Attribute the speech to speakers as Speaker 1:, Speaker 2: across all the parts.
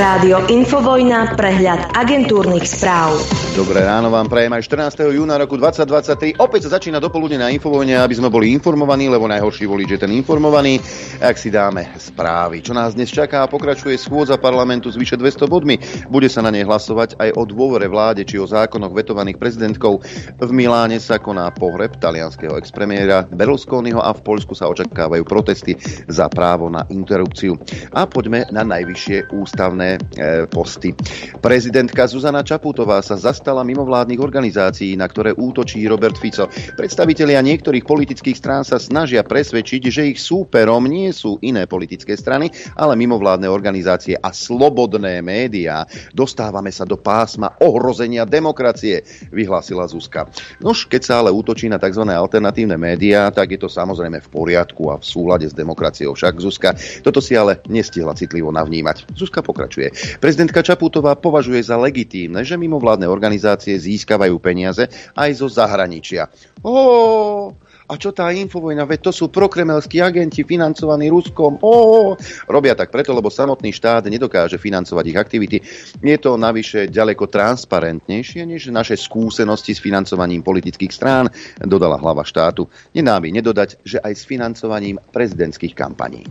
Speaker 1: Rádio Infovojna, prehľad agentúrnych správ.
Speaker 2: Dobré ráno vám prajem aj 14. júna roku 2023. Opäť sa začína dopoludne na Infovojne, aby sme boli informovaní, lebo najhorší volič je ten informovaný. Ak si dáme správy, čo nás dnes čaká, pokračuje schôdza parlamentu s vyše 200 bodmi. Bude sa na nej hlasovať aj o dôvore vláde či o zákonoch vetovaných prezidentkou. V Miláne sa koná pohreb talianského expremiéra Berlusconiho a v Poľsku sa očakávajú protesty za právo na interrupciu. A poďme na najvyššie ústavné e, posty. Prezidentka Zuzana Čaputová sa zastala mimovládnych organizácií, na ktoré útočí Robert Fico. Predstavitelia niektorých politických strán sa snažia presvedčiť, že ich súperom nie sú iné politické strany, ale mimovládne organizácie a slobodné médiá. Dostávame sa do pásma ohrozenia demokracie, vyhlásila Zuzka. Nož, keď sa ale útočí na tzv. alternatívne médiá, tak je to samozrejme v poriadku a v súlade s demokraciou. Však Zuzka toto si ale nestihla citlivo navnímať. Zuzka pokračuje. Prezidentka Čaputová považuje za legitímne, že mimovládne organizácie získavajú peniaze aj zo zahraničia. Oh, a čo tá infovojna? Veď to sú prokremelskí agenti financovaní Ruskom. Ó, robia tak preto, lebo samotný štát nedokáže financovať ich aktivity. Je to navyše ďaleko transparentnejšie než naše skúsenosti s financovaním politických strán, dodala hlava štátu. Nenáby nedodať, že aj s financovaním prezidentských kampaní.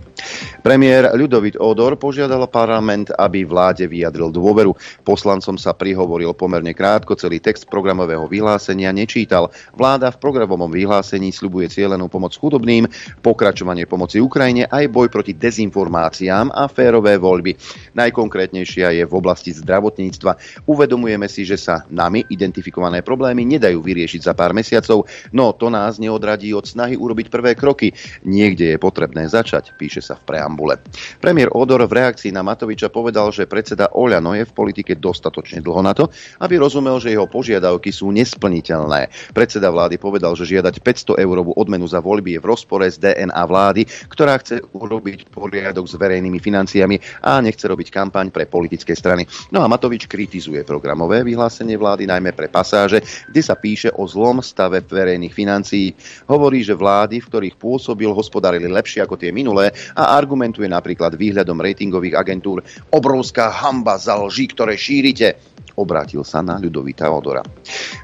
Speaker 2: Premiér Ľudovit Odor požiadal parlament, aby vláde vyjadril dôveru. Poslancom sa prihovoril pomerne krátko, celý text programového vyhlásenia nečítal. Vláda v programovom vyhlásení sľubuje cieľenú pomoc chudobným, pokračovanie pomoci Ukrajine aj boj proti dezinformáciám a férové voľby. Najkonkrétnejšia je v oblasti zdravotníctva. Uvedomujeme si, že sa nami identifikované problémy nedajú vyriešiť za pár mesiacov, no to nás neodradí od snahy urobiť prvé kroky. Niekde je potrebné začať, píše sa v preambule. Premiér Odor v reakcii na Matoviča povedal, že predseda Oľano je v politike dostatočne dlho na to, aby rozumel, že jeho požiadavky sú nesplniteľné. Predseda vlády povedal, že žiadať 500 eur eurovú odmenu za voľby je v rozpore s DNA vlády, ktorá chce urobiť poriadok s verejnými financiami a nechce robiť kampaň pre politické strany. No a Matovič kritizuje programové vyhlásenie vlády najmä pre pasáže, kde sa píše o zlom stave verejných financií. Hovorí, že vlády, v ktorých pôsobil, hospodárili lepšie ako tie minulé a argumentuje napríklad výhľadom ratingových agentúr obrovská hamba za lži, ktoré šírite obrátil sa na Ľudovita Odora.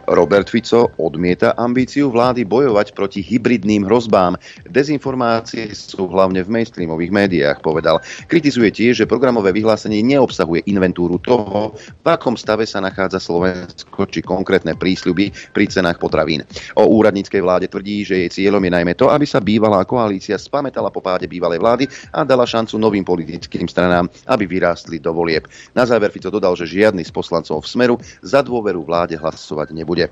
Speaker 2: Robert Fico odmieta ambíciu vlády bojovať proti hybridným hrozbám. Dezinformácie sú hlavne v mainstreamových médiách, povedal. Kritizuje tiež, že programové vyhlásenie neobsahuje inventúru toho, v akom stave sa nachádza Slovensko či konkrétne prísľuby pri cenách potravín. O úradníckej vláde tvrdí, že jej cieľom je najmä to, aby sa bývalá koalícia spametala po páde bývalej vlády a dala šancu novým politickým stranám, aby vyrástli do volieb. Na záver Fico dodal, že žiadny z poslancov Smeru za dôveru vláde hlasovať nebude.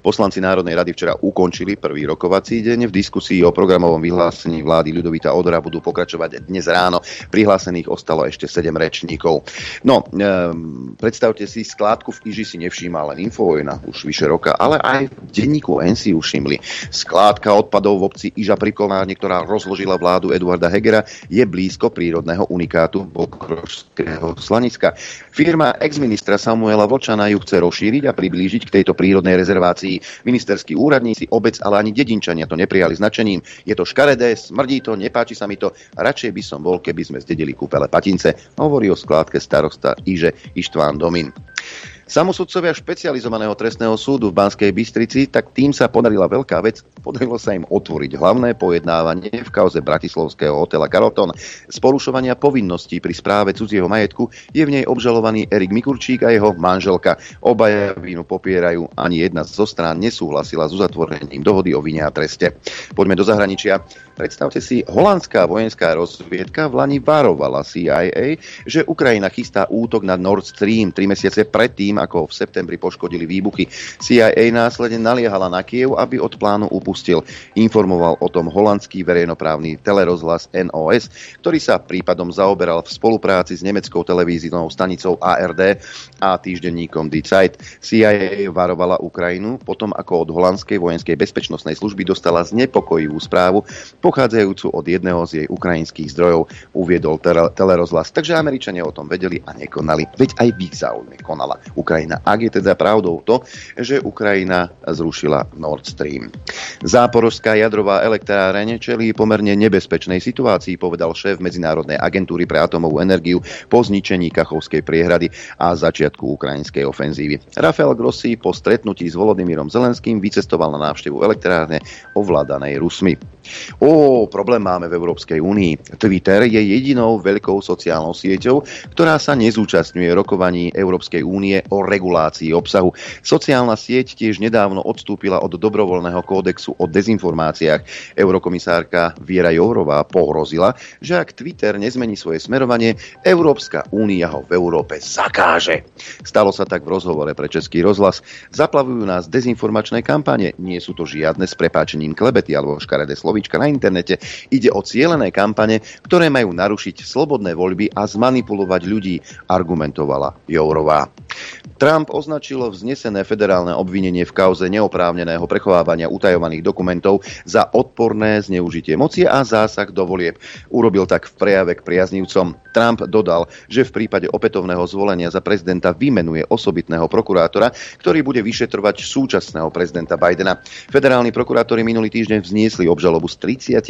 Speaker 2: Poslanci Národnej rady včera ukončili prvý rokovací deň. V diskusii o programovom vyhlásení vlády Ľudovita Odora budú pokračovať dnes ráno. Prihlásených ostalo ešte 7 rečníkov. No, e, predstavte si, skládku v Iži si nevšíma len Infovojna už vyše roka, ale aj v denníku N si všimli. Skládka odpadov v obci Iža pri Kolárne, ktorá rozložila vládu Eduarda Hegera, je blízko prírodného unikátu Bokrožského slaniska. Firma ex-ministra Samuela Vlčana ju chce rozšíriť a priblížiť k tejto prírodnej rezervácii rezervácií. Ministerskí úradníci, obec, ale ani dedinčania to neprijali značením. Je to škaredé, smrdí to, nepáči sa mi to. Radšej by som bol, keby sme zdedili kúpele patince, hovorí o skládke starosta Iže Ištván Domin. Samosudcovia špecializovaného trestného súdu v Banskej Bystrici, tak tým sa podarila veľká vec. Podarilo sa im otvoriť hlavné pojednávanie v kauze bratislavského hotela Carlton. Z porušovania povinností pri správe cudzieho majetku je v nej obžalovaný Erik Mikurčík a jeho manželka. Obaja vínu popierajú, ani jedna zo strán nesúhlasila s uzatvorením dohody o vine a treste. Poďme do zahraničia. Predstavte si, holandská vojenská rozviedka v Lani varovala CIA, že Ukrajina chystá útok na Nord Stream tri mesiace predtým, ako v septembri poškodili výbuchy. CIA následne naliehala na Kiev, aby od plánu upustil. Informoval o tom holandský verejnoprávny telerozhlas NOS, ktorý sa prípadom zaoberal v spolupráci s nemeckou televíznou stanicou ARD a týždenníkom Die Zeit. CIA varovala Ukrajinu potom, ako od holandskej vojenskej bezpečnostnej služby dostala znepokojivú správu, pochádzajúcu od jedného z jej ukrajinských zdrojov, uviedol telerozhlas. Takže Američania o tom vedeli a nekonali. Veď aj v ich záujme konala Ukrajina Ukrajina. Ak je teda pravdou to, že Ukrajina zrušila Nord Stream. Záporožská jadrová elektráreň čelí pomerne nebezpečnej situácii, povedal šéf Medzinárodnej agentúry pre atomovú energiu po zničení Kachovskej priehrady a začiatku ukrajinskej ofenzívy. Rafael Grossi po stretnutí s Volodymyrom Zelenským vycestoval na návštevu elektrárne ovládanej Rusmi. Ó, problém máme v Európskej únii. Twitter je jedinou veľkou sociálnou sieťou, ktorá sa nezúčastňuje rokovaní Európskej únie o regulácii obsahu. Sociálna sieť tiež nedávno odstúpila od dobrovoľného kódexu o dezinformáciách. Eurokomisárka Viera Jourová pohrozila, že ak Twitter nezmení svoje smerovanie, Európska únia ho v Európe zakáže. Stalo sa tak v rozhovore pre Český rozhlas. Zaplavujú nás dezinformačné kampane. Nie sú to žiadne s prepáčením klebety alebo škaredé slovíčka na internete. Ide o cielené kampane, ktoré majú narušiť slobodné voľby a zmanipulovať ľudí, argumentovala Jourová. Trump označil vznesené federálne obvinenie v kauze neoprávneného prechovávania utajovaných dokumentov za odporné zneužitie moci a zásah do volieb. Urobil tak v prejave k priaznivcom. Trump dodal, že v prípade opätovného zvolenia za prezidenta vymenuje osobitného prokurátora, ktorý bude vyšetrovať súčasného prezidenta Bidena. Federálni prokurátori minulý týždeň vzniesli obžalobu s 37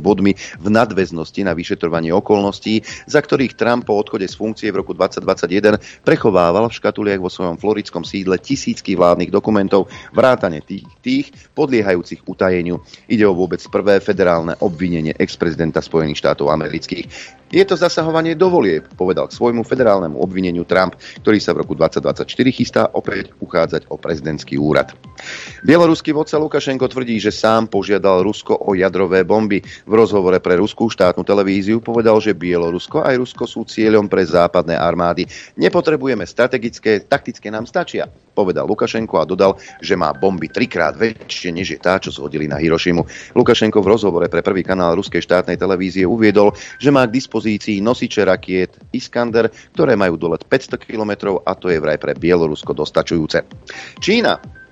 Speaker 2: bodmi v nadväznosti na vyšetrovanie okolností, za ktorých Trump po odchode z funkcie v roku 2021 prechovával v škatuliach vo svojom florickom sídle tisícky vládnych dokumentov, vrátane tých, tých podliehajúcich utajeniu. Ide o vôbec prvé federálne obvinenie ex-prezidenta Spojených štátov amerických. Je to zasahovanie do volieb, povedal k svojmu federálnemu obvineniu Trump, ktorý sa v roku 2024 chystá opäť uchádzať o prezidentský úrad. Bieloruský vodca Lukašenko tvrdí, že sám požiadal Rusko o jadrové bomby. V rozhovore pre ruskú štátnu televíziu povedal, že Bielorusko aj Rusko sú cieľom pre západné armády. Nepotrebujeme strategické, taktické nám stačia, povedal Lukašenko a dodal, že má bomby trikrát väčšie, než je tá, čo zhodili na Hirošimu. Lukašenko v rozhovore pre prvý kanál ruskej štátnej televízie uviedol, že má k dispozícii nosiče rakiet Iskander, ktoré majú dolet 500 km a to je vraj pre Bielorusko dostačujúce. Čína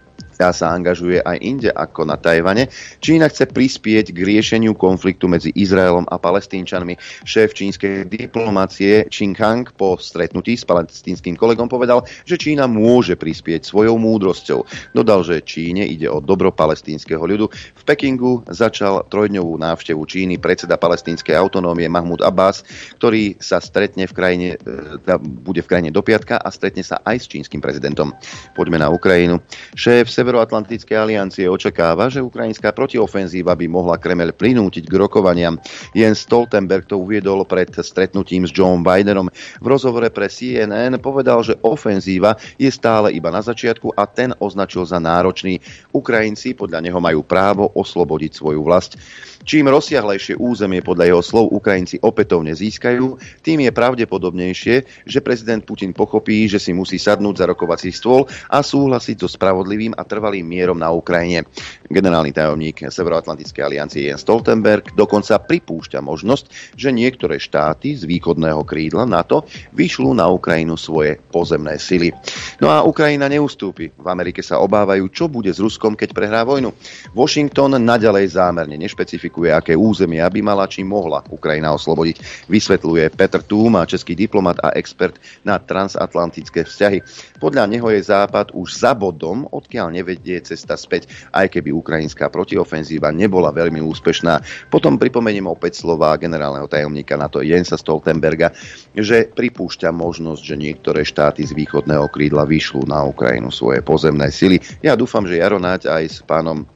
Speaker 2: sa angažuje aj inde ako na Tajvane. Čína chce prispieť k riešeniu konfliktu medzi Izraelom a palestínčanmi. Šéf čínskej diplomácie Qin Kang po stretnutí s palestínským kolegom povedal, že Čína môže prispieť svojou múdrosťou. Dodal, že Číne ide o dobro palestínskeho ľudu. V Pekingu začal trojdňovú návštevu Číny predseda palestínskej autonómie Mahmud Abbas, ktorý sa stretne v krajine, e, bude v krajine do piatka a stretne sa aj s čínskym prezidentom. Poďme na Ukrajinu. Šéf Sever Severoatlantickej aliancie očakáva, že ukrajinská protiofenzíva by mohla Kremel prinútiť k rokovaniam. Jens Stoltenberg to uviedol pred stretnutím s Joe Bidenom. V rozhovore pre CNN povedal, že ofenzíva je stále iba na začiatku a ten označil za náročný. Ukrajinci podľa neho majú právo oslobodiť svoju vlast. Čím rozsiahlejšie územie podľa jeho slov Ukrajinci opätovne získajú, tým je pravdepodobnejšie, že prezident Putin pochopí, že si musí sadnúť za rokovací stôl a súhlasiť so spravodlivým a trvalým mierom na Ukrajine. Generálny tajomník Severoatlantickej aliancie Jens Stoltenberg dokonca pripúšťa možnosť, že niektoré štáty z východného krídla NATO vyšľú na Ukrajinu svoje pozemné sily. No a Ukrajina neustúpi. V Amerike sa obávajú, čo bude s Ruskom, keď prehrá vojnu. Washington naďalej zámerne nešpecifikuje, aké územia by mala či mohla Ukrajina oslobodiť. Vysvetľuje Petr Túma, český diplomat a expert na transatlantické vzťahy. Podľa neho je Západ už za bodom, odkiaľ nevie vedie cesta späť, aj keby ukrajinská protiofenzíva nebola veľmi úspešná. Potom pripomeniem opäť slova generálneho tajomníka NATO Jensa Stoltenberga, že pripúšťa možnosť, že niektoré štáty z východného krídla vyšľú na Ukrajinu svoje pozemné sily. Ja dúfam, že Jaro Naď aj s pánom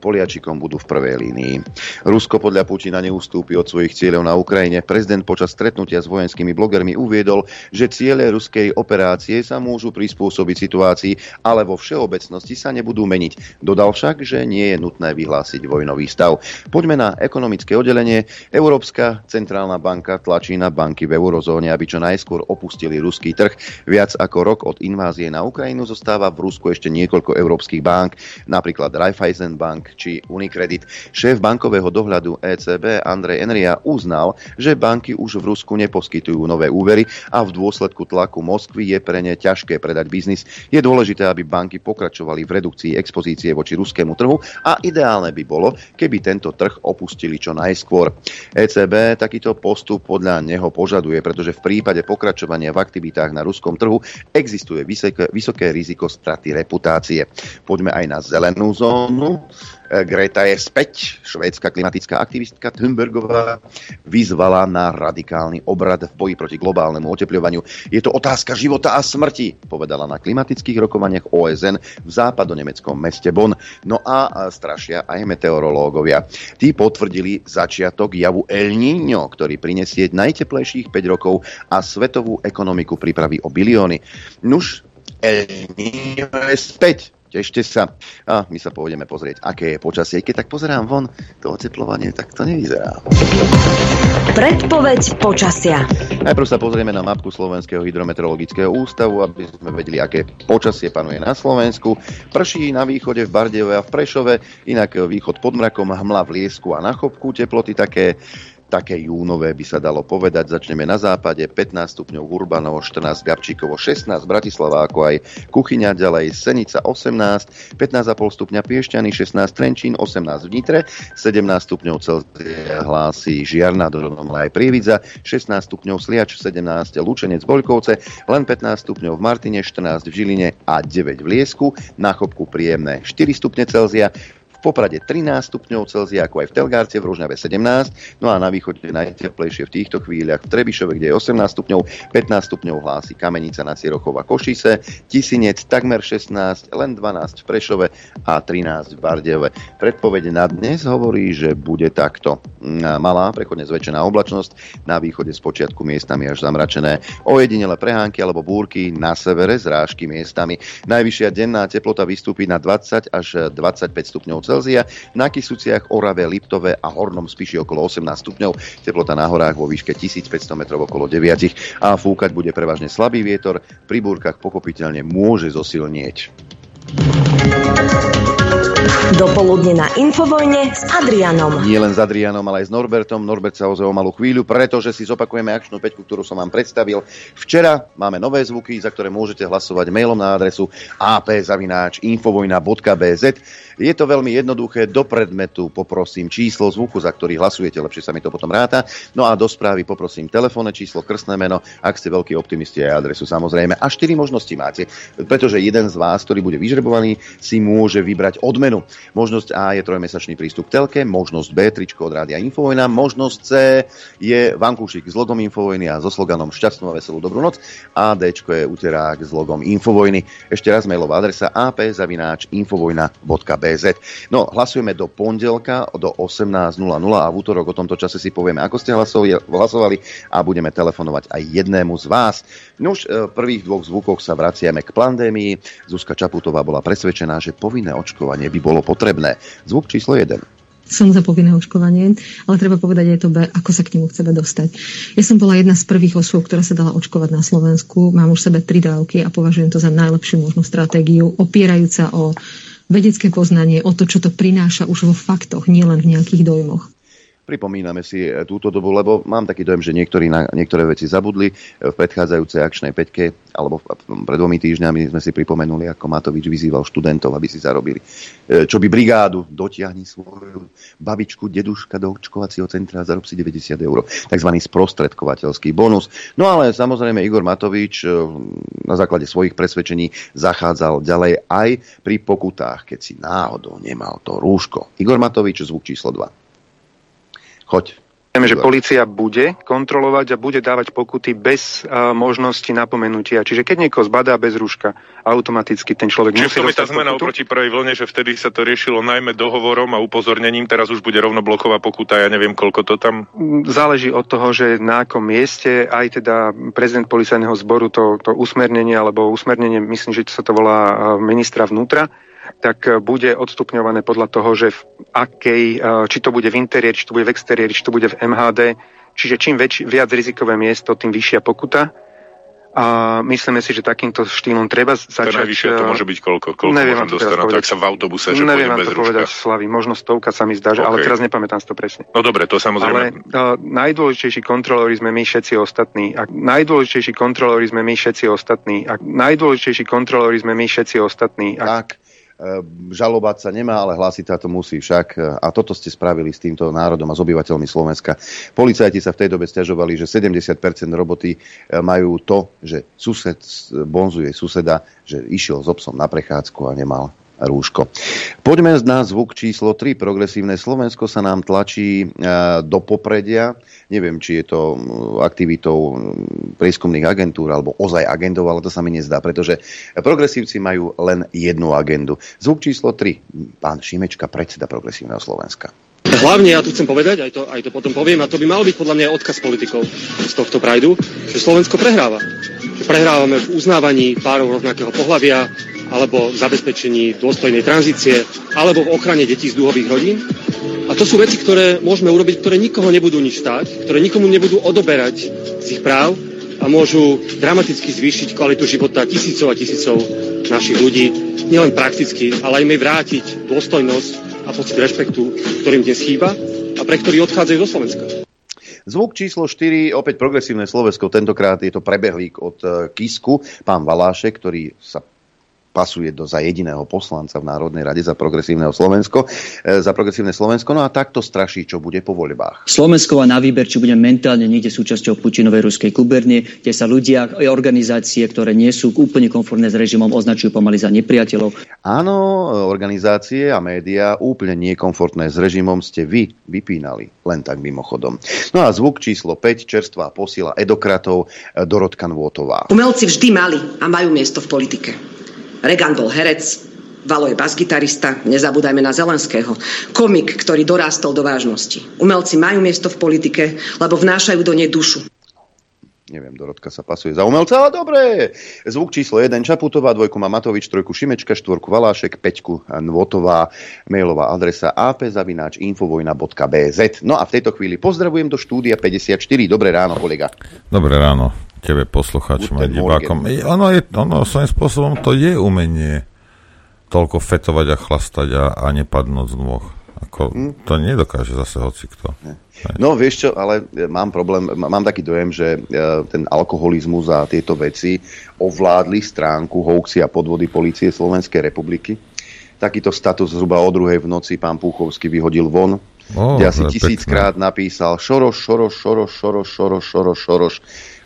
Speaker 2: Poliačikom budú v prvej línii. Rusko podľa Putina neustúpi od svojich cieľov na Ukrajine. Prezident počas stretnutia s vojenskými blogermi uviedol, že ciele ruskej operácie sa môžu prispôsobiť situácii, ale vo všeobecnosti sa nebudú meniť. Dodal však, že nie je nutné vyhlásiť vojnový stav. Poďme na ekonomické oddelenie. Európska centrálna banka tlačí na banky v eurozóne, aby čo najskôr opustili ruský trh. Viac ako rok od invázie na Ukrajinu zostáva v Rusku ešte niekoľko európskych bank, napríklad Raiffeisen Bank, Bank či Unicredit. Šéf bankového dohľadu ECB Andrej Enria uznal, že banky už v Rusku neposkytujú nové úvery a v dôsledku tlaku Moskvy je pre ne ťažké predať biznis. Je dôležité, aby banky pokračovali v redukcii expozície voči ruskému trhu a ideálne by bolo, keby tento trh opustili čo najskôr. ECB takýto postup podľa neho požaduje, pretože v prípade pokračovania v aktivitách na ruskom trhu existuje vysoké, vysoké riziko straty reputácie. Poďme aj na zelenú zónu. Greta je späť. Švédska klimatická aktivistka Thunbergová vyzvala na radikálny obrad v boji proti globálnemu oteplovaniu. Je to otázka života a smrti, povedala na klimatických rokovaniach OSN v západonemeckom meste Bonn. No a strašia aj meteorológovia. Tí potvrdili začiatok javu El Niño, ktorý prinesie najteplejších 5 rokov a svetovú ekonomiku pripraví o bilióny. Nuž, El Niño je späť tešte sa a my sa pôjdeme pozrieť, aké je počasie. Keď tak pozerám von, to oteplovanie, tak to nevyzerá.
Speaker 1: Predpoveď počasia.
Speaker 2: Najprv sa pozrieme na mapku Slovenského hydrometeorologického ústavu, aby sme vedeli, aké počasie panuje na Slovensku. Prší na východe v Bardejove a v Prešove, inak východ pod mrakom, hmla v Liesku a na Chopku, teploty také také júnové by sa dalo povedať. Začneme na západe, 15 stupňov Urbanovo, 14 Gabčíkovo, 16 Bratislava, ako aj Kuchyňa, ďalej Senica 18, 15,5 stupňa Piešťany, 16 Trenčín, 18 v Nitre, 17 stupňov Celzia hlási Žiarna, do aj Prievidza, 16 stupňov Sliač, 17 Lučenec Boľkovce, len 15 stupňov v Martine, 14 v Žiline a 9 v Liesku, na Chopku príjemné 4 stupne Celzia, Poprade 13 stupňov Celzia, ako aj v Telgárte, v Rožňave 17, no a na východe najteplejšie v týchto chvíľach v Trebišove, kde je 18 stupňov, 15 stupňov hlási Kamenica na Cirochova Košice, Tisinec takmer 16, len 12 v Prešove a 13 v Bardejove. Predpoveď na dnes hovorí, že bude takto malá, prechodne zväčšená oblačnosť, na východe z počiatku miestami až zamračené, ojedinele prehánky alebo búrky, na severe zrážky miestami. Najvyššia denná teplota vystúpi na 20 až 25 stupňov Celzia, na Kisuciach, Orave, Liptove a Hornom Spiši okolo 18 stupňov, teplota na horách vo výške 1500 metrov okolo 9 a fúkať bude prevažne slabý vietor, pri búrkach pochopiteľne môže zosilnieť.
Speaker 1: Dopoludne na Infovojne s Adrianom.
Speaker 2: Nie len s Adrianom, ale aj s Norbertom. Norbert sa ozve o malú chvíľu, pretože si zopakujeme akčnú peťku, ktorú som vám predstavil. Včera máme nové zvuky, za ktoré môžete hlasovať mailom na adresu apzavináč.infovojna.bz. Je to veľmi jednoduché. Do predmetu poprosím číslo zvuku, za ktorý hlasujete, lepšie sa mi to potom ráta. No a do správy poprosím telefónne číslo, krstné meno, ak ste veľkí optimisti aj adresu samozrejme. A štyri možnosti máte, pretože jeden z vás, ktorý bude vyžrebovaný, si môže vybrať odmenu. Možnosť A je trojmesačný prístup k telke, možnosť B tričko od Rádia Infovojna, možnosť C je vankúšik s logom Infovojny a so sloganom Šťastnú a veselú dobrú noc a D je uterák s logom Infovojny. Ešte raz mailová adresa ap.infovojna.bz No, hlasujeme do pondelka do 18.00 a v útorok o tomto čase si povieme, ako ste hlasovali a budeme telefonovať aj jednému z vás. No už v prvých dvoch zvukoch sa vraciame k pandémii. Zuzka Čaputová bola presvedčená, že povinné očkovanie by bolo potrebné. Zvuk číslo 1
Speaker 3: som za povinné očkovanie, ale treba povedať aj to ako sa k nemu chceme dostať. Ja som bola jedna z prvých osôb, ktorá sa dala očkovať na Slovensku. Mám už sebe tri dávky a považujem to za najlepšiu možnú stratégiu, opierajúca o vedecké poznanie, o to, čo to prináša už vo faktoch, nielen v nejakých dojmoch
Speaker 2: pripomíname si e, túto dobu, lebo mám taký dojem, že niektorí na niektoré veci zabudli. E, v predchádzajúcej akčnej peťke, alebo pred dvomi týždňami sme si pripomenuli, ako Matovič vyzýval študentov, aby si zarobili. E, čo by brigádu, dotiahni svoju babičku, deduška do očkovacieho centra a zarob si 90 eur. Takzvaný sprostredkovateľský bonus. No ale samozrejme Igor Matovič na základe svojich presvedčení zachádzal ďalej aj pri pokutách, keď si náhodou nemal to rúško. Igor Matovič, zvuk číslo 2. Choď.
Speaker 4: Vieme, že policia bude kontrolovať a bude dávať pokuty bez uh, možnosti napomenutia. Čiže keď niekoho zbadá bez rúška, automaticky ten človek
Speaker 5: Čiže musí je tá zmena pokutu? oproti prvej vlne, že vtedy sa to riešilo najmä dohovorom a upozornením, teraz už bude rovno bloková pokuta, ja neviem, koľko to tam...
Speaker 4: Záleží od toho, že na akom mieste aj teda prezident policajného zboru to, to usmernenie, alebo usmernenie, myslím, že sa to volá ministra vnútra, tak e, bude odstupňované podľa toho, že v akej, e, či to bude v interiéri, či to bude v exteriéri, či to bude v MHD. Čiže čím väč, viac rizikové miesto, tým vyššia pokuta. A myslíme si, že takýmto štýlom treba začať...
Speaker 5: To najvyššie to môže byť koľko? Koľko
Speaker 4: neviem
Speaker 5: môžem dostať na to, ak sa v autobuse, že
Speaker 4: neviem
Speaker 5: bez
Speaker 4: to povedať, Slavy, možno stovka sa mi zdá, že, okay. ale teraz nepamätám to presne.
Speaker 5: No dobre, to samozrejme.
Speaker 4: Ale uh, najdôležitejší kontrolóri sme my všetci ostatní. A najdôležitejší kontrolóri sme my všetci ostatní. A najdôležitejší kontrolóri sme my všetci ostatní.
Speaker 2: A... Tak žalobať sa nemá, ale hlásiť sa to musí však. A toto ste spravili s týmto národom a s obyvateľmi Slovenska. Policajti sa v tej dobe stiažovali, že 70% roboty ehm, majú to, že sused bonzuje suseda, že išiel s obsom na prechádzku a nemal rúško. Poďme na zvuk číslo 3. Progresívne Slovensko sa nám tlačí do popredia. Neviem, či je to aktivitou prieskumných agentúr alebo ozaj agendou, ale to sa mi nezdá, pretože progresívci majú len jednu agendu. Zvuk číslo 3. Pán Šimečka, predseda Progresívneho Slovenska.
Speaker 6: Hlavne ja tu chcem povedať, aj to, aj to potom poviem, a to by mal byť podľa mňa odkaz politikov z tohto prajdu, že Slovensko prehráva. Prehrávame v uznávaní párov rovnakého pohľavia, alebo v zabezpečení dôstojnej tranzície, alebo v ochrane detí z dúhových rodín. A to sú veci, ktoré môžeme urobiť, ktoré nikoho nebudú nič stáť, ktoré nikomu nebudú odoberať z ich práv a môžu dramaticky zvýšiť kvalitu života tisícov a tisícov našich ľudí, nielen prakticky, ale aj mi vrátiť dôstojnosť a pocit rešpektu, ktorým dnes chýba a pre ktorý odchádzajú do Slovenska.
Speaker 2: Zvuk číslo 4, opäť progresívne Slovensko, tentokrát je to prebehlík od eh, Kisku, pán Valášek, ktorý sa pasuje do za jediného poslanca v Národnej rade za progresívneho Slovensko, e, za progresívne Slovensko, no a takto straší, čo bude po voľbách.
Speaker 7: Slovensko má na výber, či bude mentálne niekde súčasťou Putinovej ruskej gubernie, kde sa ľudia a organizácie, ktoré nie sú úplne konformné s režimom, označujú pomaly za nepriateľov.
Speaker 2: Áno, organizácie a médiá úplne nekomfortné s režimom ste vy vypínali, len tak mimochodom. No a zvuk číslo 5, čerstvá posila edokratov Dorotka Nôtová.
Speaker 8: Umelci vždy mali a majú miesto v politike. Regan bol herec, Valo je basgitarista, nezabúdajme na Zelenského. Komik, ktorý dorástol do vážnosti. Umelci majú miesto v politike, lebo vnášajú do nej dušu.
Speaker 2: Neviem, Dorotka sa pasuje za umelca, ale dobre. Zvuk číslo 1, Čaputová, dvojku má Matovič, trojku Šimečka, štvorku Valášek, peťku Nvotová, mailová adresa apzavináč infovojna.bz. No a v tejto chvíli pozdravujem do štúdia 54. Dobré ráno, kolega.
Speaker 9: Dobré ráno tebe poslucháčom a divákom. Ono, je, ono svojím spôsobom to je umenie toľko fetovať a chlastať a, a nepadnúť z nôh. Ako, hmm. To nedokáže zase hoci kto.
Speaker 2: No vieš čo, ale mám problém, mám taký dojem, že e, ten alkoholizmus a tieto veci ovládli stránku hoaxy a podvody policie Slovenskej republiky. Takýto status zhruba o druhej v noci pán Púchovský vyhodil von, oh, kde asi tisíckrát napísal Šoroš, Šoroš, Šoroš, Šoroš, Šoroš, Šoroš, Šoroš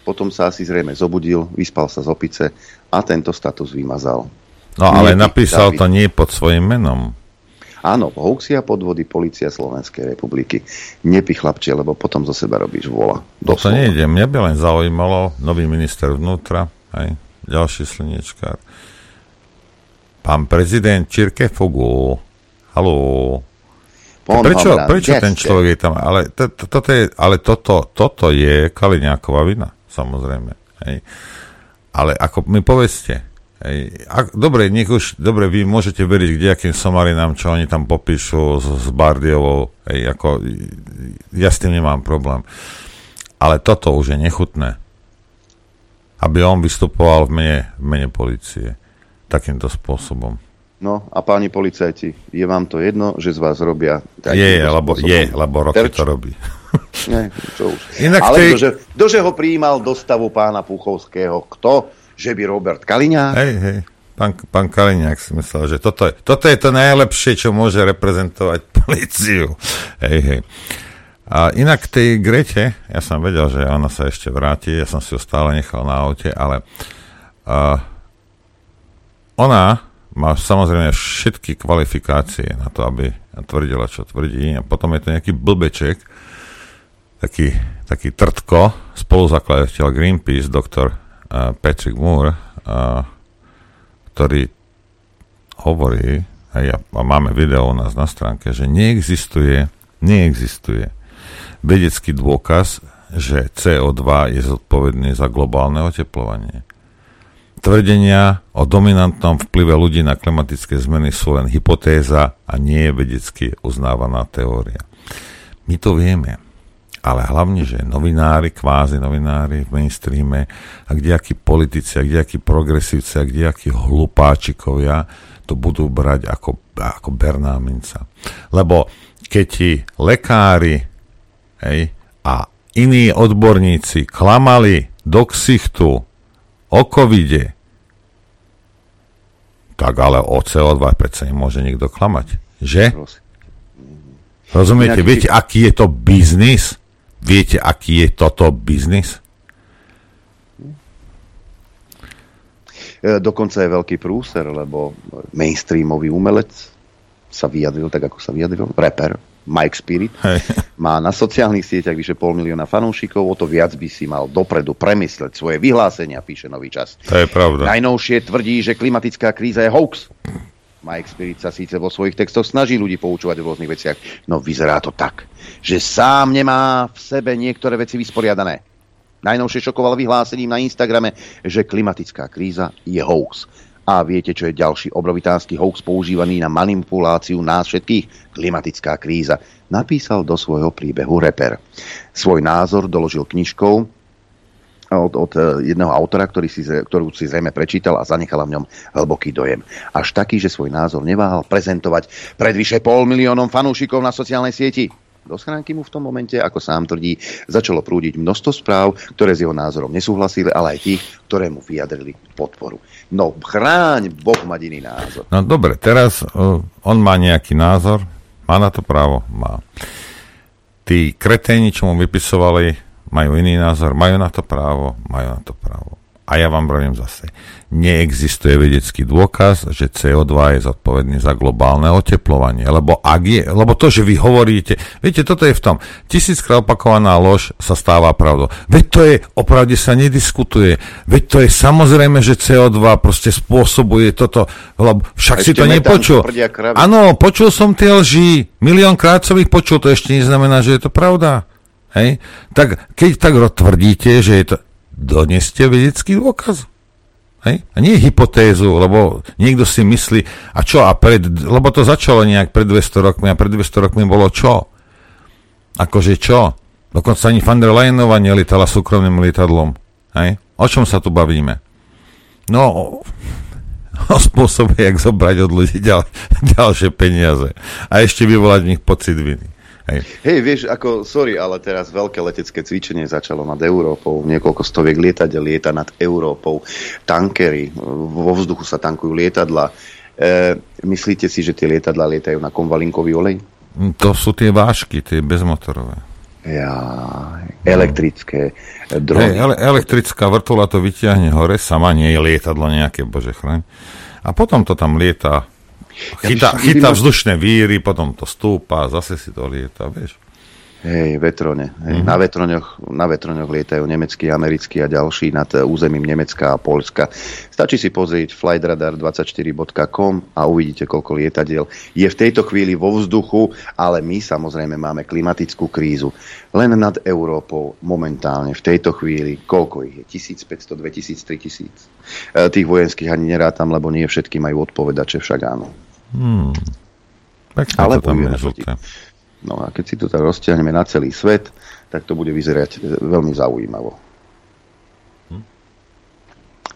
Speaker 2: potom sa asi zrejme zobudil, vyspal sa z opice a tento status vymazal.
Speaker 9: No ale nie napísal David. to nie pod svojim menom.
Speaker 2: Áno, hoaxia podvody Polícia Slovenskej republiky. Nepy chlapče, lebo potom zo seba robíš vola.
Speaker 9: No to nejde. Mňa by len zaujímalo, nový minister vnútra, aj ďalší slniečkár. Pán prezident Čirke Fogu. Haló. Prečo, prečo ten človek je tam? Ale, to, to, toto, je, ale toto, toto je Kaliňáková vina samozrejme. Hej. Ale ako mi povedzte, hej, ak, dobre, nech už, dobre, vy môžete veriť k nejakým somarinám, čo oni tam popíšu s, s Bardiovou, hej, ako, ja s tým nemám problém. Ale toto už je nechutné. Aby on vystupoval v mene, v mene policie takýmto spôsobom.
Speaker 2: No a páni policajti, je vám to jedno, že z vás robia...
Speaker 9: Je, lebo, je, lebo roky terč? to robí.
Speaker 2: Nie, čo už. Inak Ale tej... ktože, ktože ho prijímal do stavu pána Puchovského? Kto? Že by Robert Kaliňák?
Speaker 9: Hej, hej. Pán, pán Kaliňák si myslel, že toto je, toto je to najlepšie, čo môže reprezentovať policiu. Hej, hej. A inak tej Grete, ja som vedel, že ona sa ešte vráti, ja som si ju stále nechal na aute, ale uh, ona má samozrejme všetky kvalifikácie na to, aby tvrdila, čo tvrdí. A potom je to nejaký blbeček, taký, taký trtko, spoluzakladateľ Greenpeace, doktor uh, Patrick Moore, uh, ktorý hovorí, a, ja, a máme video u nás na stránke, že neexistuje, neexistuje vedecký dôkaz, že CO2 je zodpovedný za globálne oteplovanie. Tvrdenia o dominantnom vplyve ľudí na klimatické zmeny sú len hypotéza a nie je vedecky uznávaná teória. My to vieme ale hlavne, že novinári, kvázi novinári v mainstreame a kdejakí politici, a kdejakí progresívci a kdejakí hlupáčikovia to budú brať ako, ako berná minca. Lebo keď ti lekári hej, a iní odborníci klamali do ksichtu o covide, tak ale o CO2 predsa nemôže nikto klamať. Že? Rozumiete? Viete, aký je to biznis? Viete, aký je toto biznis?
Speaker 2: E, dokonca je veľký prúser, lebo mainstreamový umelec sa vyjadril tak, ako sa vyjadril, rapper Mike Spirit, Hej. má na sociálnych sieťach vyše pol milióna fanúšikov, o to viac by si mal dopredu premysleť svoje vyhlásenia, píše Nový čas.
Speaker 9: To je pravda.
Speaker 2: Najnovšie tvrdí, že klimatická kríza je hoax. Mike Spirit sa síce vo svojich textoch snaží ľudí poučovať v rôznych veciach, no vyzerá to tak, že sám nemá v sebe niektoré veci vysporiadané. Najnovšie šokoval vyhlásením na Instagrame, že klimatická kríza je hoax. A viete, čo je ďalší obrovitánsky hoax používaný na manipuláciu nás všetkých? Klimatická kríza. Napísal do svojho príbehu reper. Svoj názor doložil knižkou od, od e, jedného autora, ktorý si, ktorú si zrejme prečítal a zanechala v ňom hlboký dojem. Až taký, že svoj názor neváhal prezentovať pred vyše pol miliónom fanúšikov na sociálnej sieti. Do schránky mu v tom momente, ako sám tvrdí, začalo prúdiť množstvo správ, ktoré s jeho názorom nesúhlasili, ale aj tých, ktoré mu vyjadrili podporu. No, chráň Boh mať iný názor.
Speaker 9: No dobre, teraz uh, on má nejaký názor, má na to právo? Má. Tí kreténi, čo mu vypisovali, majú iný názor, majú na to právo, majú na to právo. A ja vám vravím zase, neexistuje vedecký dôkaz, že CO2 je zodpovedný za globálne oteplovanie. Lebo, ak je, lebo to, že vy hovoríte, viete, toto je v tom, tisíckrát opakovaná lož sa stáva pravdou. Veď to je, opravde sa nediskutuje. Veď to je samozrejme, že CO2 proste spôsobuje toto, lebo však si to nepočul. Áno, počul som tie lži, miliónkrát som ich počul, to ešte neznamená, že je to pravda. Hej? Tak keď tak tvrdíte, že je to doneste vedecký dôkaz. Hej? A nie hypotézu, lebo niekto si myslí, a čo, a pred, lebo to začalo nejak pred 200 rokmi, a pred 200 rokmi bolo čo? Akože čo? Dokonca ani van der Leyenová nelitala súkromným lietadlom. Hej? O čom sa tu bavíme? No, o, o spôsobe, jak zobrať od ľudí ďal, ďalšie peniaze. A ešte vyvolať v nich pocit viny.
Speaker 2: Hej. Hej, vieš, ako, sorry, ale teraz veľké letecké cvičenie začalo nad Európou, niekoľko stoviek lietadiel lieta nad Európou, tankery, vo vzduchu sa tankujú lietadla. E, myslíte si, že tie lietadla lietajú na konvalinkový olej?
Speaker 9: To sú tie vášky, tie bezmotorové.
Speaker 2: Ja, elektrické drony.
Speaker 9: Hey, ele- elektrická vrtula to vyťahne hore, sama nie je lietadlo nejaké, bože chraň. A potom to tam lieta Chytá, chytá vzdušné víry, potom to stúpa, zase si to lieta, vieš.
Speaker 2: Hej, vetrone. Hej. Mm-hmm. Na, vetroňoch, na vetroňoch lietajú nemeckí, americkí a ďalší nad územím Nemecka a Polska. Stačí si pozrieť flightradar24.com a uvidíte, koľko lietadiel je v tejto chvíli vo vzduchu, ale my samozrejme máme klimatickú krízu. Len nad Európou momentálne v tejto chvíli, koľko ich je? 1500, 2000, 3000. E, tých vojenských ani nerátam, lebo nie všetky majú odpovedače, však áno.
Speaker 9: Hmm. Pekne Ale to tam je
Speaker 2: No a keď si to tak rozťahneme na celý svet, tak to bude vyzerať e, veľmi zaujímavo. Hm?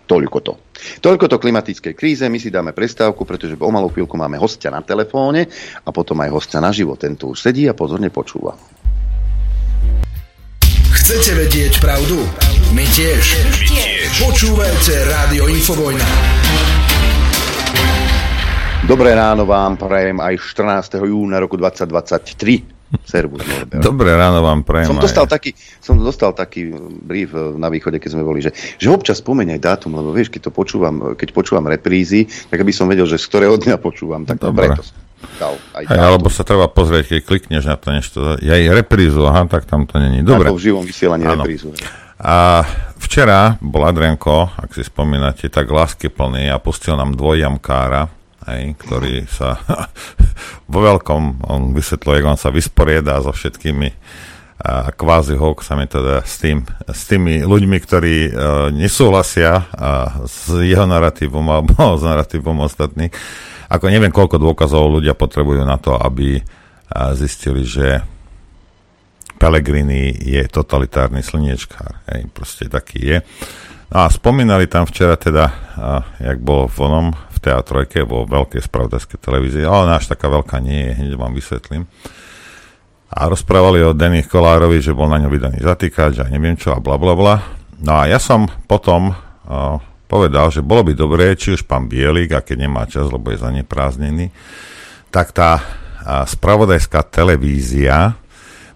Speaker 2: Toľko to. Toľko to klimatickej kríze. My si dáme prestávku, pretože o malú chvíľku máme hostia na telefóne a potom aj hostia na život. Ten tu už sedí a pozorne počúva.
Speaker 10: Chcete vedieť pravdu? My tiež. My tiež. Počúvajte Rádio Infovojna.
Speaker 2: Dobré ráno vám prajem aj 14. júna roku 2023. Servus,
Speaker 9: Norbert. Dobré ráno vám prajem.
Speaker 2: Som dostal, aj. taký, som dostal taký brief na východe, keď sme boli, že, že občas spomeň aj dátum, lebo vieš, keď to počúvam, keď počúvam reprízy, tak aby som vedel, že z ktorého dňa počúvam, tak Dobre. preto
Speaker 9: dal aj aj, alebo sa treba pozrieť, keď klikneš na to niečo. Ja aj reprízu, aha, tak tam to není. Dobre.
Speaker 2: Ako v živom vysielaní ano. reprízu.
Speaker 9: A včera bol Adrianko, ak si spomínate, tak lásky plný a pustil nám dvojjamkára, hej, ktorý sa vo veľkom, on vysvetľuje, on sa vysporieda so všetkými a kvázi hoaxami, teda s, tým, s tými ľuďmi, ktorí uh, nesúhlasia uh, s jeho narratívom alebo s narratívom ostatných. Ako neviem, koľko dôkazov ľudia potrebujú na to, aby uh, zistili, že Pelegrini je totalitárny slniečkár. Hej, proste taký je. No a spomínali tam včera teda, a, jak bolo v onom, v teatrojke, vo veľkej spravodajskej televízii, ale náš taká veľká nie je, hneď vám vysvetlím. A rozprávali o Denis Kolárovi, že bol na ňo vydaný zatýkač a neviem čo a bla bla bla. No a ja som potom a, povedal, že bolo by dobré, či už pán Bielik, a keď nemá čas, lebo je zaneprázdnený, tak tá a, spravodajská televízia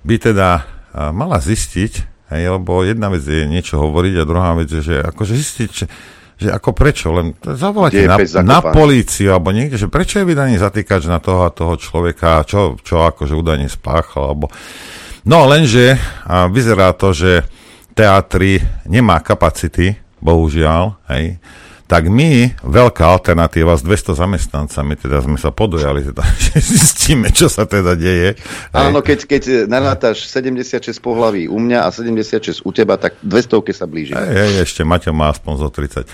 Speaker 9: by teda a, mala zistiť, hej, lebo jedna vec je niečo hovoriť a druhá vec je, že akože zistiť, že, ako prečo, len zavolajte na, na políciu alebo niekde, že prečo je vydaný zatýkač na toho a toho človeka, čo, čo akože údajne spáchal, alebo... No lenže a vyzerá to, že teatri nemá kapacity, bohužiaľ, hej, tak my, veľká alternatíva s 200 zamestnancami, teda sme sa podujali, teda, že zistíme, čo sa teda deje.
Speaker 2: Áno, keď, keď narátaš 76 pohlaví u mňa a 76 u teba, tak 200 sa blíži.
Speaker 9: Hej, hej, ešte Maťo má aspoň zo 30.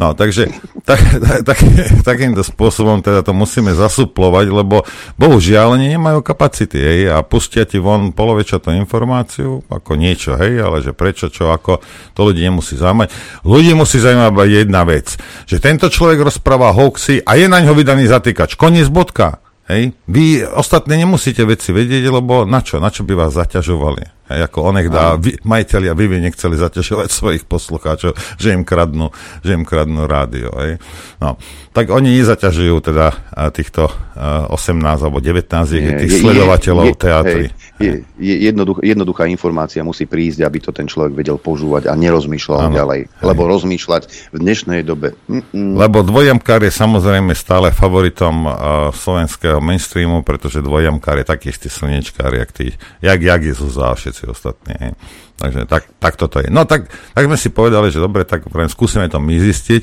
Speaker 9: No, takže tak, tak, tak, takýmto spôsobom teda to musíme zasuplovať, lebo bohužiaľ oni nemajú kapacity, hej, a pustia ti von polovečatú informáciu, ako niečo, hej, ale že prečo, čo, ako, to ľudí nemusí zaujímať. Ľudí musí zaujímať jedna vec, že tento človek rozpráva hoaxy a je na ňo vydaný zatýkač. Koniec bodka. Hej? Vy ostatné nemusíte veci vedieť, lebo na čo? Na čo by vás zaťažovali? Ako onech dá, vy, majiteľia vy nechceli zaťažovať svojich poslucháčov, že im kradnú, že im kradnú rádio. Hej? No, tak oni nezaťažujú teda týchto 18 alebo 19 Nie, tých je, sledovateľov je, teatry.
Speaker 2: Je, je jednoduch, jednoduchá informácia musí prísť, aby to ten človek vedel požúvať a nerozmýšľal ano, ďalej. Hej. Lebo rozmýšľať v dnešnej dobe...
Speaker 9: Mm-mm. Lebo dvojamkár je samozrejme stále favoritom uh, slovenského mainstreamu, pretože dvojamkár je taký istý slnečkár, jak, tí, jak, jak je a všetci ostatní. Hej. Takže tak, tak toto je. No tak, tak sme si povedali, že dobre, tak skúsime to my zistiť.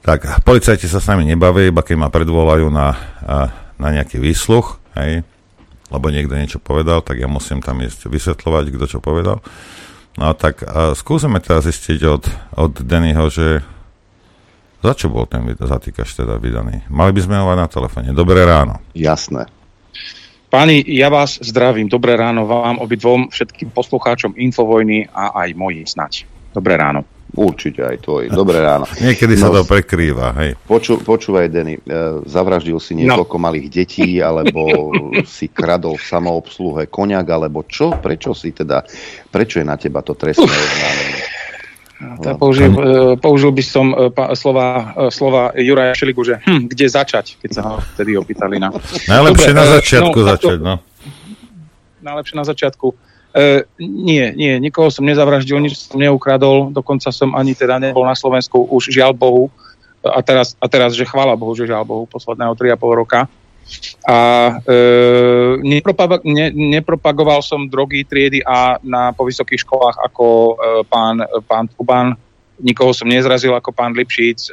Speaker 9: Tak policajti sa s nami nebavia, iba keď ma predvolajú na, na nejaký výsluch, hej, lebo niekto niečo povedal, tak ja musím tam ísť vysvetľovať, kto čo povedal. No tak a skúsime teda zistiť od, od Dennyho, že za čo bol ten zatýkač teda vydaný. Mali by sme ho mať na telefóne. Dobré ráno.
Speaker 2: Jasné.
Speaker 11: Páni, ja vás zdravím. Dobré ráno vám, obidvom, všetkým poslucháčom Infovojny a aj moji snať. Dobré ráno.
Speaker 2: Určite aj to. Dobré ráno.
Speaker 9: Niekedy no, sa to prekrýva. Hej.
Speaker 2: Poču, počúvaj, Denny, e, zavraždil si no. niekoľko no. malých detí, alebo si kradol v samoobsluhe koniak, alebo čo? Prečo si teda, prečo je na teba to trestné oznámenie?
Speaker 11: No, použil, e, použil by som e, slova, slova Juraja Šeligu, že hm, kde začať, keď sa ho vtedy opýtali na...
Speaker 9: Najlepšie Dobre, na začiatku no, začať, no.
Speaker 11: Najlepšie na začiatku. E, nie, nie, nikoho som nezavraždil, nič som neukradol, dokonca som ani teda nebol na Slovensku už žiaľ Bohu. A teraz, a teraz že chvála Bohu, že žiaľ Bohu, posledného 3,5 roka. A e, nepropag- ne, nepropagoval som drogy triedy A na, po vysokých školách ako e, pán, pán Tuban, nikoho som nezrazil ako pán Lipšic, e,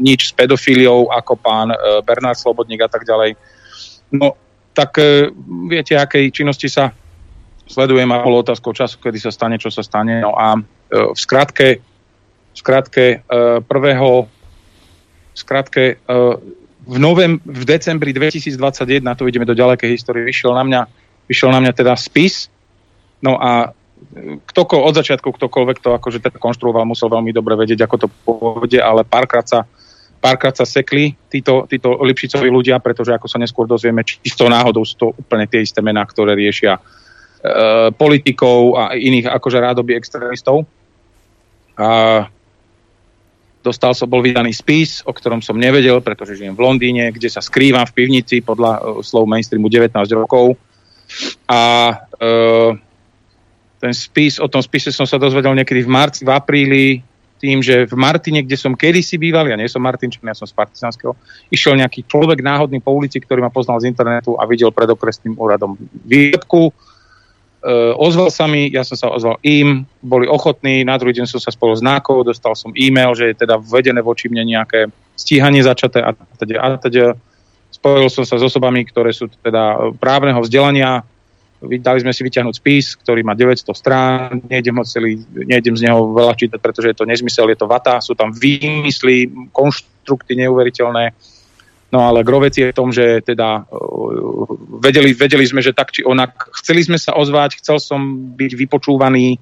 Speaker 11: nič s pedofíliou ako pán e, Bernard Slobodník a tak ďalej. No, tak e, viete, akej činnosti sa sledujem a bolo otázkou času, kedy sa stane, čo sa stane. No a e, v skratke, v skratke e, prvého v skratke e, v, novem, v decembri 2021, tu ideme do ďalekej histórie, vyšiel na mňa, vyšiel na mňa teda spis, no a ktoko, od začiatku ktokoľvek to akože teda konštruoval, musel veľmi dobre vedieť, ako to pôjde, ale párkrát sa, párkrát sa sekli títo, títo Lipšicovi ľudia, pretože ako sa neskôr dozvieme, čisto náhodou sú to úplne tie isté mená, ktoré riešia Eh, politikov a iných akože rádoby extrémistov. A dostal som, bol vydaný spis, o ktorom som nevedel, pretože žijem v Londýne, kde sa skrývam v pivnici podľa uh, slov mainstreamu 19 rokov. A uh, ten spis, o tom spise som sa dozvedel niekedy v marci, v apríli, tým, že v Martine, kde som kedysi býval, ja nie som Martinčan, ja som z Partizanského, išiel nejaký človek náhodný po ulici, ktorý ma poznal z internetu a videl pred okresným úradom výrobku, ozval sa mi, ja som sa ozval im, boli ochotní, na druhý deň som sa spolu znákol, dostal som e-mail, že je teda vedené voči mne nejaké stíhanie začaté a teda, a teda spojil som sa s osobami, ktoré sú teda právneho vzdelania, dali sme si vyťahnuť spis, ktorý má 900 strán, nejdem, celý, nejdem z neho veľa čítať, pretože je to nezmysel, je to vata, sú tam výmysly, konštrukty neuveriteľné. No ale grovec je v tom, že teda vedeli, vedeli sme, že tak či onak, chceli sme sa ozvať, chcel som byť vypočúvaný,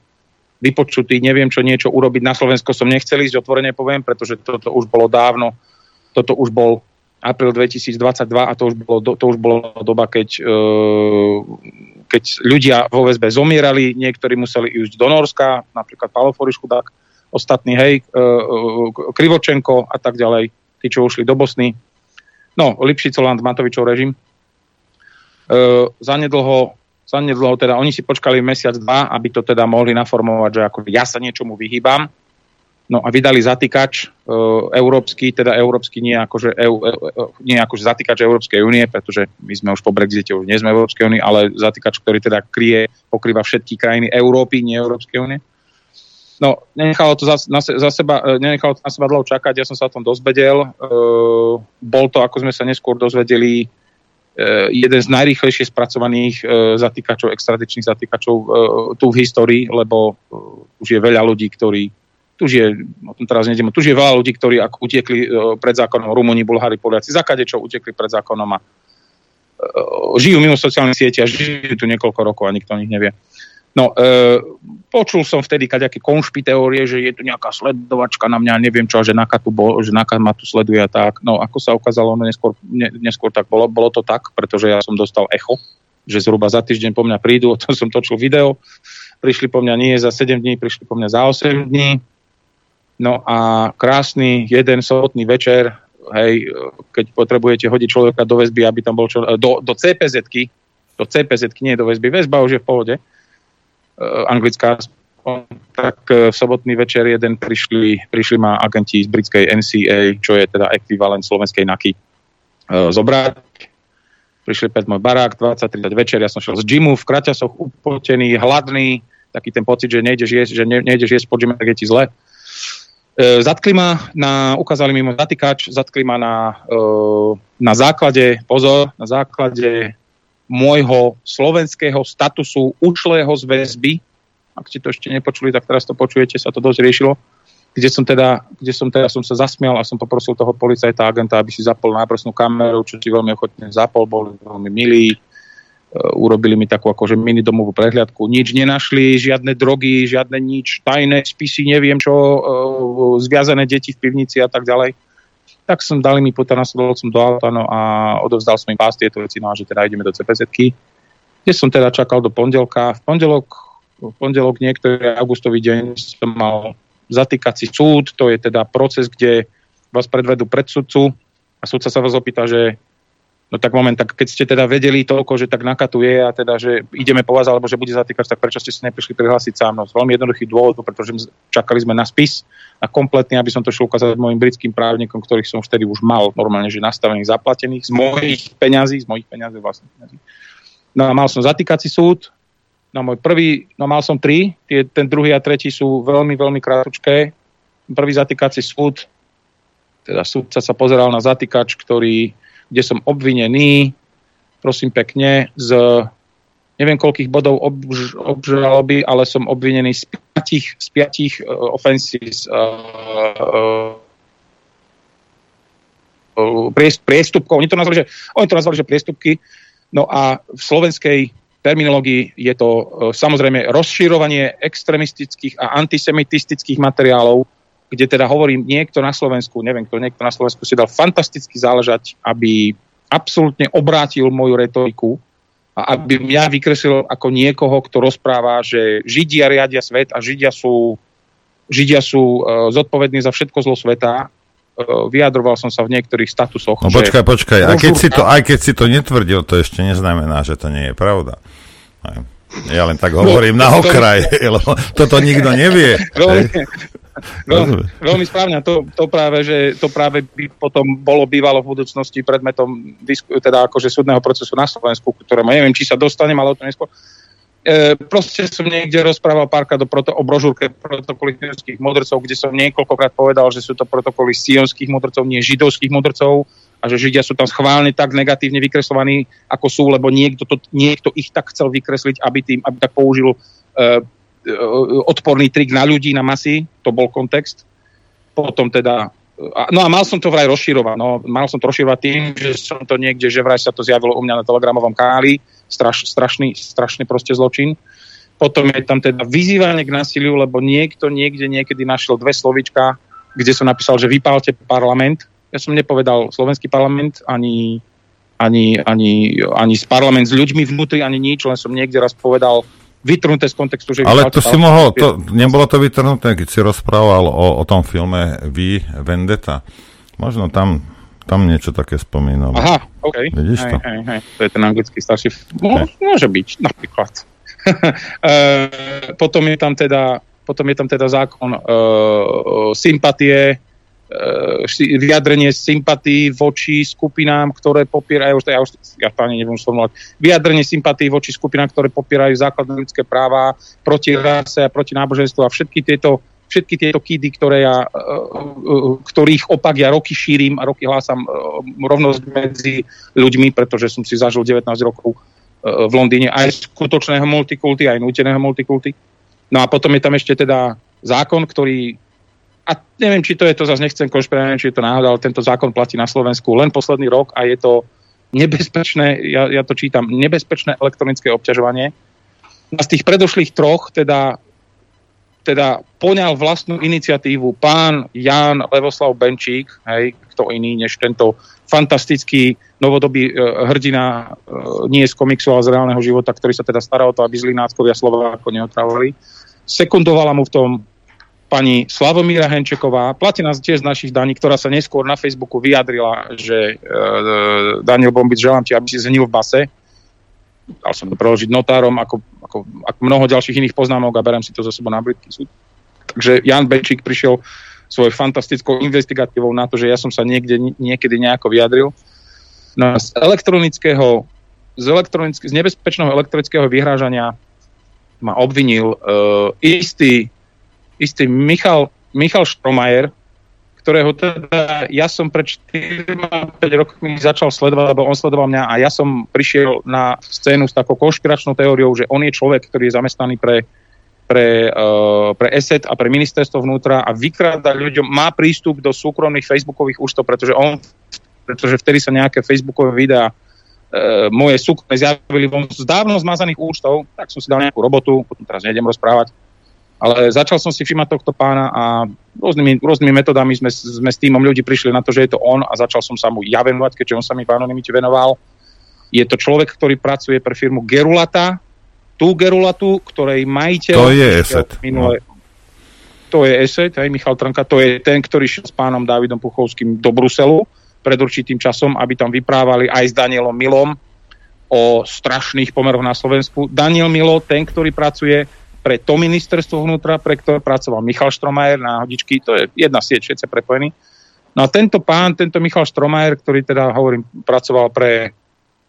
Speaker 11: vypočutý, neviem čo niečo urobiť. Na Slovensko som nechcel ísť, otvorene poviem, pretože toto už bolo dávno, toto už bol apríl 2022 a to už bolo, to už bolo doba, keď, uh, keď ľudia vo VSB zomierali, niektorí museli ísť do Norska, napríklad Palo Foriš chudák, ostatní, hej, uh, Krivočenko a tak ďalej, tí, čo ušli do Bosny, no, Lipšicoland, Matovičov režim. E, zanedlho, zanedlho teda, oni si počkali mesiac, dva, aby to teda mohli naformovať, že ako ja sa niečomu vyhýbam. No a vydali zatýkač e, európsky, teda európsky nie akože, EU, e, e, nie akože zatýkač Európskej únie, pretože my sme už po Brexite už nie sme Európskej únie, ale zatýkač, ktorý teda kryje, pokrýva všetky krajiny Európy, nie Európskej únie. No, nenechalo to za, na, za seba, e, nenechalo to na seba dlho čakať, ja som sa o tom dozvedel. E, bol to, ako sme sa neskôr dozvedeli, e, jeden z najrýchlejšie spracovaných e, zatýkačov, extradičných zatýkačov e, tu v histórii, lebo e, už je veľa ľudí, ktorí tu je, o tom teraz nejdeme, tu je veľa ľudí, ktorí ako utekli e, pred zákonom, Rumúni, Bulhári, Poliaci, za čo utekli pred zákonom a e, žijú mimo sociálnych siete a žijú tu niekoľko rokov a nikto o nich nevie. No, e, počul som vtedy kaďaké konšpy teórie, že je tu nejaká sledovačka na mňa, neviem čo, že Naka, tu bol, že Naka ma tu sleduje a tak. No, ako sa ukázalo, no neskôr, ne, neskôr tak bolo, bolo to tak, pretože ja som dostal echo, že zhruba za týždeň po mňa prídu, o tom som točil video, prišli po mňa nie za 7 dní, prišli po mňa za 8 dní. No a krásny jeden sobotný večer, hej, keď potrebujete hodiť človeka do väzby, aby tam bol čo, do, do CPZ-ky, do CPZ-ky, nie do väzby, väzba už je v pohode, anglická tak eh, v sobotný večer jeden prišli, prišli ma agenti z britskej NCA, čo je teda ekvivalent slovenskej NAKY, eh, zobrať. Prišli pred môj barák, 20-30 večer, ja som šiel z gymu v kraťasoch, upotený, hladný, taký ten pocit, že nejdeš jesť, že ne, nejdeš jesť po gyme, je ti zle. zatkli ma, na, ukázali mi môj zatýkač, zatkli ma na, na základe, pozor, na základe môjho slovenského statusu ušlého z väzby. Ak ste to ešte nepočuli, tak teraz to počujete, sa to dosť riešilo. Kde som teda, kde som teda som sa zasmial a som poprosil toho policajta agenta, aby si zapol náprosnú kameru, čo si veľmi ochotne zapol, boli veľmi milí. Uh, urobili mi takú akože mini domovú prehliadku. Nič nenašli, žiadne drogy, žiadne nič, tajné spisy, neviem čo, uh, zviazané deti v pivnici a tak ďalej tak som dali mi puta, nasledol som do auta no a odovzdal som im pás tieto veci, no a že teda ideme do cpz kde som teda čakal do pondelka. V pondelok, v pondelok niektorý augustový deň som mal zatýkací súd, to je teda proces, kde vás predvedú pred sudcu a sudca sa vás opýta, že No tak moment, tak keď ste teda vedeli toľko, že tak nakatuje a teda, že ideme po vás, alebo že bude zatýkať, tak prečo ste si neprišli prihlásiť sám? No veľmi jednoduchých dôvodov, pretože čakali sme na spis a kompletne, aby som to šiel ukázať mojim britským právnikom, ktorých som vtedy už mal normálne, že nastavených, zaplatených, z mojich peňazí, z mojich peňazí, vlastne peňazí. No a mal som zatýkací súd, no môj prvý, no mal som tri, tie, ten druhý a tretí sú veľmi, veľmi krátke. Prvý zatýkací súd, teda súdca sa pozeral na zatýkač, ktorý kde som obvinený, prosím pekne, z neviem koľkých bodov obž, obžaloby, ale som obvinený z piatich, z piatich uh, offenses uh, uh, priestupkov. Oni to nazvali, že, oni to nazvali, že priestupky. No a v slovenskej terminológii je to uh, samozrejme rozširovanie extremistických a antisemitistických materiálov kde teda hovorím, niekto na Slovensku, neviem kto, niekto na Slovensku si dal fantasticky záležať, aby absolútne obrátil moju retoriku a aby mňa vykreslil ako niekoho, kto rozpráva, že Židia riadia svet a Židia sú, Židia sú uh, zodpovední za všetko zlo sveta. Uh, vyjadroval som sa v niektorých statusoch.
Speaker 9: No počkaj, počkaj, aj keď, si to, aj keď si to netvrdil, to ešte neznamená, že to nie je pravda. Ja len tak hovorím no, na okraj, lebo toto nikto nevie.
Speaker 11: Veľmi, veľmi správne. To, to, práve, že to práve by potom bolo bývalo v budúcnosti predmetom disku, teda akože súdneho procesu na Slovensku, ktorému neviem, či sa dostanem, ale o to neskôr. E, proste som niekde rozprával párka do proto, o brožúrke protokoly sionských modrcov, kde som niekoľkokrát povedal, že sú to protokoly sionských modrcov, nie židovských modrcov a že Židia sú tam schválne tak negatívne vykreslovaní, ako sú, lebo niekto, to, niekto ich tak chcel vykresliť, aby, tým, aby tak použil e, odporný trik na ľudí, na masy, to bol kontext. Potom teda no a mal som to vraj rozširovať. No, mal som to rozširovať tým, že som to niekde, že vraj sa to zjavilo u mňa na telegramovom kanáli. Straš, strašný, strašný proste zločin. Potom je tam teda vyzývanie k násiliu, lebo niekto niekde niekedy našiel dve slovička, kde som napísal, že vypálte parlament. Ja som nepovedal slovenský parlament, ani, ani, ani, ani parlament s ľuďmi vnútri, ani nič, len som niekde raz povedal vytrhnuté z kontextu, že...
Speaker 9: Ale to si mohol, to, nebolo to vytrhnuté, keď si rozprával o, o tom filme V Vendetta. Možno tam, tam niečo také spomínal.
Speaker 11: Aha, OK.
Speaker 9: Vidíš
Speaker 11: hej,
Speaker 9: to?
Speaker 11: Hej, hej. To je ten anglický starší... Mo, môže byť, napríklad. uh, potom je tam teda potom je tam teda zákon uh, sympatie, vyjadrenie sympatí voči skupinám, ktoré popierajú, ja, už, ja to ani neviem sformulovať, vyjadrenie sympatí voči skupinám, ktoré popierajú základné ľudské práva proti rase a proti náboženstvu a všetky tieto všetky tieto kidy, ktoré ja, ktorých opak ja roky šírim a roky hlásam rovnosť medzi ľuďmi, pretože som si zažil 19 rokov v Londýne aj skutočného multikulty, aj núteného multikulty. No a potom je tam ešte teda zákon, ktorý a neviem, či to je to, zase nechcem konšpirovať, či je to náhoda, ale tento zákon platí na Slovensku len posledný rok a je to nebezpečné, ja, ja to čítam, nebezpečné elektronické obťažovanie. A z tých predošlých troch teda, teda poňal vlastnú iniciatívu pán Jan Levoslav Benčík, hej, kto iný než tento fantastický novodobý e, hrdina e, nie z komiksu, ale z reálneho života, ktorý sa teda stará o to, aby Zlináckovia Slováko neotravovali sekundovala mu v tom pani Slavomíra Henčeková, platí nás tiež z našich daní, ktorá sa neskôr na Facebooku vyjadrila, že e, Daniel Bombic, želám ti, aby si zhnil v base. Dal som to preložiť notárom, ako, ako, ako mnoho ďalších iných poznámok a berem si to za sebou na britský súd. Takže Jan Benčík prišiel svojou fantastickou investigatívou na to, že ja som sa niekde, niekedy nejako vyjadril. No z elektronického, z, elektronick- z nebezpečného elektronického vyhrážania ma obvinil uh, istý, istý Michal, Michal Štromajer, ktorého teda ja som pred 4-5 rokmi začal sledovať, lebo on sledoval mňa a ja som prišiel na scénu s takou konšpiračnou teóriou, že on je človek, ktorý je zamestnaný pre, pre, uh, pre ESET a pre ministerstvo vnútra a vykráda ľuďom, má prístup do súkromných facebookových účtov, pretože on pretože vtedy sa nejaké facebookové videá e, moje súkromné zjavili von z dávno zmazaných účtov, tak som si dal nejakú robotu, potom teraz nejdem rozprávať, ale začal som si všimať tohto pána a rôznymi, rôznymi metodami sme, sme s týmom ľudí prišli na to, že je to on a začal som sa mu ja venovať, keďže on sa mi v anonimite venoval. Je to človek, ktorý pracuje pre firmu Gerulata, tú Gerulatu, ktorej majiteľ...
Speaker 9: To je ESET.
Speaker 11: Minule, no. To je ESET, aj Michal Trnka, to je ten, ktorý šiel s pánom Dávidom Puchovským do Bruselu pred určitým časom, aby tam vyprávali aj s Danielom Milom o strašných pomeroch na Slovensku. Daniel Milo, ten, ktorý pracuje pre to ministerstvo vnútra, pre ktoré pracoval Michal Štromajer na hodičky, to je jedna sieť, všetci prepojení. No a tento pán, tento Michal Štromajer, ktorý teda, hovorím, pracoval pre,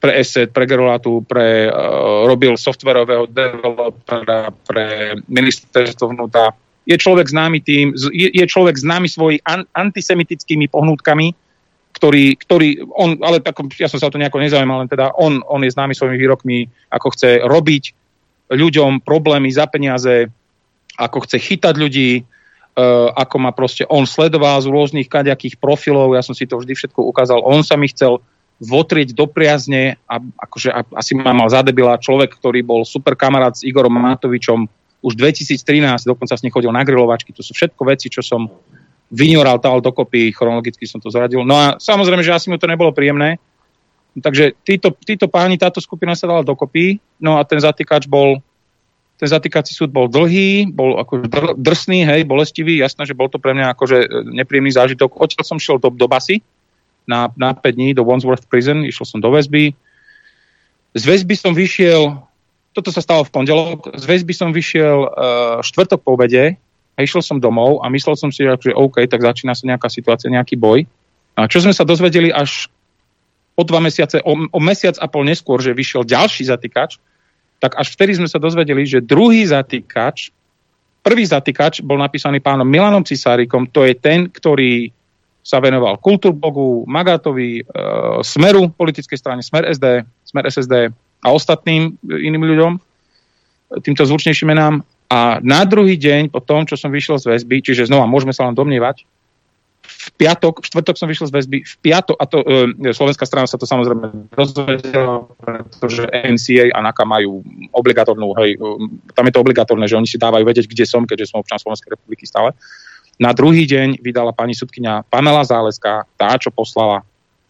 Speaker 11: pre ESET, pre Gerolatu, pre, uh, robil softwarového developera pre ministerstvo vnútra, je človek známy tým, je, je človek známy svojimi an, antisemitickými pohnutkami, ktorý, ktorý on, ale tak, ja som sa o to nejako nezaujímal, len teda on, on je známy svojimi výrokmi, ako chce robiť ľuďom problémy za peniaze, ako chce chytať ľudí, uh, ako ma proste on sledoval z rôznych kaďakých profilov, ja som si to vždy všetko ukázal, on sa mi chcel votrieť do priazne a akože asi ma mal zadebila človek, ktorý bol super kamarát s Igorom Matovičom už 2013, dokonca s ním chodil na grilovačky, to sú všetko veci, čo som vyňoral tal dokopy, chronologicky som to zradil. No a samozrejme, že asi mu to nebolo príjemné. Takže títo, títo páni, táto skupina sa dala dokopy, no a ten zatýkač bol, ten zatýkací súd bol dlhý, bol akože dr- drsný, hej, bolestivý, jasné, že bol to pre mňa akože e, nepríjemný zážitok. Odtiaľ som šiel do, do basy na, na 5 dní do Wandsworth Prison, išiel som do väzby. Z väzby som vyšiel, toto sa stalo v pondelok, z väzby som vyšiel uh, štvrtok po obede, a išiel som domov a myslel som si, že OK, tak začína sa nejaká situácia, nejaký boj. A čo sme sa dozvedeli až o dva mesiace, o, o mesiac a pol neskôr, že vyšiel ďalší zatýkač, tak až vtedy sme sa dozvedeli, že druhý zatýkač, prvý zatýkač bol napísaný pánom Milanom Cisárikom, to je ten, ktorý sa venoval Kultúrbogu, Magátovi, e, Smeru, politickej strane Smer SD, Smer SSD a ostatným iným ľuďom, týmto zvučnejším menám. A na druhý deň, po tom, čo som vyšiel z väzby, čiže znova môžeme sa len domnievať, v piatok, v štvrtok som vyšiel z väzby, v piatok, a to e, slovenská strana sa to samozrejme dozvedela, pretože NCA a NAKA majú obligatórnu, hej, e, tam je to obligatórne, že oni si dávajú vedieť, kde som, keďže som občan Slovenskej republiky stále. Na druhý deň vydala pani sudkynia Pamela Záleská, tá, čo poslala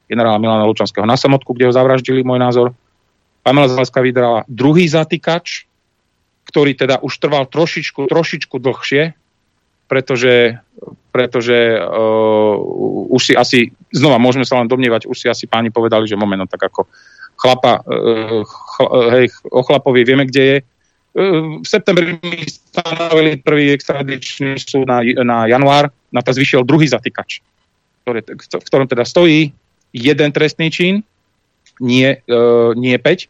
Speaker 11: generála Milana Lučanského na samotku, kde ho zavraždili, môj názor. Pamela Záleská vydala druhý zatýkač, ktorý teda už trval trošičku, trošičku dlhšie, pretože, pretože uh, už si asi, znova môžeme sa len domnievať, už si asi páni povedali, že moment, no tak ako chlapa, uh, chl, hej, o chlapovi vieme, kde je. Uh, v septembri mi stanovili prvý extradičný súd na, na január, na to zvyšiel druhý zatýkač, ktorý, v ktorom teda stojí jeden trestný čin, nie, uh, nie 5.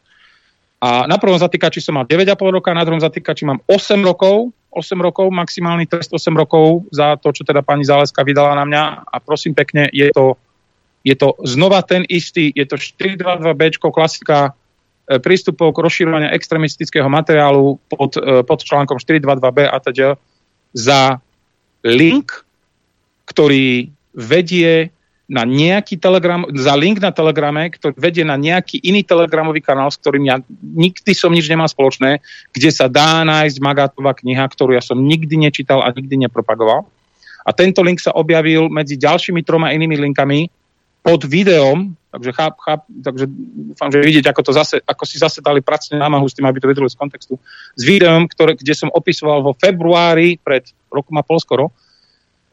Speaker 11: A na prvom zatýkači som mal 9,5 roka, na druhom zatýkači mám 8 rokov, 8 rokov, maximálny trest 8 rokov za to, čo teda pani Záleska vydala na mňa. A prosím pekne, je to, je to znova ten istý, je to 422B, klasika e, prístupov k rozširovania extremistického materiálu pod, e, pod článkom 422B a teda za link, ktorý vedie na nejaký telegram, za link na telegrame, ktorý vedie na nejaký iný telegramový kanál, s ktorým ja nikdy som nič nemal spoločné, kde sa dá nájsť Magatová kniha, ktorú ja som nikdy nečítal a nikdy nepropagoval. A tento link sa objavil medzi ďalšími troma inými linkami pod videom, takže, cháp, cháp, takže dúfam, že vidieť, ako, to zase, ako si zase dali pracne námahu s tým, aby to vedeli z kontextu, s videom, ktoré, kde som opisoval vo februári pred rokom a pol skoro,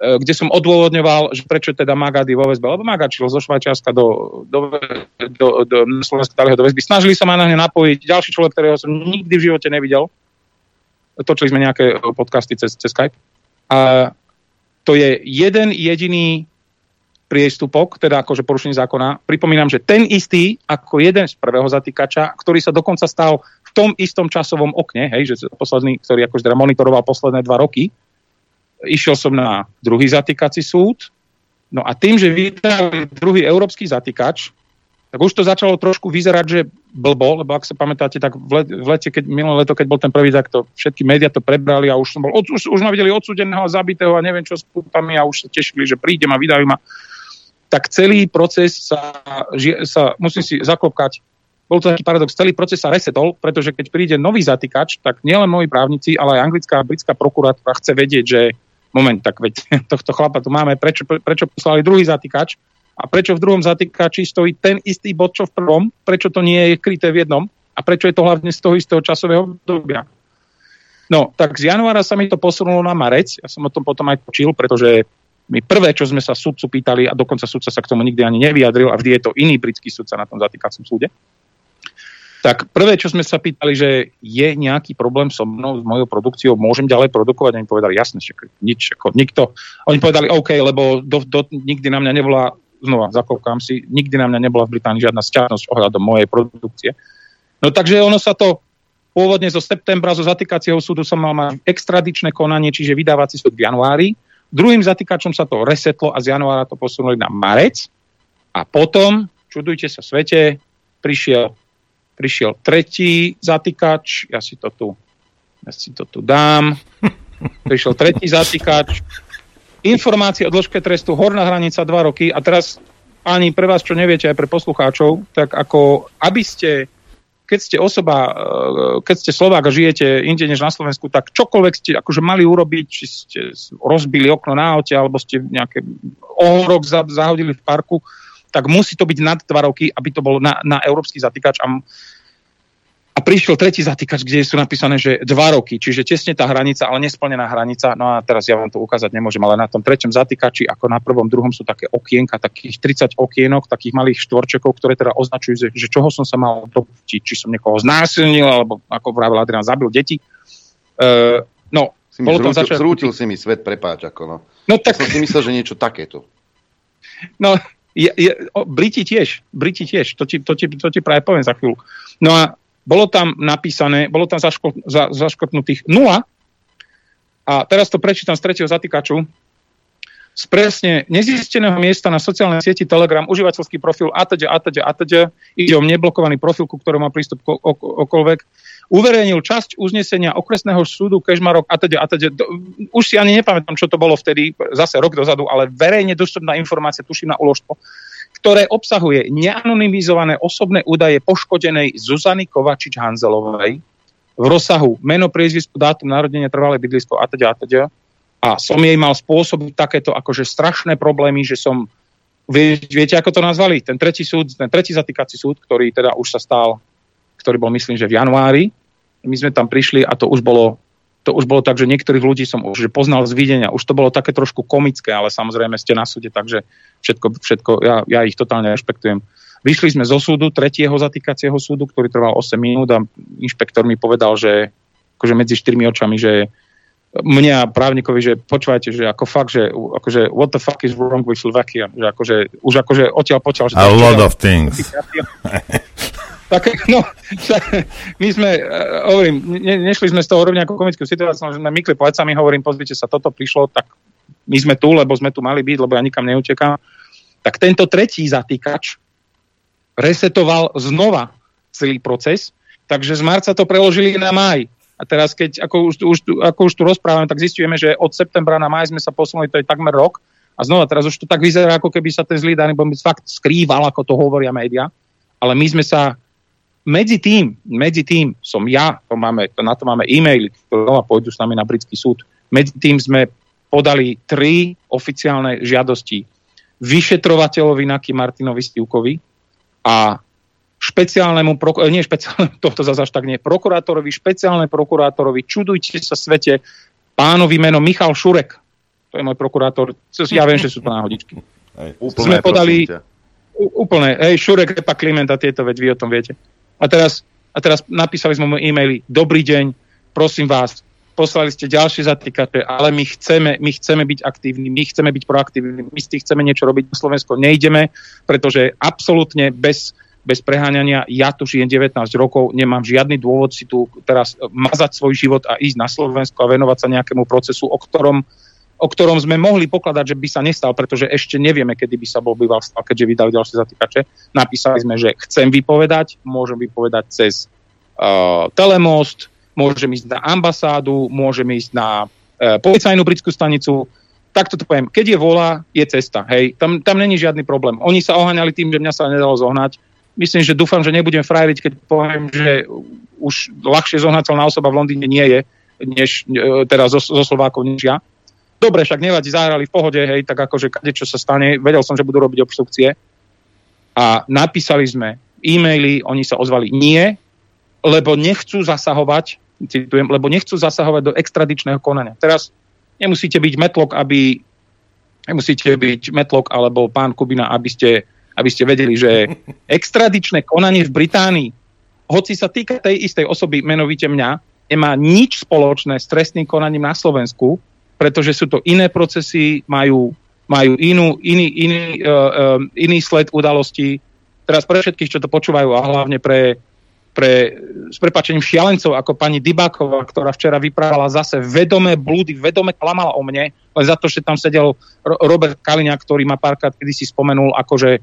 Speaker 11: kde som odôvodňoval, že prečo teda Magad je vo väzbe, lebo šiel zo Švajčiarska do, do, do, do, do Slovenska dali do väzby. Snažili sa ma na ňu napojiť ďalší človek, ktorého som nikdy v živote nevidel. Točili sme nejaké podcasty cez, cez Skype. A to je jeden jediný priestupok, teda akože porušenie zákona. Pripomínam, že ten istý ako jeden z prvého zatýkača, ktorý sa dokonca stal v tom istom časovom okne, hej, že posledný, ktorý akože teda monitoroval posledné dva roky, išiel som na druhý zatýkací súd, no a tým, že vydali druhý európsky zatýkač, tak už to začalo trošku vyzerať, že blbo, lebo ak sa pamätáte, tak v, lete, keď, minulé leto, keď bol ten prvý, tak to všetky médiá to prebrali a už som bol, už, už ma videli odsudeného, zabitého a neviem čo s putami a už sa tešili, že prídem a vydajú ma. Tak celý proces sa, sa musím si zaklopkať, bol to taký paradox, celý proces sa resetol, pretože keď príde nový zatýkač, tak nielen moji právnici, ale aj anglická a britská prokuratúra chce vedieť, že moment, tak veď tohto chlapa tu máme, prečo, prečo poslali druhý zatýkač? A prečo v druhom zatýkači stojí ten istý bod, čo v prvom, prečo to nie je kryté v jednom? A prečo je to hlavne z toho istého časového obdobia. No, tak z januára sa mi to posunulo na marec, ja som o tom potom aj počil, pretože my prvé, čo sme sa sudcu pýtali, a dokonca sudca sa k tomu nikdy ani nevyjadril, a vždy je to iný britský sudca na tom zatýkacom súde, tak prvé, čo sme sa pýtali, že je nejaký problém so mnou, s mojou produkciou, môžem ďalej produkovať? Oni povedali, jasne, že nič, ako nikto. Oni povedali, OK, lebo do, do, nikdy na mňa nebola, znova zaklopkám si, nikdy na mňa nebola v Británii žiadna sťažnosť ohľadom mojej produkcie. No takže ono sa to pôvodne zo septembra, zo zatýkacieho súdu som mal mať extradičné konanie, čiže vydávací súd v januári. Druhým zatýkačom sa to resetlo a z januára to posunuli na marec. A potom, čudujte sa svete, prišiel prišiel tretí zatýkač, ja si to tu, ja si to tu dám, prišiel tretí zatýkač, informácie o dĺžke trestu, horná hranica 2 roky. A teraz ani pre vás, čo neviete, aj pre poslucháčov, tak ako aby ste, keď ste osoba, e, keď ste Slovák a žijete inde než na Slovensku, tak čokoľvek ste akože mali urobiť, či ste rozbili okno na aute, alebo ste nejaké ohorok zahodili v parku, tak musí to byť nad 2 roky, aby to bol na, na európsky zatýkač. A, a prišiel tretí zatýkač, kde sú napísané, že 2 roky, čiže tesne tá hranica, ale nesplnená hranica. No a teraz ja vám to ukázať nemôžem, ale na tom treťom zatýkači, ako na prvom, druhom sú také okienka, takých 30 okienok, takých malých štvorčekov, ktoré teda označujú, že, že čoho som sa mal dopustiť, či som niekoho znásilnil, alebo ako vravel Adrian, zabil deti. Uh, no,
Speaker 2: si bolo tam začať... Zrútil si mi svet, prepáč, ako no.
Speaker 11: No tak...
Speaker 2: Ja som si myslel, že niečo takéto.
Speaker 11: No, je, je, o, Briti tiež, Briti tiež, to ti, to, ti, to ti práve poviem za chvíľu. No a bolo tam napísané, bolo tam zaško, za, zaškotnutých nula a teraz to prečítam z tretieho zatýkaču. Z presne nezisteného miesta na sociálnej sieti Telegram užívateľský profil atď, atď, atď, ide o neblokovaný profil, ku ktorému má prístup okoľvek. uverejnil časť uznesenia okresného súdu Kežmarok a teda, a teda. Už si ani nepamätám, čo to bolo vtedy, zase rok dozadu, ale verejne dostupná informácia, tuším na uložstvo, ktoré obsahuje neanonymizované osobné údaje poškodenej Zuzany Kovačič-Hanzelovej v rozsahu meno, priezvisku, dátum narodenia, trvalé bydlisko a teda a teda. A som jej mal spôsobiť takéto akože strašné problémy, že som Vie, viete, ako to nazvali? Ten tretí súd, ten tretí zatýkací súd, ktorý teda už sa stal, ktorý bol myslím, že v januári, my sme tam prišli a to už bolo to už bolo tak, že niektorých ľudí som už poznal z videnia. Už to bolo také trošku komické, ale samozrejme ste na súde, takže všetko, všetko ja, ja ich totálne rešpektujem. Vyšli sme zo súdu, tretieho zatýkacieho súdu, ktorý trval 8 minút a inšpektor mi povedal, že akože medzi štyrmi očami, že mne a právnikovi, že počúvajte, že ako fakt, že akože what the fuck is wrong with Slovakia, že akože, už akože odtiaľ počal, že...
Speaker 9: A lot of things.
Speaker 11: Tak, no, my sme, uh, hovorím, ne, nešli sme z toho robiť nejakú komickú situáciu, že sme mykli plecami, hovorím, pozrite sa, toto prišlo, tak my sme tu, lebo sme tu mali byť, lebo ja nikam neutekám. Tak tento tretí zatýkač resetoval znova celý proces, takže z marca to preložili na maj. A teraz, keď ako už, už, ako už tu rozprávame, tak zistujeme, že od septembra na maj sme sa posunuli, to je takmer rok. A znova, teraz už to tak vyzerá, ako keby sa ten zlý daný fakt skrýval, ako to hovoria médiá. Ale my sme sa medzi tým, medzi tým som ja, to máme, to, na to máme e-maily, ktoré pôjdu s nami na britský súd. Medzi tým sme podali tri oficiálne žiadosti vyšetrovateľovi Naky Martinovi Stivkovi a špeciálnemu, nie špeciálnemu, tohto zase až tak nie, prokurátorovi, špeciálne prokurátorovi, čudujte sa svete, pánovi meno Michal Šurek, to je môj prokurátor, ja viem, že sú to náhodičky.
Speaker 2: Úplne,
Speaker 11: sme podali úplne, hej, Šurek, Repa, Kliment a tieto, veď vy o tom viete. A teraz, a teraz napísali sme mu e-maily, dobrý deň, prosím vás, poslali ste ďalšie zatýkače, ale my chceme, my chceme byť aktívni, my chceme byť proaktívni, my s tým chceme niečo robiť. Na Slovensko nejdeme, pretože absolútne bez, bez preháňania, ja tu žijem 19 rokov, nemám žiadny dôvod si tu teraz mazať svoj život a ísť na Slovensko a venovať sa nejakému procesu, o ktorom o ktorom sme mohli pokladať, že by sa nestal, pretože ešte nevieme, kedy by sa bol býval stal, keďže vydali ďalšie zatýkače. Napísali sme, že chcem vypovedať, môžem vypovedať cez uh, telemost, môžem ísť na ambasádu, môžem ísť na uh, policajnú britskú stanicu. Takto to poviem. Keď je vola, je cesta. Hej, tam, tam není žiadny problém. Oni sa oháňali tým, že mňa sa nedalo zohnať. Myslím, že dúfam, že nebudem frajeriť, keď poviem, že už ľahšie zohnateľná osoba v Londýne nie je, než uh, teraz zo, zo Slovákov, než ja dobre, však nevadí, zahrali v pohode, hej, tak akože kade čo sa stane, vedel som, že budú robiť obstrukcie. A napísali sme e-maily, oni sa ozvali nie, lebo nechcú zasahovať, citujem, lebo nechcú zasahovať do extradičného konania. Teraz nemusíte byť metlok, aby nemusíte byť metlok alebo pán Kubina, aby ste, aby ste vedeli, že extradičné konanie v Británii, hoci sa týka tej istej osoby, menovite mňa, nemá nič spoločné s trestným konaním na Slovensku, pretože sú to iné procesy, majú, majú inú, iný, iný, uh, iný sled udalostí. Teraz pre všetkých, čo to počúvajú a hlavne pre, pre s prepačením šialencov ako pani Dybáková, ktorá včera vyprávala zase vedomé blúdy, vedome klamala o mne, len za to, že tam sedel Robert Kaliňák, ktorý ma párkrát kedy si spomenul, akože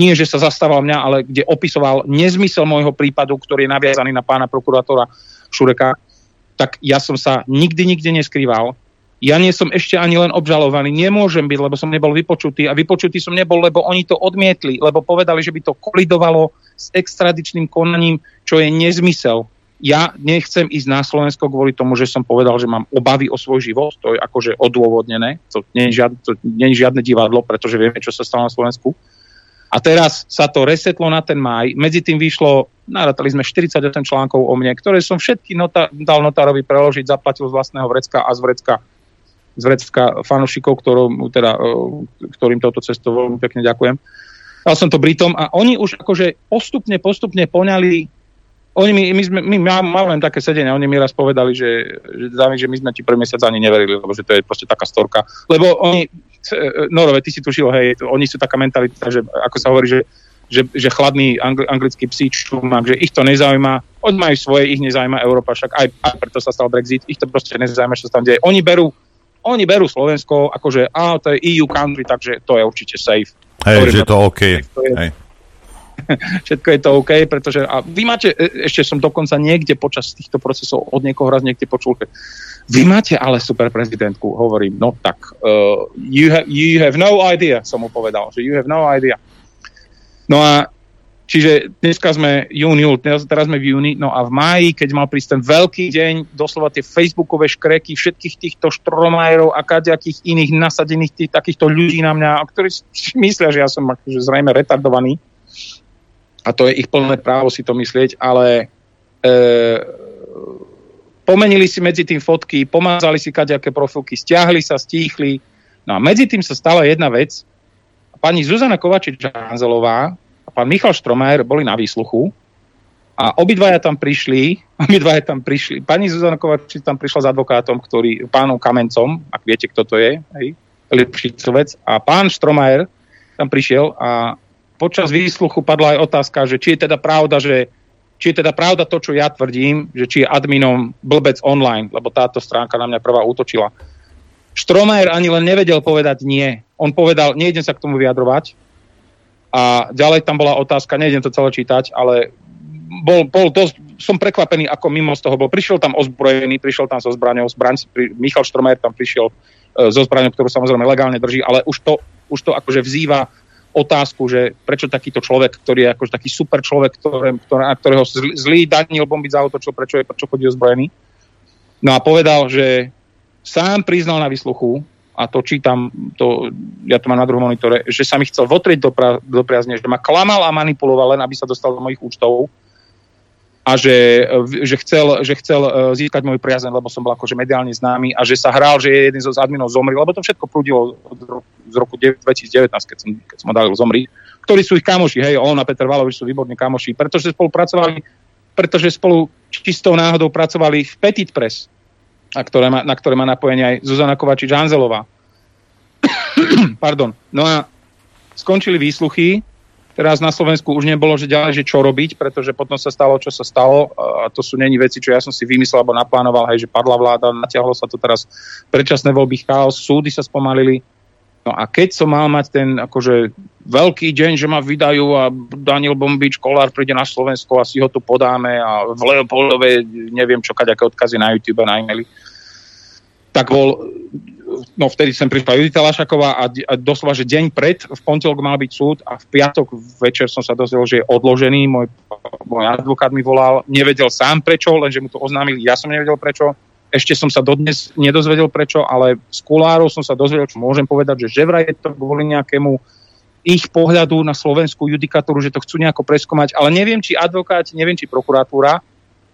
Speaker 11: nie, že sa zastával mňa, ale kde opisoval nezmysel môjho prípadu, ktorý je naviazaný na pána prokurátora Šureka, tak ja som sa nikdy, nikde neskrýval ja nie som ešte ani len obžalovaný, nemôžem byť, lebo som nebol vypočutý a vypočutý som nebol, lebo oni to odmietli, lebo povedali, že by to kolidovalo s extradičným konaním, čo je nezmysel. Ja nechcem ísť na Slovensko kvôli tomu, že som povedal, že mám obavy o svoj život, to je akože odôvodnené, to nie je žiadne, žiadne divadlo, pretože vieme, čo sa stalo na Slovensku. A teraz sa to resetlo na ten maj, medzi tým vyšlo, narátali sme 48 článkov o mne, ktoré som všetky nota, dal notárovi preložiť, zaplatil z vlastného vrecka a z vrecka z vrecka fanúšikov, teda, e, ktorým touto cestou veľmi pekne ďakujem. Dal som to Britom a oni už akože postupne, postupne poňali oni my, my, sme, my máme len také sedenie, oni mi raz povedali, že, že, že my sme ti prvý mesiac ani neverili, lebo že to je proste taká storka. Lebo oni, e, Norove, ty si tušil, hej, oni sú taká mentalita, že ako sa hovorí, že, že, že chladný angl, anglický psí že ich to nezaujíma, oni majú svoje, ich nezaujíma Európa, však aj, aj preto sa stal Brexit, ich to proste nezaujíma, čo sa tam deje. Oni berú oni berú Slovensko, akože á, to je EU country, takže to je určite safe.
Speaker 9: Hej, že to OK. To je,
Speaker 11: hej. všetko je to OK, pretože a vy máte, e, ešte som dokonca niekde počas týchto procesov od niekoho raz niekde počul, že vy máte ale super prezidentku, hovorím, no tak, uh, you, ha- you have no idea, som mu povedal, že you have no idea. No a čiže dneska sme jún, teraz sme v júni, no a v máji, keď mal prísť ten veľký deň, doslova tie facebookové škreky všetkých týchto štromajerov a kaďakých iných nasadených tých, takýchto ľudí na mňa, ktorí myslia, že ja som akože zrejme retardovaný, a to je ich plné právo si to myslieť, ale e, pomenili si medzi tým fotky, pomazali si kaďaké profilky, stiahli sa, stíchli. No a medzi tým sa stala jedna vec. Pani Zuzana Kovačič-Hanzelová a pán Michal Štromajer boli na výsluchu a obidvaja tam prišli, obidvaja tam prišli, pani Zuzana Kovačič tam prišla s advokátom, ktorý, pánom Kamencom, ak viete, kto to je, hej, Lipšicovec, a pán Štromajer tam prišiel a počas výsluchu padla aj otázka, že či je teda pravda, že či je teda pravda to, čo ja tvrdím, že či je adminom blbec online, lebo táto stránka na mňa prvá útočila. Štromajer ani len nevedel povedať nie. On povedal, nejdem sa k tomu vyjadrovať. A ďalej tam bola otázka, nejdem to celé čítať, ale bol, bol dosť, som prekvapený, ako mimo z toho bol. Prišiel tam ozbrojený, prišiel tam so zbraňou, zbraň, pri, Michal Štromajer tam prišiel e, so zbraňou, ktorú samozrejme legálne drží, ale už to, už to akože vzýva otázku, že prečo takýto človek, ktorý je akože taký super človek, ktoré, ktoré, na ktorého zlý Daniel Bombic zautočil, prečo, je, prečo chodí ozbrojený. No a povedal, že sám priznal na vysluchu, a to čítam, to, ja to mám na druhom monitore, že sa mi chcel votrieť do, pra, do priazne, že ma klamal a manipuloval len, aby sa dostal do mojich účtov. A že, že, chcel, že chcel e, získať môj priazeň, lebo som bol akože mediálne známy a že sa hral, že jeden zo adminov zomrel, lebo to všetko prúdilo z roku 2019, keď som, keď som dal zomri, ktorí sú ich kamoši, hej, on a Peter Valovič sú výborní kamoši, pretože spolupracovali, pretože spolu čistou náhodou pracovali v Petit Press, na ktoré má, na ktoré má napojenie aj Zuzana Kovačič-Hanzelová. Pardon. No a skončili výsluchy, Teraz na Slovensku už nebolo, že ďalej, že čo robiť, pretože potom sa stalo, čo sa stalo. A to sú není veci, čo ja som si vymyslel alebo naplánoval, hej, že padla vláda, natiahlo sa to teraz predčasné voľby, chaos, súdy sa spomalili. No a keď som mal mať ten akože veľký deň, že ma vydajú a Daniel Bombič, Kolár príde na Slovensko a si ho tu podáme a v Leopoldove neviem čo, aké odkazy na YouTube na e-maily, tak bol no vtedy sem prišla Judita Lašaková a, a doslova, že deň pred, v pondelok mal byť súd a v piatok večer som sa dozvedel, že je odložený, môj, môj advokát mi volal, nevedel sám prečo, lenže mu to oznámili, ja som nevedel prečo, ešte som sa dodnes nedozvedel prečo, ale z kulárov som sa dozvedel, čo môžem povedať, že vraj je to kvôli nejakému ich pohľadu na slovenskú judikatúru, že to chcú nejako preskomať, ale neviem, či advokáti, neviem, či prokuratúra,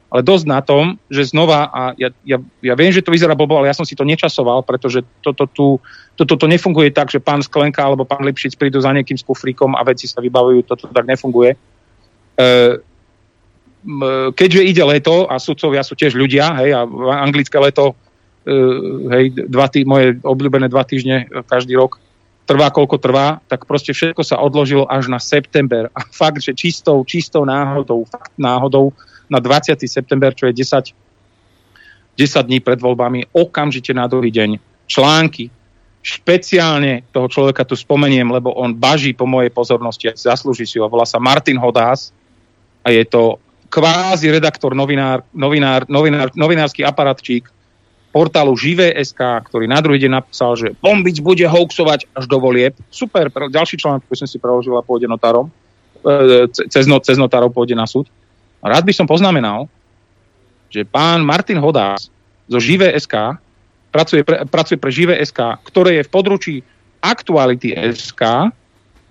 Speaker 11: ale dosť na tom, že znova, a ja, ja, ja viem, že to vyzerá blbo, ale ja som si to nečasoval, pretože toto tu, toto to nefunguje tak, že pán Sklenka alebo pán Lipšic prídu za niekým s a veci sa vybavujú, toto tak nefunguje. E, keďže ide leto a sudcovia sú tiež ľudia, hej, a anglické leto, e, hej, dva tý, moje obľúbené dva týždne každý rok, trvá koľko trvá, tak proste všetko sa odložilo až na september. A fakt, že čistou, čistou náhodou, fakt náhodou, na 20. september, čo je 10, 10 dní pred voľbami, okamžite na druhý deň články. Špeciálne toho človeka tu spomeniem, lebo on baží po mojej pozornosti a zaslúži si ho. Volá sa Martin Hodás a je to kvázi redaktor, novinár, novinár, novinár, novinársky aparátčík portálu Živé.sk, ktorý na druhý deň napísal, že Bombic bude hoaxovať až do volieb. Super, ďalší článok, ktorý som si preložil a pôjde notárom, e, cez, no, cez notárov pôjde na súd. Rád by som poznamenal, že pán Martin Hodás zo Živé SK pracuje pre, pracuje pre Živé SK, ktoré je v područí Aktuality SK,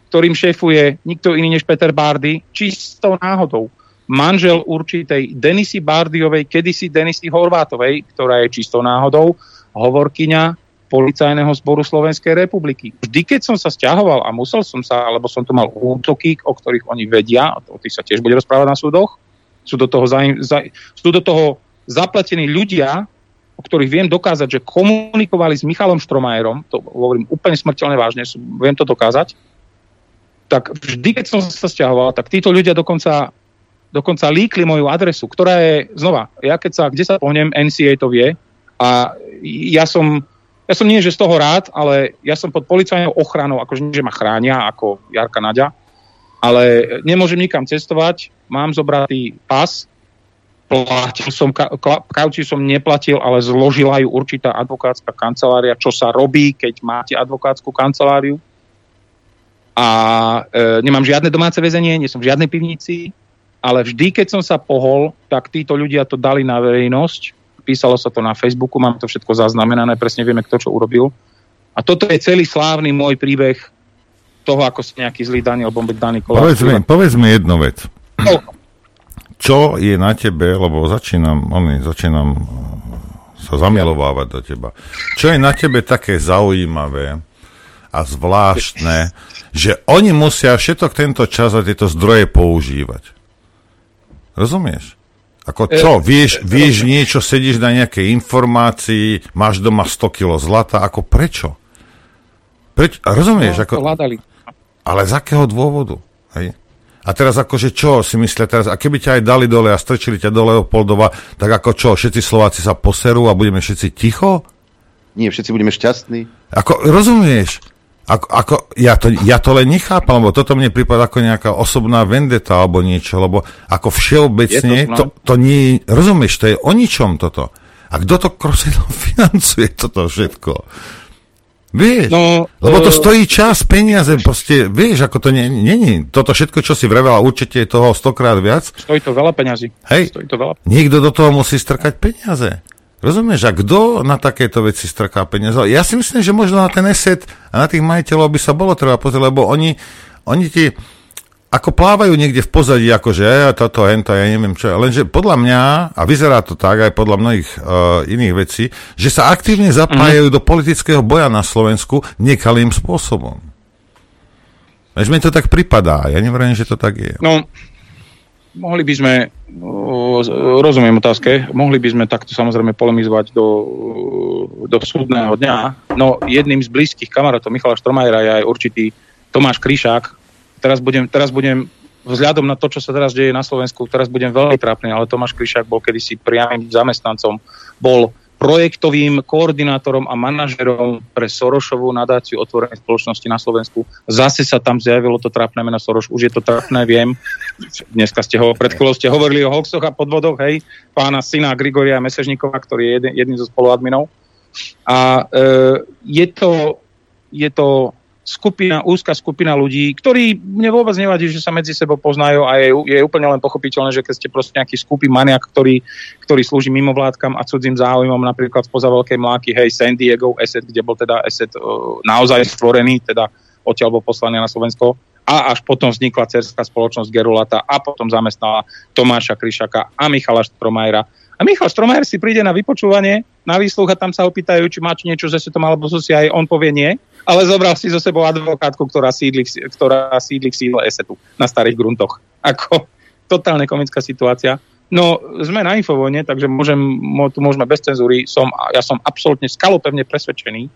Speaker 11: ktorým šéfuje nikto iný než Peter Bardy, čistou náhodou. Manžel určitej Denisy Bardiovej, kedysi Denisy Horvátovej, ktorá je čistou náhodou hovorkyňa policajného zboru Slovenskej republiky. Vždy, keď som sa stiahoval a musel som sa, alebo som tu mal útoky, o ktorých oni vedia, o tých sa tiež bude rozprávať na súdoch, sú do toho, za, za, sú do toho zapletení ľudia, o ktorých viem dokázať, že komunikovali s Michalom Štromajerom, to hovorím úplne smrteľne vážne, viem to dokázať, tak vždy, keď som sa stiahoval, tak títo ľudia dokonca, dokonca líkli moju adresu, ktorá je, znova, ja keď sa, kde sa pohnem, NCA to vie a ja som, ja som nie, že z toho rád, ale ja som pod policajnou ochranou, akože nie, že ma chránia ako Jarka Naďa, ale nemôžem nikam cestovať, mám zobratý pas, platil som, kauciu som neplatil, ale zložila ju určitá advokátska kancelária, čo sa robí, keď máte advokátsku kanceláriu. A e, nemám žiadne domáce väzenie, nie som v žiadnej pivnici, ale vždy, keď som sa pohol, tak títo ľudia to dali na verejnosť. Písalo sa to na Facebooku, mám to všetko zaznamenané, presne vieme, kto čo urobil. A toto je celý slávny môj príbeh toho, ako sa nejaký zlý Daniel Bombek Dani
Speaker 9: Povedz mi, povedz mi jednu vec. No. Čo je na tebe, lebo začínam, oni, začínam uh, sa zamilovávať do teba. Čo je na tebe také zaujímavé a zvláštne, že oni musia všetok tento čas a tieto zdroje používať. Rozumieš? Ako čo? Vieš, vieš niečo, sedíš na nejakej informácii, máš doma 100 kg zlata, ako prečo? Preč, rozumieš? No, ako, ale z akého dôvodu? Hej? A teraz akože čo si myslia teraz, a keby ťa aj dali dole a strčili ťa do Leopoldova, tak ako čo, všetci Slováci sa poserú a budeme všetci ticho?
Speaker 2: Nie, všetci budeme šťastní.
Speaker 9: Ako, rozumieš? Ako, ako, ja, to, ja to len nechápam, lebo toto mne prípada ako nejaká osobná vendeta alebo niečo, lebo ako všeobecne, to, to, to nie rozumieš, to je o ničom toto. A kto to krosedom financuje toto všetko? Vieš, no, lebo to uh, stojí čas, peniaze, proste, vieš, ako to není. Toto všetko, čo si vrevela, určite je toho stokrát viac.
Speaker 11: Stojí to veľa peňazí.
Speaker 9: Hej,
Speaker 11: stojí to veľa.
Speaker 9: niekto do toho musí strkať peniaze. Rozumieš, a kto na takéto veci strká peniaze? Ja si myslím, že možno na ten eset a na tých majiteľov by sa bolo treba pozrieť, lebo oni, oni ti, ako plávajú niekde v pozadí, akože ja, toto, hento, ja neviem čo. Lenže podľa mňa, a vyzerá to tak aj podľa mnohých uh, iných vecí, že sa aktívne zapájajú mm. do politického boja na Slovensku nekalým spôsobom. Veď mi to tak pripadá, ja nevrajím, že to tak je.
Speaker 11: No, mohli by sme, uh, rozumiem otázke, mohli by sme takto samozrejme polemizovať do, do súdneho dňa, no jedným z blízkych kamarátov Michala Štromajera je aj určitý Tomáš Kryšák, teraz budem, teraz budem vzhľadom na to, čo sa teraz deje na Slovensku, teraz budem veľmi trápny, ale Tomáš Kryšák bol kedysi priamým zamestnancom, bol projektovým koordinátorom a manažerom pre Sorošovú nadáciu otvorenej spoločnosti na Slovensku. Zase sa tam zjavilo to trápne meno Soroš, už je to trápne, viem. Dneska ste ho, pred chvíľou ste hovorili o hoxoch a podvodoch, hej, pána syna Grigoria Mesežníkova, ktorý je jeden, jedným zo spoluadminov. A e, je to, je to skupina, úzka skupina ľudí, ktorí mne vôbec nevadí, že sa medzi sebou poznajú a je, je úplne len pochopiteľné, že keď ste proste nejaký skupý maniak, ktorý, ktorý slúži mimovládkam a cudzím záujmom, napríklad spoza Veľkej mláky, hej, San Diego Asset, kde bol teda Asset uh, naozaj stvorený, teda odtiaľ bol poslaný na Slovensko, a až potom vznikla cerská spoločnosť Gerulata a potom zamestnala Tomáša Kryšaka a Michala Štromajera. A Michal Stromajer si príde na vypočúvanie, na výsluch a tam sa opýtajú, či má niečo ze svetom alebo so aj on povie nie, ale zobral si zo sebou advokátku, ktorá sídli, ktorá sídli v sídle Esetu na starých gruntoch. Ako totálne komická situácia. No, sme na Infovojne, takže môžem, tu môžeme bez cenzúry. Som, ja som absolútne skalopevne presvedčený,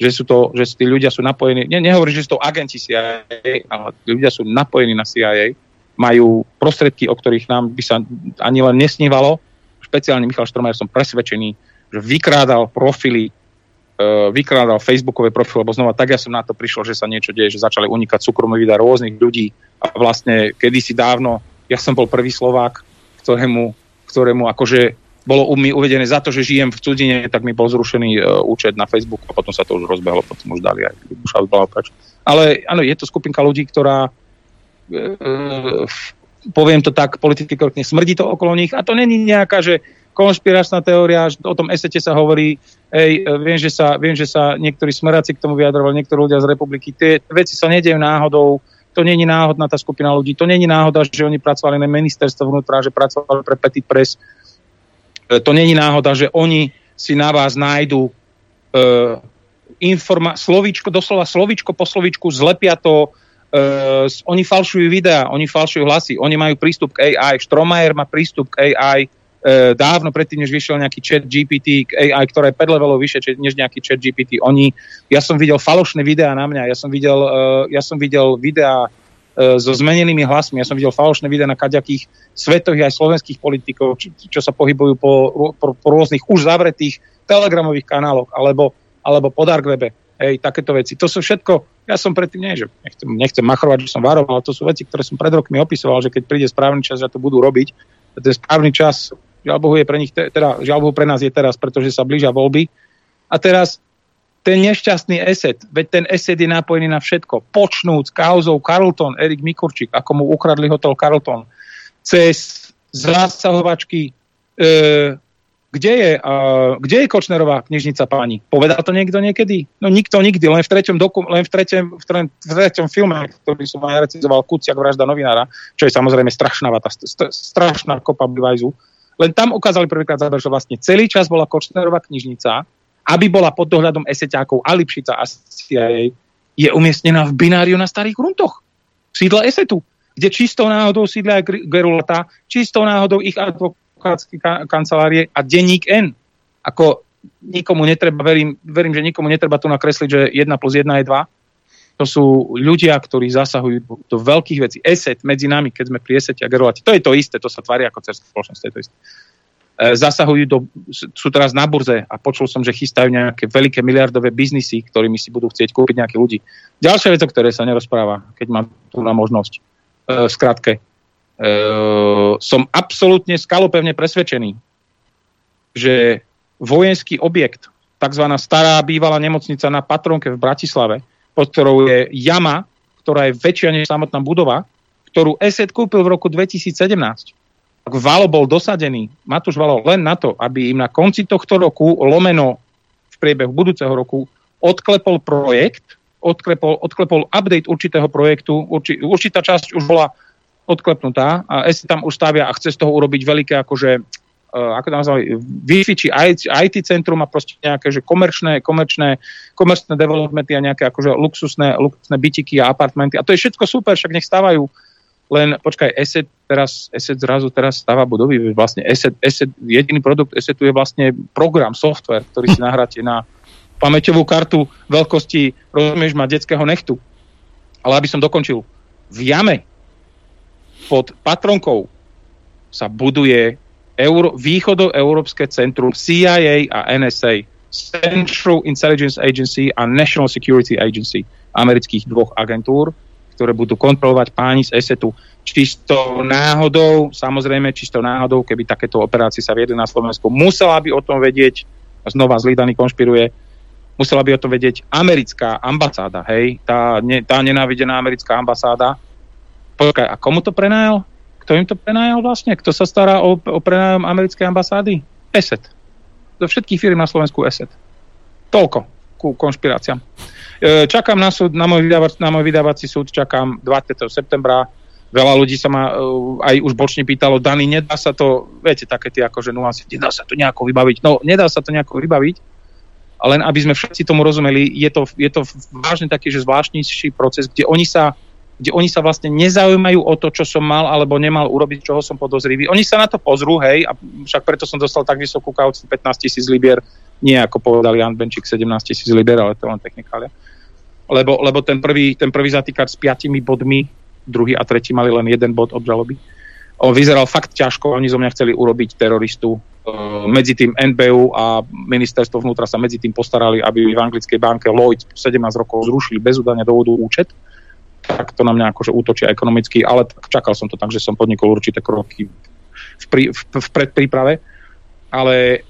Speaker 11: že sú to, že tí ľudia sú napojení, ne, nehovorím, že sú to agenti CIA, ale ľudia sú napojení na CIA, majú prostredky, o ktorých nám by sa ani len nesnívalo, špeciálne Michal Štromajer som presvedčený, že vykrádal profily, vykrádal facebookové profily, lebo znova tak ja som na to prišiel, že sa niečo deje, že začali unikať súkromné videa rôznych ľudí. A vlastne kedysi dávno, ja som bol prvý Slovák, ktorému, ktorému akože bolo mi uvedené za to, že žijem v cudzine, tak mi bol zrušený uh, účet na Facebook a potom sa to už rozbehlo, potom už dali aj Ale áno, je to skupinka ľudí, ktorá uh, poviem to tak, politicky korektne, smrdí to okolo nich a to není nejaká, že konšpiračná teória, o tom esete sa hovorí, hej, viem, že sa, viem, že sa niektorí smeráci k tomu vyjadrovali, niektorí ľudia z republiky, tie veci sa nedejú náhodou, to není náhodná tá skupina ľudí, to není náhoda, že oni pracovali na ministerstvo vnútra, že pracovali pre Petit Press, e, to není náhoda, že oni si na vás nájdu uh, informa- slovíčko, doslova slovíčko po slovíčku, zlepia to, Uh, oni falšujú videá, oni falšujú hlasy, oni majú prístup k AI, Stromajer má prístup k AI e, dávno predtým, než vyšiel nejaký chat GPT, k AI, ktorá je 5 levelov vyššie, než nejaký chat GPT. Oni, ja som videl falošné videá na mňa, ja som videl, uh, ja som videl videá so zmenenými hlasmi, ja som videl falošné videá na kaďakých svetových aj slovenských politikov, čo, čo sa pohybujú po, po, po rôznych už zavretých telegramových kanáloch alebo, alebo po dark webe hej, takéto veci. To sú všetko, ja som predtým, nie, že nechcem, nechcem machrovať, že som varoval, ale to sú veci, ktoré som pred rokmi opisoval, že keď príde správny čas, že to budú robiť, to je správny čas, žiaľ Bohu je pre nich, teda žiaľ Bohu pre nás je teraz, pretože sa blížia voľby. A teraz ten nešťastný eset, veď ten eset je napojený na všetko. Počnúc kauzou Carlton, Erik Mikurčík, ako mu ukradli hotel Carlton, cez zásahovačky, e, kde je, uh, kde je Kočnerová knižnica páni? Povedal to niekto niekedy? No nikto nikdy, len v treťom, doku, len v treťom, v treťom, v treťom filme, ktorý som aj recenzoval, Kuciak vražda novinára, čo je samozrejme strašná vata, st- strašná kopa Bivajzu. Len tam ukázali prvýkrát záber, že vlastne celý čas bola Kočnerová knižnica, aby bola pod dohľadom eseťákov a Lipšica a CIA, je umiestnená v bináriu na starých gruntoch. Sídla esetu, kde čistou náhodou sídla aj Gerulata, čistou náhodou ich advok advokátske kancelárie a denník N. Ako nikomu netreba, verím, verím, že nikomu netreba tu nakresliť, že 1 plus 1 je 2. To sú ľudia, ktorí zasahujú do, veľkých vecí. ESET medzi nami, keď sme pri ESET a Gerolati, to je to isté, to sa tvári ako cerská spoločnosť, to je to isté. E, zasahujú do, sú teraz na burze a počul som, že chystajú nejaké veľké miliardové biznisy, ktorými si budú chcieť kúpiť nejaké ľudí. Ďalšia vec, o ktorej sa nerozpráva, keď mám tu na možnosť. E, skratke, Ehm, som absolútne skalopevne presvedčený, že vojenský objekt, tzv. stará bývalá nemocnica na Patronke v Bratislave, pod ktorou je jama, ktorá je väčšia než samotná budova, ktorú ESET kúpil v roku 2017. Ak Valo bol dosadený, Matúš Valo len na to, aby im na konci tohto roku, lomeno v priebehu budúceho roku, odklepol projekt, odklepol, odklepol update určitého projektu, urči, určitá časť už bola odklepnutá a S tam už stavia a chce z toho urobiť veľké akože ako to nazvali, Wi-Fi či IT centrum a proste nejaké že komerčné, komerčné, komerčné developmenty a nejaké akože luxusné, luxusné bytiky a apartmenty. A to je všetko super, však nech stávajú. Len počkaj, Asset teraz, Asset zrazu teraz stáva budovy. Vlastne Asset, Asset, jediný produkt Assetu je vlastne program, software, ktorý si nahráte na pamäťovú kartu veľkosti, rozumieš, má detského nechtu. Ale aby som dokončil, v jame pod patronkou sa buduje Euro, východoeurópske centrum CIA a NSA, Central Intelligence Agency a National Security Agency amerických dvoch agentúr, ktoré budú kontrolovať páni z ESETu. Čisto náhodou, samozrejme, čisto náhodou, keby takéto operácie sa viedli na Slovensku, musela by o tom vedieť, znova zlídaný konšpiruje, musela by o tom vedieť americká ambasáda, hej, tá, ne, tá nenávidená americká ambasáda, Počkaj, a komu to prenajal? Kto im to prenajal vlastne? Kto sa stará o, o prenájom americkej ambasády? ESET. Do všetkých firm na Slovensku ESET. Toľko ku konšpiráciám. E, čakám na súd, na môj, vydavac, na môj vydávací súd, čakám 20. septembra. Veľa ľudí sa ma uh, aj už bočne pýtalo, Dani, nedá sa to, viete, také tie akože nuancy, nedá sa to nejako vybaviť. No, nedá sa to nejako vybaviť, len aby sme všetci tomu rozumeli, je to, je to vážne taký, že zvláštnejší proces, kde oni sa kde oni sa vlastne nezaujímajú o to, čo som mal alebo nemal urobiť, čoho som podozrivý. Oni sa na to pozrú, hej, a však preto som dostal tak vysokú kauciu 15 tisíc libier, nie ako povedal Jan Benčík 17 tisíc libier, ale to len technikália. Lebo, lebo ten, prvý, ten prvý zatýkač s piatimi bodmi, druhý a tretí mali len jeden bod obžaloby. On vyzeral fakt ťažko, oni zo mňa chceli urobiť teroristu. Medzi tým NBU a ministerstvo vnútra sa medzi tým postarali, aby v anglickej banke Lloyd 17 rokov zrušili bez udania dôvodu účet tak to na mňa akože útočia ekonomicky, ale čakal som to tak, že som podnikol určité kroky v, prí, v, v predpríprave, ale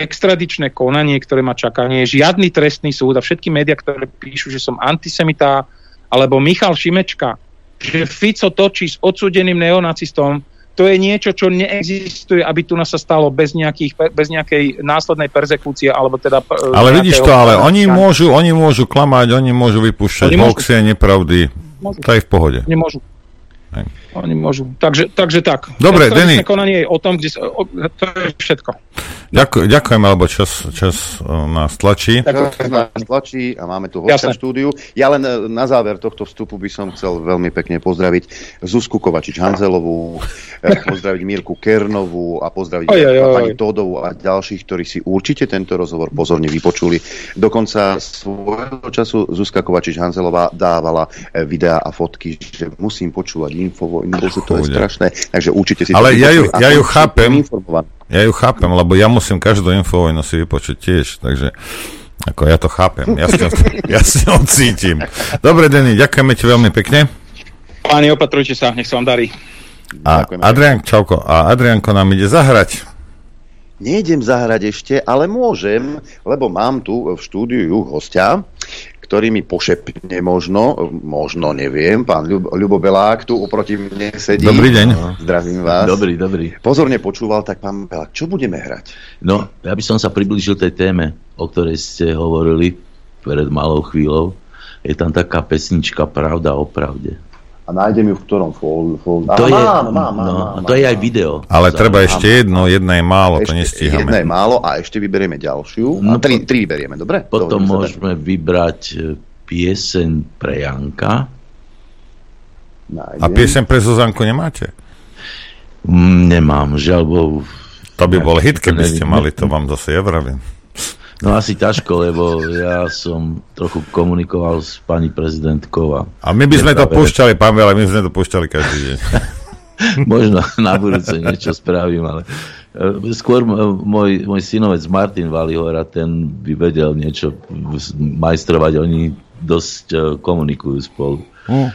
Speaker 11: extradičné konanie, ktoré ma čaká, nie je žiadny trestný súd a všetky médiá, ktoré píšu, že som antisemita, alebo Michal Šimečka, že Fico točí s odsúdeným neonacistom, to je niečo, čo neexistuje, aby tu sa stalo bez, nejakých, bez nejakej následnej perzekúcie, alebo teda...
Speaker 9: Ale vidíš to, ale oni môžu, oni môžu klamať, oni môžu vypúšťať hoaxy a nepravdy. Môžu. To je v pohode.
Speaker 11: Nemôžu. Hej. Oni môžu. Takže, takže tak.
Speaker 9: Dobre, Denny.
Speaker 11: konanie je o tom, kde sa, o, to je všetko.
Speaker 9: Ďakujem, ďakujem, lebo čas, čas nás tlačí.
Speaker 2: Čas nás tlačí a máme tu hostia štúdiu. Ja len e, na záver tohto vstupu by som chcel veľmi pekne pozdraviť Zuzku Kovačič-Hanzelovú, e, pozdraviť Mirku Kernovú a pozdraviť oj, oj, oj. pani Todovú a ďalších, ktorí si určite tento rozhovor pozorne vypočuli. Dokonca svojho času Zuzka Kovačič-Hanzelová dávala e, videá a fotky, že musím počúvať To je strašné. Takže určite si
Speaker 9: Ale ja ju, ja ju chápem. Ja ju chápem, lebo ja musím každú infovojnu si vypočuť tiež, takže Ako ja to chápem, ja si, ja si ho cítim. Dobre, Denny, ďakujeme ti veľmi pekne.
Speaker 11: Páni, opatrujte sa, nech sa vám darí.
Speaker 9: A Adrian, čauko, a Adrianko nám ide zahrať.
Speaker 2: Nejdem zahrať ešte, ale môžem, lebo mám tu v štúdiu hostia, ktorý mi pošepne možno, možno neviem, pán Ľub, Ľubo Belák tu oproti mne sedí.
Speaker 9: Dobrý deň.
Speaker 2: Zdravím vás.
Speaker 12: Dobrý, dobrý.
Speaker 2: Pozorne počúval, tak pán Belák, čo budeme hrať?
Speaker 12: No, ja by som sa priblížil tej téme, o ktorej ste hovorili pred malou chvíľou. Je tam taká pesnička Pravda o pravde
Speaker 2: a nájdem ju v ktorom foldu. Fold.
Speaker 12: To, je, mám, mám, mám, no, mám, to je aj video.
Speaker 9: Ale treba ešte jedno, jedna je málo, ešte, to nestíhame.
Speaker 2: Jedna je málo a ešte vyberieme ďalšiu. No, a tri, tri vyberieme, dobre?
Speaker 12: Potom dobre, môžeme tak. vybrať e, pieseň pre Janka.
Speaker 9: Nájdem. A pieseň pre Zuzanku nemáte?
Speaker 12: Mm, nemám, žiaľ Bohu.
Speaker 9: To by bol hit, keby ste mali, to vám zase ja vravím.
Speaker 12: No asi ťažko, lebo ja som trochu komunikoval s pani prezidentkou. A,
Speaker 9: a my by sme to púšťali, pán ale my sme to púšťali každý deň.
Speaker 12: Možno na budúce niečo spravím, ale e, skôr môj, môj synovec Martin Valihora, ten by vedel niečo majstrovať, oni dosť e, komunikujú spolu.
Speaker 2: Hm.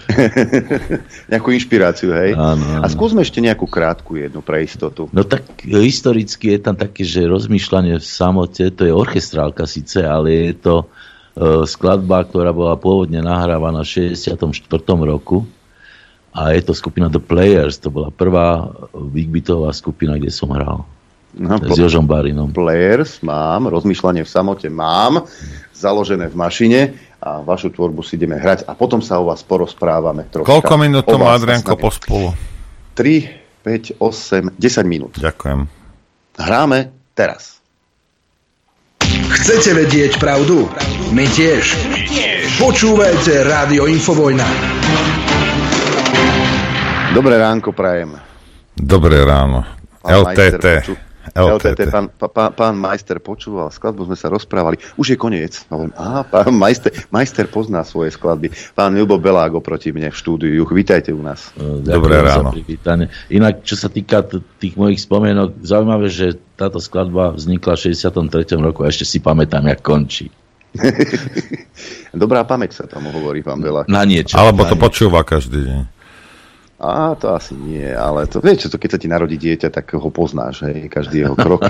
Speaker 2: nejakú inšpiráciu, hej?
Speaker 12: Áno, áno.
Speaker 2: A skúsme ešte nejakú krátku jednu pre istotu.
Speaker 12: No tak historicky je tam také, že rozmýšľanie v samote, to je orchestrálka síce, ale je to uh, skladba, ktorá bola pôvodne nahrávaná v 64. roku a je to skupina The Players, to bola prvá big beatová skupina, kde som hral. No, s Jožom Barinom.
Speaker 2: Players mám, rozmýšľanie v samote mám, založené v mašine a vašu tvorbu si ideme hrať a potom sa o vás porozprávame troška.
Speaker 9: Koľko minút to má Adrianko po spolu?
Speaker 2: 3, 5, 8, 10 minút.
Speaker 9: Ďakujem.
Speaker 2: Hráme teraz.
Speaker 10: Chcete vedieť pravdu? My tiež. My tiež. Počúvajte Rádio Infovojna.
Speaker 2: Dobré ránko prajem.
Speaker 9: Dobré ráno. LTT.
Speaker 2: LTT. Pán, pán, pán majster počúval skladbu, sme sa rozprávali. Už je koniec. Aha, pán majster, majster pozná svoje skladby. Pán Ľubo Belák oproti mne v štúdiu. Vítajte u nás.
Speaker 9: Dobré ráno.
Speaker 12: Inak, čo sa týka t- tých mojich spomienok, zaujímavé, že táto skladba vznikla v 63. roku a ešte si pamätám, jak končí.
Speaker 2: Dobrá pamäť sa tam hovorí, pán Belák.
Speaker 12: Na niečo.
Speaker 9: Alebo
Speaker 12: na
Speaker 9: to niečo. počúva každý deň.
Speaker 2: A to asi nie, ale to, vieš, to, keď sa ti narodí dieťa, tak ho poznáš, hej, každý jeho krok.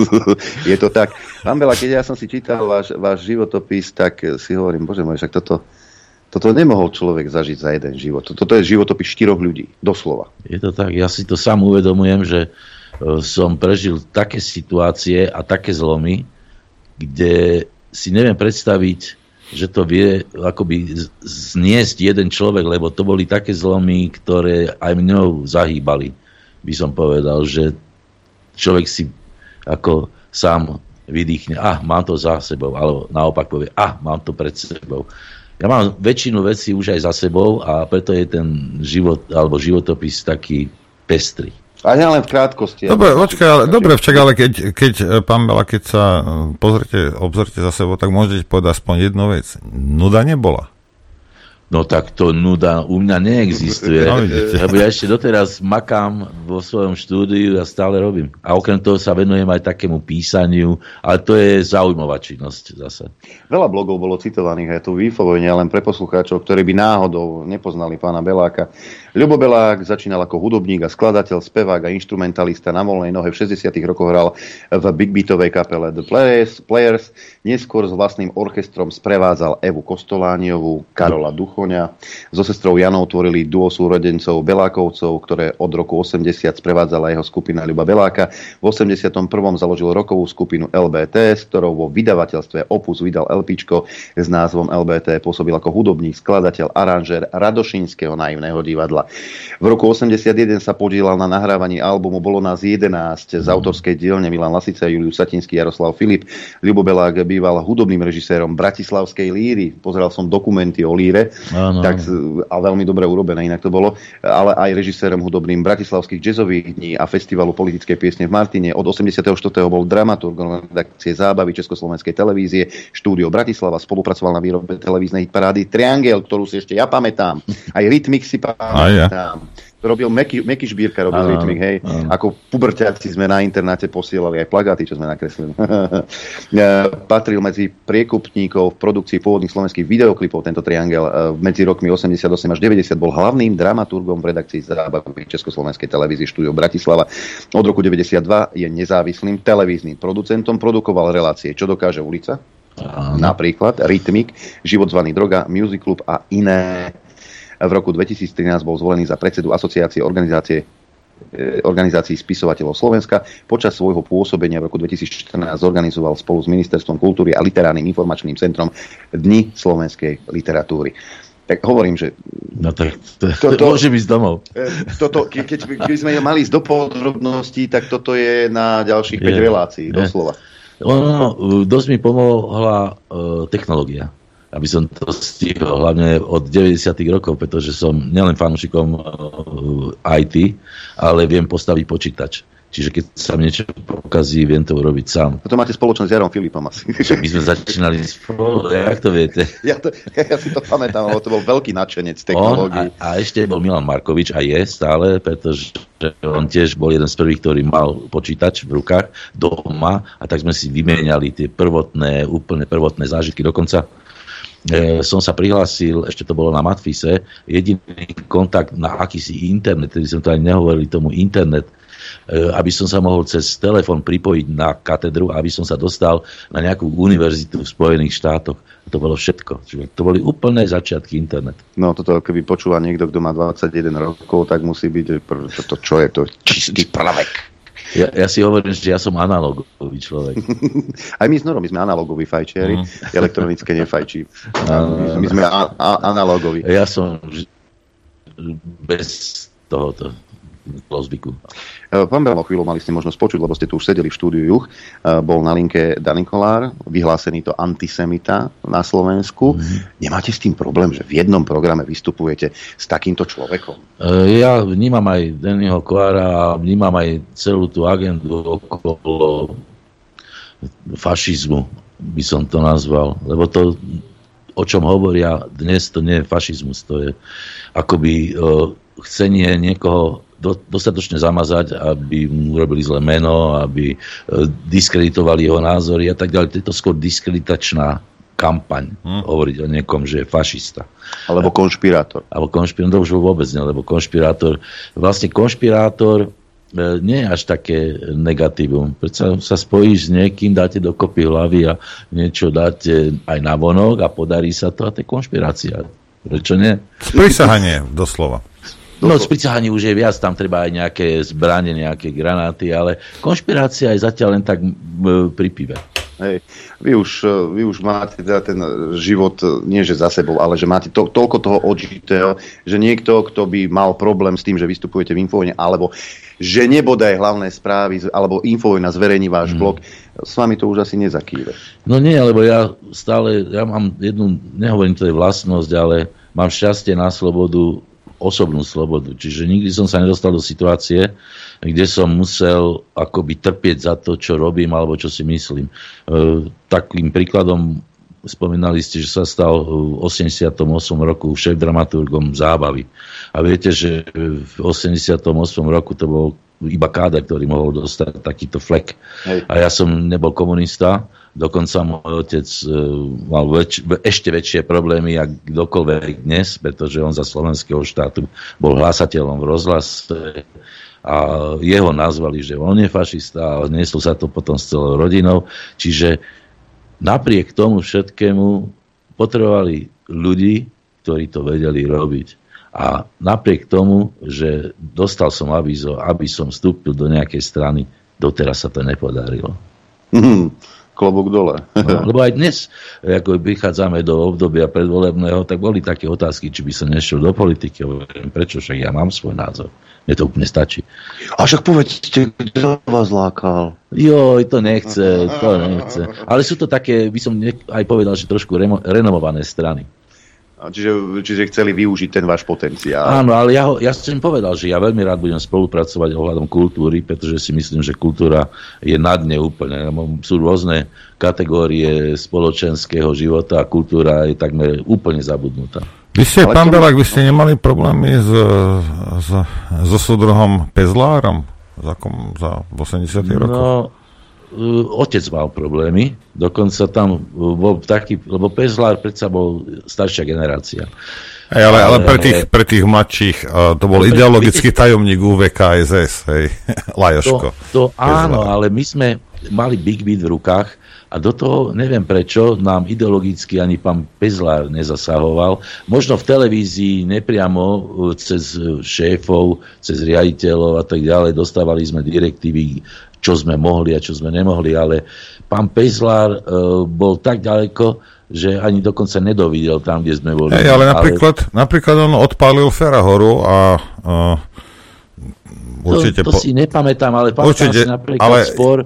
Speaker 2: je to tak. Pán Bela, keď ja som si čítal váš, váš životopis, tak si hovorím, bože môj, však toto, toto nemohol človek zažiť za jeden život. Toto je životopis štyroch ľudí, doslova.
Speaker 12: Je to tak, ja si to sám uvedomujem, že e, som prežil také situácie a také zlomy, kde si neviem predstaviť, že to vie akoby zniesť jeden človek, lebo to boli také zlomy, ktoré aj mňou zahýbali, by som povedal, že človek si ako sám vydýchne, ah, mám to za sebou, alebo naopak povie, ah, mám to pred sebou. Ja mám väčšinu vecí už aj za sebou a preto je ten život, alebo životopis taký pestrý.
Speaker 2: A nie len v krátkosti.
Speaker 9: Dobre, počkaj, ale, dobre, však, ale keď, keď, e, pán Bela, keď sa e, pozrite, obzrite za sebou, tak môžete povedať aspoň jednu vec. Nuda nebola.
Speaker 12: No tak to nuda u mňa neexistuje. No, lebo ja ešte doteraz makám vo svojom štúdiu a stále robím. A okrem toho sa venujem aj takému písaniu, ale to je zaujímavá činnosť zase.
Speaker 2: Veľa blogov bolo citovaných aj tu v Infovojne, len pre poslucháčov, ktorí by náhodou nepoznali pána Beláka. Ľubo Belák začínal ako hudobník a skladateľ, spevák a instrumentalista. Na voľnej nohe v 60. rokoch hral v big beatovej kapele The Players, Players. Neskôr s vlastným orchestrom sprevádzal Evu Kostolániovú, Karola Duchoňa. So sestrou Janou tvorili duo súrodencov Belákovcov, ktoré od roku 80 sprevádzala jeho skupina Ľuba Beláka. V 81. založil rokovú skupinu LBT, s ktorou vo vydavateľstve Opus vydal LPčko s názvom LBT. Pôsobil ako hudobník, skladateľ, aranžér Radošinského naivného divadla. V roku 81 sa podielal na nahrávaní albumu Bolo nás 11 z autorskej dielne Milan Lasica, Julius Satinský, Jaroslav Filip. Ľubo Belák býval hudobným režisérom Bratislavskej líry. Pozeral som dokumenty o líre, ano. tak, a veľmi dobre urobené, inak to bolo, ale aj režisérom hudobným Bratislavských jazzových dní a festivalu politickej piesne v Martine. Od 84. bol dramaturgom redakcie zábavy Československej televízie, štúdio Bratislava, spolupracoval na výrobe televíznej hitparády Triangel, ktorú si ešte ja pamätám. Aj Rytmik si pamätám ja. robil Meky, Meky Šbírka, robil
Speaker 12: Áno,
Speaker 2: rytmik, hej.
Speaker 12: áno.
Speaker 2: Ako puberťáci sme na internáte posielali aj plagáty, čo sme nakreslili. E, Patril medzi priekupníkov v produkcii pôvodných slovenských videoklipov tento triangel. E, Medzi rokmi 88 až 90 bol hlavným dramaturgom v redakcii zábavy Československej televízie štúdio Bratislava. Od roku 92 je nezávislým televíznym producentom, produkoval relácie Čo dokáže ulica, napríklad Rytmik, Život zvaný droga, Music Club a iné. V roku 2013 bol zvolený za predsedu asociácie organizácie e, organizácií spisovateľov Slovenska. Počas svojho pôsobenia v roku 2014 zorganizoval spolu s Ministerstvom kultúry a Literárnym informačným centrom Dni slovenskej literatúry. Tak hovorím, že
Speaker 12: No tak to,
Speaker 2: To-
Speaker 12: to, môžem ísť domov.
Speaker 2: e, toto, ke- keď, by- keby sme mali ísť do podrobností, tak toto je na ďalších 5
Speaker 12: Je.
Speaker 2: relácií,
Speaker 12: Je.
Speaker 2: doslova.
Speaker 12: Ono, uh, dosť mi pomohla uh, technológia, aby som to stihol, hlavne od 90. rokov, pretože som nielen fanúšikom uh, IT, ale viem postaviť počítač. Čiže keď sa mi niečo pokazí, viem to urobiť sám.
Speaker 2: Toto máte spoločné s Jarom Filipom asi.
Speaker 12: My sme začínali spolu, jak to viete?
Speaker 2: Ja, to, ja si to pamätám, lebo to bol veľký nadšenec
Speaker 12: On
Speaker 2: technológií.
Speaker 12: a, a ešte bol Milan Markovič a je stále, pretože on tiež bol jeden z prvých, ktorý mal počítač v rukách doma a tak sme si vymieniali tie prvotné, úplne prvotné zážitky. Dokonca som sa prihlásil, ešte to bolo na Matfise, jediný kontakt na akýsi internet, ktorý som to ani nehovorili tomu internet, e, aby som sa mohol cez telefón pripojiť na katedru, aby som sa dostal na nejakú univerzitu v Spojených štátoch. To bolo všetko. Čiže to boli úplné začiatky internetu.
Speaker 2: No toto, keby počúva niekto, kto má 21 rokov, tak musí byť, pr- čo je, to čistý pravek.
Speaker 12: Ja, ja si hovorím, že ja som analogový človek.
Speaker 2: Aj my s Norom, my sme analogoví fajčiari,
Speaker 12: Mhm.
Speaker 2: elektronické nefajčí.
Speaker 12: Áno.
Speaker 2: My sme a, a, analogoví.
Speaker 12: Ja som bez tohoto zvyku.
Speaker 2: E, Pán Belo, chvíľu mali ste možnosť počuť, lebo ste tu už sedeli v štúdiu Juch. E, Bol na linke Dani Kolár, vyhlásený to antisemita na Slovensku. Nemáte s tým problém, že v jednom programe vystupujete s takýmto človekom?
Speaker 12: E, Ja vnímam aj Dennyho Koára a vnímam aj celú tú agendu okolo fašizmu, by som to nazval. Lebo to, o čom hovoria dnes, to nie je fašizmus, to je akoby chcenie niekoho do, dostatočne zamazať, aby mu urobili zlé meno, aby e, diskreditovali jeho názory a tak ďalej. To je to skôr diskreditačná kampaň, hovoriť o niekom, že je fašista.
Speaker 2: Alebo konšpirátor.
Speaker 12: Alebo konšpirátor, to už vôbec nie, lebo konšpirátor, vlastne konšpirátor e, nie je až také negatívum. Predsa sa spojíš s niekým, dáte dokopy hlavy a niečo dáte aj na vonok a podarí sa to a to je konšpirácia. Prečo nie?
Speaker 9: Prisahanie, doslova.
Speaker 12: No, z už je viac, tam treba aj nejaké zbranie, nejaké granáty, ale konšpirácia je zatiaľ len tak pri pive.
Speaker 2: Hej. Vy, už, e, vy už máte teda ten život, e, nie že za sebou, ale že máte to, toľko toho odžitého, že niekto, kto by mal problém s tým, že vystupujete v Infovojne, alebo že nebodaj hlavné správy, alebo Infovojna zverejní váš mm. blog, s vami to už asi nezakýve.
Speaker 12: No nie, lebo ja stále, ja mám jednu, nehovorím to je vlastnosť, ale mám šťastie na slobodu, osobnú slobodu. Čiže nikdy som sa nedostal do situácie, kde som musel akoby trpieť za to, čo robím alebo čo si myslím. E, takým príkladom spomínali ste, že sa stal v 88 roku šéf dramaturgom zábavy. A viete, že v 88 roku to bol iba káder, ktorý mohol dostať takýto flek.
Speaker 2: Hej.
Speaker 12: A ja som nebol komunista, dokonca môj otec e, mal väč, ešte väčšie problémy, jak kdokoľvek dnes, pretože on za slovenského štátu bol hlasateľom v rozhlase a jeho nazvali, že on je fašista a neslo sa to potom s celou rodinou. Čiže napriek tomu všetkému potrebovali ľudí, ktorí to vedeli robiť. A napriek tomu, že dostal som avízo, aby som vstúpil do nejakej strany, doteraz sa to nepodarilo.
Speaker 2: Hm, klobúk dole.
Speaker 12: No, lebo aj dnes, ako prichádzame do obdobia predvolebného, tak boli také otázky, či by som nešiel do politiky. Prečo však ja mám svoj názor. Mne to úplne stačí.
Speaker 2: A však povedzte, kto vás lákal?
Speaker 12: Joj, to nechce, to nechce. Ale sú to také, by som ne- aj povedal, že trošku remo- renovované strany.
Speaker 2: Čiže, čiže chceli využiť ten váš potenciál.
Speaker 12: Áno, ale ja, ho, ja som povedal, že ja veľmi rád budem spolupracovať ohľadom kultúry, pretože si myslím, že kultúra je na dne úplne. Sú rôzne kategórie spoločenského života a kultúra je takmer úplne zabudnutá.
Speaker 9: Vy ste,
Speaker 2: Ale
Speaker 9: pán
Speaker 2: to-
Speaker 9: Belák, vy ste nemali problémy s, s, so súdruhom Pezlárom za, kom, za 80 rokoch?
Speaker 12: No, uh, otec mal problémy, dokonca tam uh, bol taký, lebo Pezlár predsa bol staršia generácia.
Speaker 9: Hej, ale, ale pre, tých, pre tých mladších uh, to bol
Speaker 12: No,
Speaker 9: ideologický tajomník UVKSS, hej, Lajoško.
Speaker 12: To, to áno, ale my sme mali Big Beat v rukách a do toho, neviem prečo, nám ideologicky ani pán Pezlár nezasahoval. Možno v televízii nepriamo cez šéfov, cez riaditeľov a tak ďalej dostávali sme direktívy, čo sme mohli a čo sme nemohli, ale pán Pezlár uh, bol tak ďaleko, že ani dokonca nedovidel tam, kde sme boli.
Speaker 9: Hej, ale napríklad, napríklad on odpálil Ferahoru a uh, určite...
Speaker 12: to, to si nepamätám, ale pamätám
Speaker 9: Určite,
Speaker 12: si napríklad
Speaker 9: ale
Speaker 12: spor,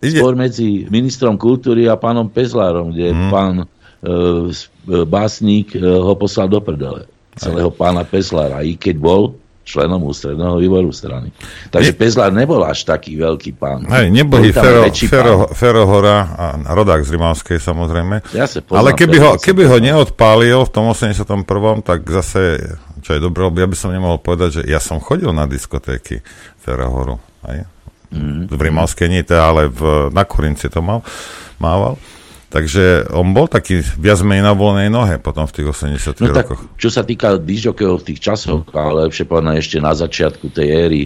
Speaker 9: ide-
Speaker 12: spor medzi ministrom kultúry a pánom Pezlárom, kde
Speaker 9: Mhm.
Speaker 12: pán e, e, básnik e, ho poslal do prdele. Celého pána Pezlára, i keď bol členom ústredného výboru strany. Takže Pezlár nebol až taký veľký pán.
Speaker 9: Hej,
Speaker 12: tam
Speaker 9: Fero, Fero. Ferohora a rodák z Rimavskej samozrejme.
Speaker 12: Ja sa
Speaker 9: Ale keby ho,
Speaker 12: Fero,
Speaker 9: keby ho neodpálil v tom 81., tak zase, čo je dobré, ja by som nemohol povedať, že ja som chodil na diskotéky Ferohoru. Aj?
Speaker 12: Mhm.
Speaker 9: V Rimavskej nie, teda, ale v, na Korinci to mal, mával. Takže on bol taký viac menej na voľnej nohe potom v tých 80
Speaker 12: No tak,
Speaker 9: rokoch.
Speaker 12: čo sa týka dižokejov v tých časoch, ale lepšie povedané ešte na začiatku tej éry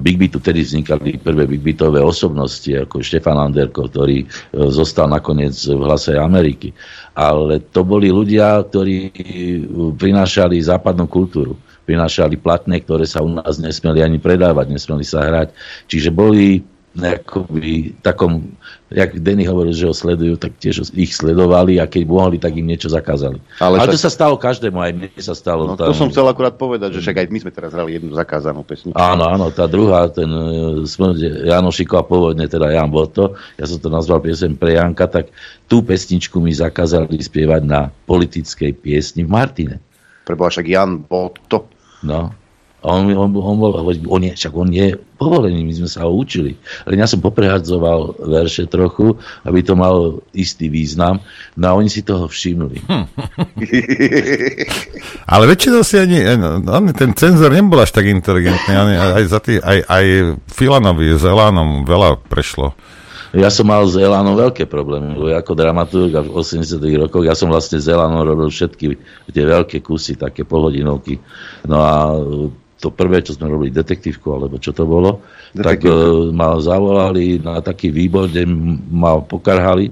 Speaker 12: Big Beatu, tedy vznikali prvé Big Beatové osobnosti, ako Štefan Anderko, ktorý e, zostal nakoniec v hlase Ameriky. Ale to boli ľudia, ktorí e, prinášali západnú kultúru. Prinášali platné, ktoré sa u nás nesmeli ani predávať, nesmeli sa hrať. Čiže boli akoby takom, jak Denny hovoril, že ho sledujú, tak tiež ich sledovali a keď mohli, tak im niečo zakázali.
Speaker 2: Ale
Speaker 12: Ale, Ale to
Speaker 2: však-
Speaker 12: sa stalo každému, aj mne sa stalo.
Speaker 2: No, to som chcel akurát povedať, že však aj my sme teraz hrali jednu zakázanú pesničku.
Speaker 12: Áno, áno, tá druhá, ten uh, smrť Janošiko a pôvodne teda Jan Boto, ja som to nazval piesem pre Janka, tak tú pesničku mi zakázali spievať na politickej piesni v Martine.
Speaker 2: Preboha, však Jan Boto.
Speaker 12: No. A on, on, on, bol, on je, však on je povolený, my sme sa ho učili. Len ja som poprehadzoval verše trochu, aby to malo istý význam, no a oni si toho všimli.
Speaker 9: Ale väčšinou si ani, on, ten cenzor nebol až tak inteligentný, on, aj, za tý, aj, aj Filanovi s Elánom veľa prešlo.
Speaker 12: Ja som mal s Elánom veľké problémy, lebo ako dramaturg a v 80 rokoch, ja som vlastne s Elánom robil všetky tie veľké kusy, také polhodinovky. No a to prvé, čo sme robili, detektívku, alebo čo to bolo, tak uh, ma zavolali na taký výbor, kde ma pokarhali,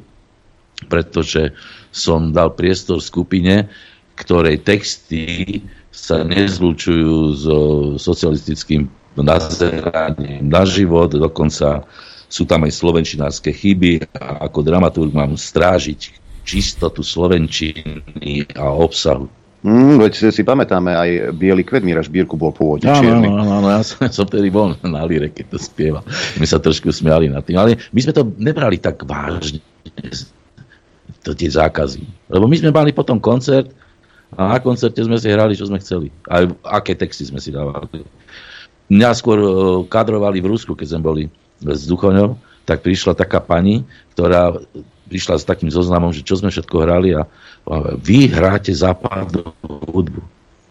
Speaker 12: pretože som dal priestor skupine, ktorej texty sa nezlučujú so socialistickým nazeraním na život, dokonca sú tam aj slovenčinárske chyby a ako dramaturg mám strážiť čistotu slovenčiny a obsahu.
Speaker 2: Mm, veď si, si pamätáme, aj Bielý kvet Mira Šbírku bol pôvodne
Speaker 12: Áno,
Speaker 2: čierny.
Speaker 12: áno, áno, ja som, som tedy bol na líre, keď to spieval. My sa trošku smiali nad tým, ale my sme to nebrali tak vážne, to tie zákazy. Lebo my sme mali potom koncert a na koncerte sme si hrali, čo sme chceli. Aj aké texty sme si dávali. Mňa skôr e, kadrovali v Rusku, keď sme boli s Duchoňou, tak prišla taká pani, ktorá prišla s takým zoznamom, že čo sme všetko hrali a, a vy hráte západnú hudbu.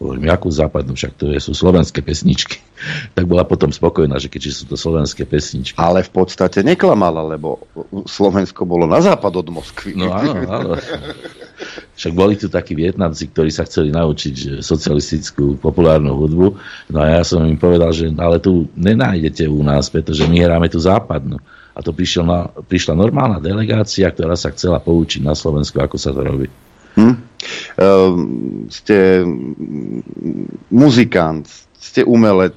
Speaker 12: Hovorím, jakú západnú, však to sú slovenské pesničky. Tak bola potom spokojná, že keďže sú to slovenské pesničky.
Speaker 2: Ale v podstate neklamala, lebo Slovensko bolo na západ od Moskvy.
Speaker 12: No áno, áno. Však boli tu takí Vietnamci, ktorí sa chceli naučiť socialistickú populárnu hudbu. No a ja som im povedal, že ale tu nenájdete u nás, pretože my hráme tu západnú. A to prišiel na, prišla normálna delegácia, ktorá sa chcela poučiť na Slovensku, ako sa to robí.
Speaker 2: Hm? Um, ste muzikant, ste umelec,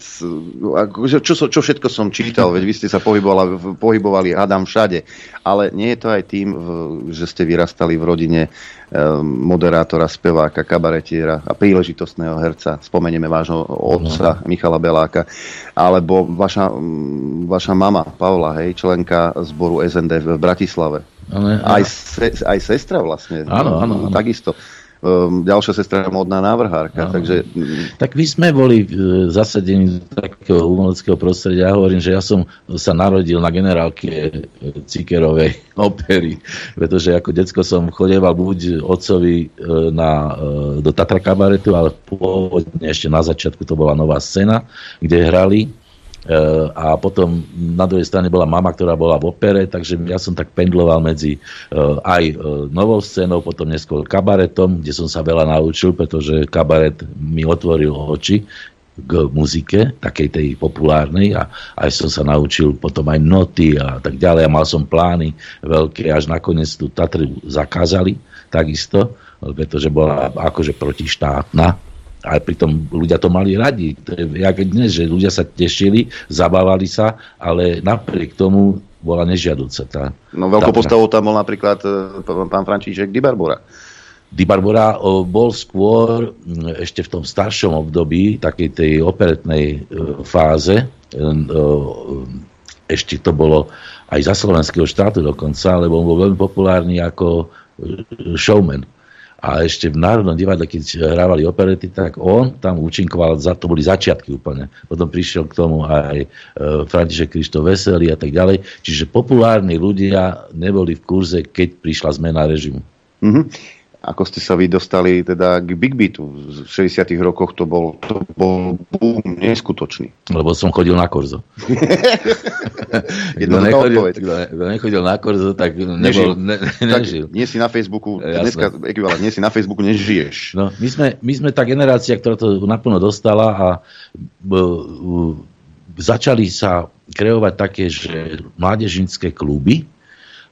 Speaker 2: akože čo, so- čo všetko som čítal, veď vy ste sa pohybovali, pohybovali hádam všade, ale nie je to aj tým, že ste vyrastali v rodine um, moderátora, speváka, kabaretiera a príležitostného herca, spomenieme vášho otca Michala Beláka, alebo vaša, vaša mama Pavla, hej, členka zboru SND v Bratislave.
Speaker 12: Ale,
Speaker 2: Aj, se, aj sestra vlastne.
Speaker 12: Áno, áno, áno.
Speaker 2: Takisto. um, ďalšia sestra modná návrhárka. No. Takže...
Speaker 12: Tak my sme boli uh, zasadení do takého umeleckého prostredia. Ja hovorím, že ja som sa narodil na generálke Cikerovej opery, pretože ako decko som chodeval buď otcovi uh, na, do Tatra kabaretu, ale pôvodne ešte na začiatku to bola nová scéna, kde hrali a potom na druhej strane bola mama, ktorá bola v opere, takže ja som tak pendloval medzi eh, aj eh, novou scénou, potom neskôr kabaretom, kde som sa veľa naučil, pretože kabaret mi otvoril oči k muzike, takej tej populárnej a aj som sa naučil potom aj noty a tak ďalej. A mal som plány veľké, až nakoniec tu Tatry zakázali takisto, pretože bola akože protištátna a pritom ľudia to mali radi. To je jak dnes, že ľudia sa tešili, zabávali sa, ale napriek tomu bola nežiaduca tá...
Speaker 2: No veľkou postavou tam bol napríklad e, pán František Di Barbora.
Speaker 12: Di Barbora bol skôr ešte v tom staršom období, takej tej operetnej e, fáze, e, ešte to bolo aj za slovenského štátu dokonca, lebo on bol veľmi populárny ako showman a ešte v Národnom divadle, keď hrávali operety, tak on tam účinkoval, za to boli začiatky úplne. Potom prišiel k tomu aj e, František Krištof Veselý a tak ďalej. Čiže populárni ľudia neboli v kurze, keď prišla zmena režimu.
Speaker 2: Mm-hmm ako ste sa vy dostali teda k Big Beatu. V 60 rokoch to bol, to bol boom neskutočný.
Speaker 12: Lebo som chodil na korzo. kto, nechodil, kto nechodil na korzo, tak nebol, ne, nežil.
Speaker 2: Tak nie si na Facebooku, Jasné. dneska ekvivalent, nie si na Facebooku, nežiješ.
Speaker 12: No, my, sme, my sme tá generácia, ktorá to naplno dostala a b, b, začali sa kreovať také, že mládežnické kluby,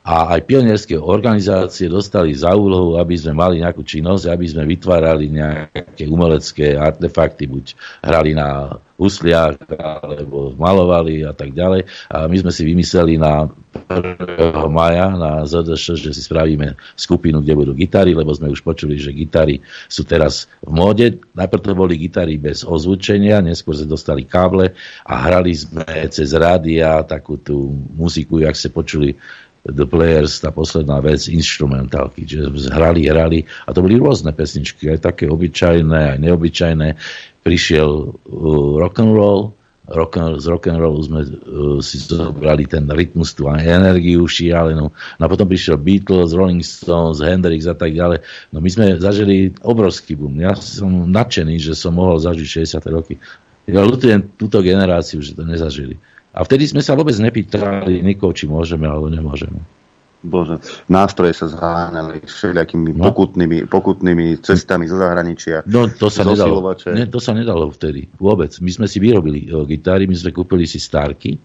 Speaker 12: a aj pionierské organizácie dostali za úlohu, aby sme mali nejakú činnosť, aby sme vytvárali nejaké umelecké artefakty, buď hrali na husliach, alebo malovali a tak ďalej. A my sme si vymysleli na 1. maja na ZDŠ, že si spravíme skupinu, kde budú gitary, lebo sme už počuli, že gitary sú teraz v móde. Najprv to boli gitary bez ozvučenia, neskôr sme dostali káble a hrali sme cez rádia takú tú muziku, jak ste počuli The Players, tá posledná vec, instrumentálky, že hrali, hrali a to boli rôzne pesničky, aj také obyčajné, aj neobyčajné. Prišiel uh, rock and roll, rock z rock and rollu sme uh, si zobrali ten rytmus, tú energiu šialenú. No a potom prišiel Beatles, Rolling Stones, Hendrix a tak ďalej. No my sme zažili obrovský boom. Ja som nadšený, že som mohol zažiť 60. roky. Ja ľutujem túto generáciu, že to nezažili. A vtedy sme sa vôbec nepýtali nikoho, či môžeme alebo nemôžeme.
Speaker 2: Bože, nástroje sa zháňali všelijakými no. pokutnými, pokutnými cestami zo zahraničia.
Speaker 12: No to sa nedalo. Ne, to sa nedalo vtedy. Vôbec. My sme si vyrobili o, e, gitary, my sme kúpili si starky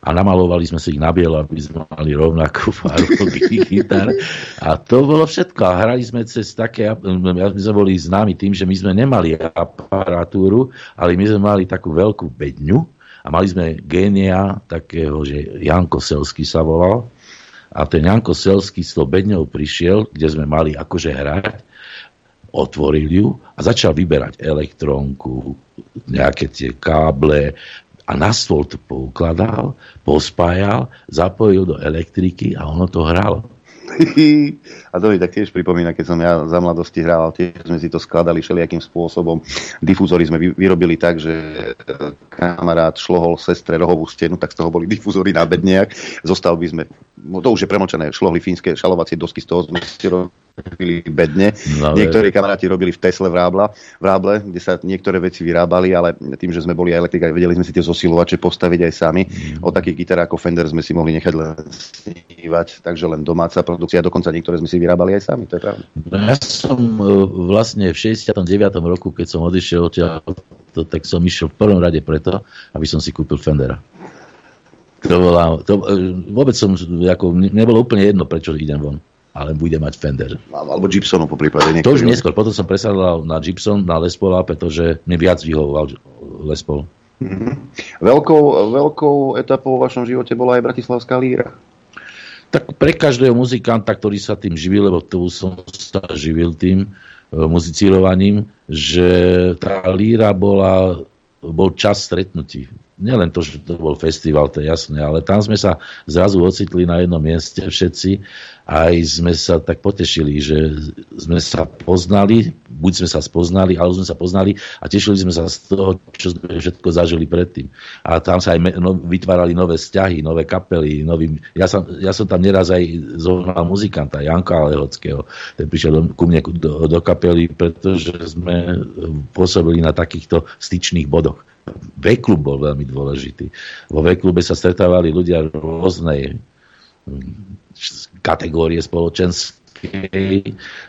Speaker 12: a namalovali sme si ich na bielo, aby sme mali rovnakú farbu gitar. A to bolo všetko. A hrali sme cez také, my sme boli známi tým, že my sme nemali aparatúru, ale my sme mali takú veľkú bedňu, a mali sme génia takého, že Janko Selsky sa volal. A ten Janko Selsky s tou bedňou prišiel, kde sme mali akože hrať, otvoril ju a začal vyberať elektrónku, nejaké tie káble a na stôl to poukladal, pospájal, zapojil do elektriky a ono to hralo.
Speaker 2: A to mi tak tiež pripomína, keď som ja za mladosti hrával, tiež sme si to skladali všelijakým spôsobom. Difúzory sme vyrobili tak, že e, kamarát šlohol sestre rohovú stenu, tak z toho boli difúzory na bedniach. Zostal by sme, no to už je premočené, šlohli fínske šalovacie dosky, z toho sme si robili bedne. No, Niektorí kamaráti robili v Tesle v Rábla, v Ráble, kde sa niektoré veci vyrábali, ale tým, že sme boli elektrika, vedeli sme si tie zosilovače postaviť aj sami. Mm. O takých gitarách ako Fender sme si mohli nechať len snívať, takže len domáca produkcia, dokonca niektoré sme si vyrábali aj sami, to je pravda.
Speaker 12: No, ja som e, vlastne v 69. roku, keď som odišiel odtiaľ, tak som išiel v prvom rade preto, aby som si kúpil Fendera. To bola, to, e, vôbec som, ako, nebolo úplne jedno, prečo idem von ale bude mať Fender.
Speaker 2: Alebo Gibsonu po prípade.
Speaker 12: To už neskôr, potom som presadal na Gibson, na Les Paula, pretože mi viac vyhovoval Les Paul.
Speaker 2: Mm-hmm. Veľkou, veľkou etapou v vašom živote bola aj Bratislavská líra.
Speaker 12: Tak pre každého muzikanta, ktorý sa tým živil, lebo to som sa živil tým e, muzicírovaním, že tá líra bola, bol čas stretnutí nielen to, že to bol festival, to je jasné, ale tam sme sa zrazu ocitli na jednom mieste všetci a aj sme sa tak potešili, že sme sa poznali, buď sme sa spoznali, alebo sme sa poznali a tešili sme sa z toho, čo sme všetko zažili predtým. A tam sa aj no, vytvárali nové vzťahy, nové kapely, nový, ja, som, ja som tam neraz aj zohnal muzikanta, Janka Alehockého, ten prišiel do, ku mne do, do kapely, pretože sme pôsobili na takýchto styčných bodoch V-klub bol veľmi dôležitý. Vo V-klube sa stretávali ľudia rôznej mm, kategórie spoločenskej.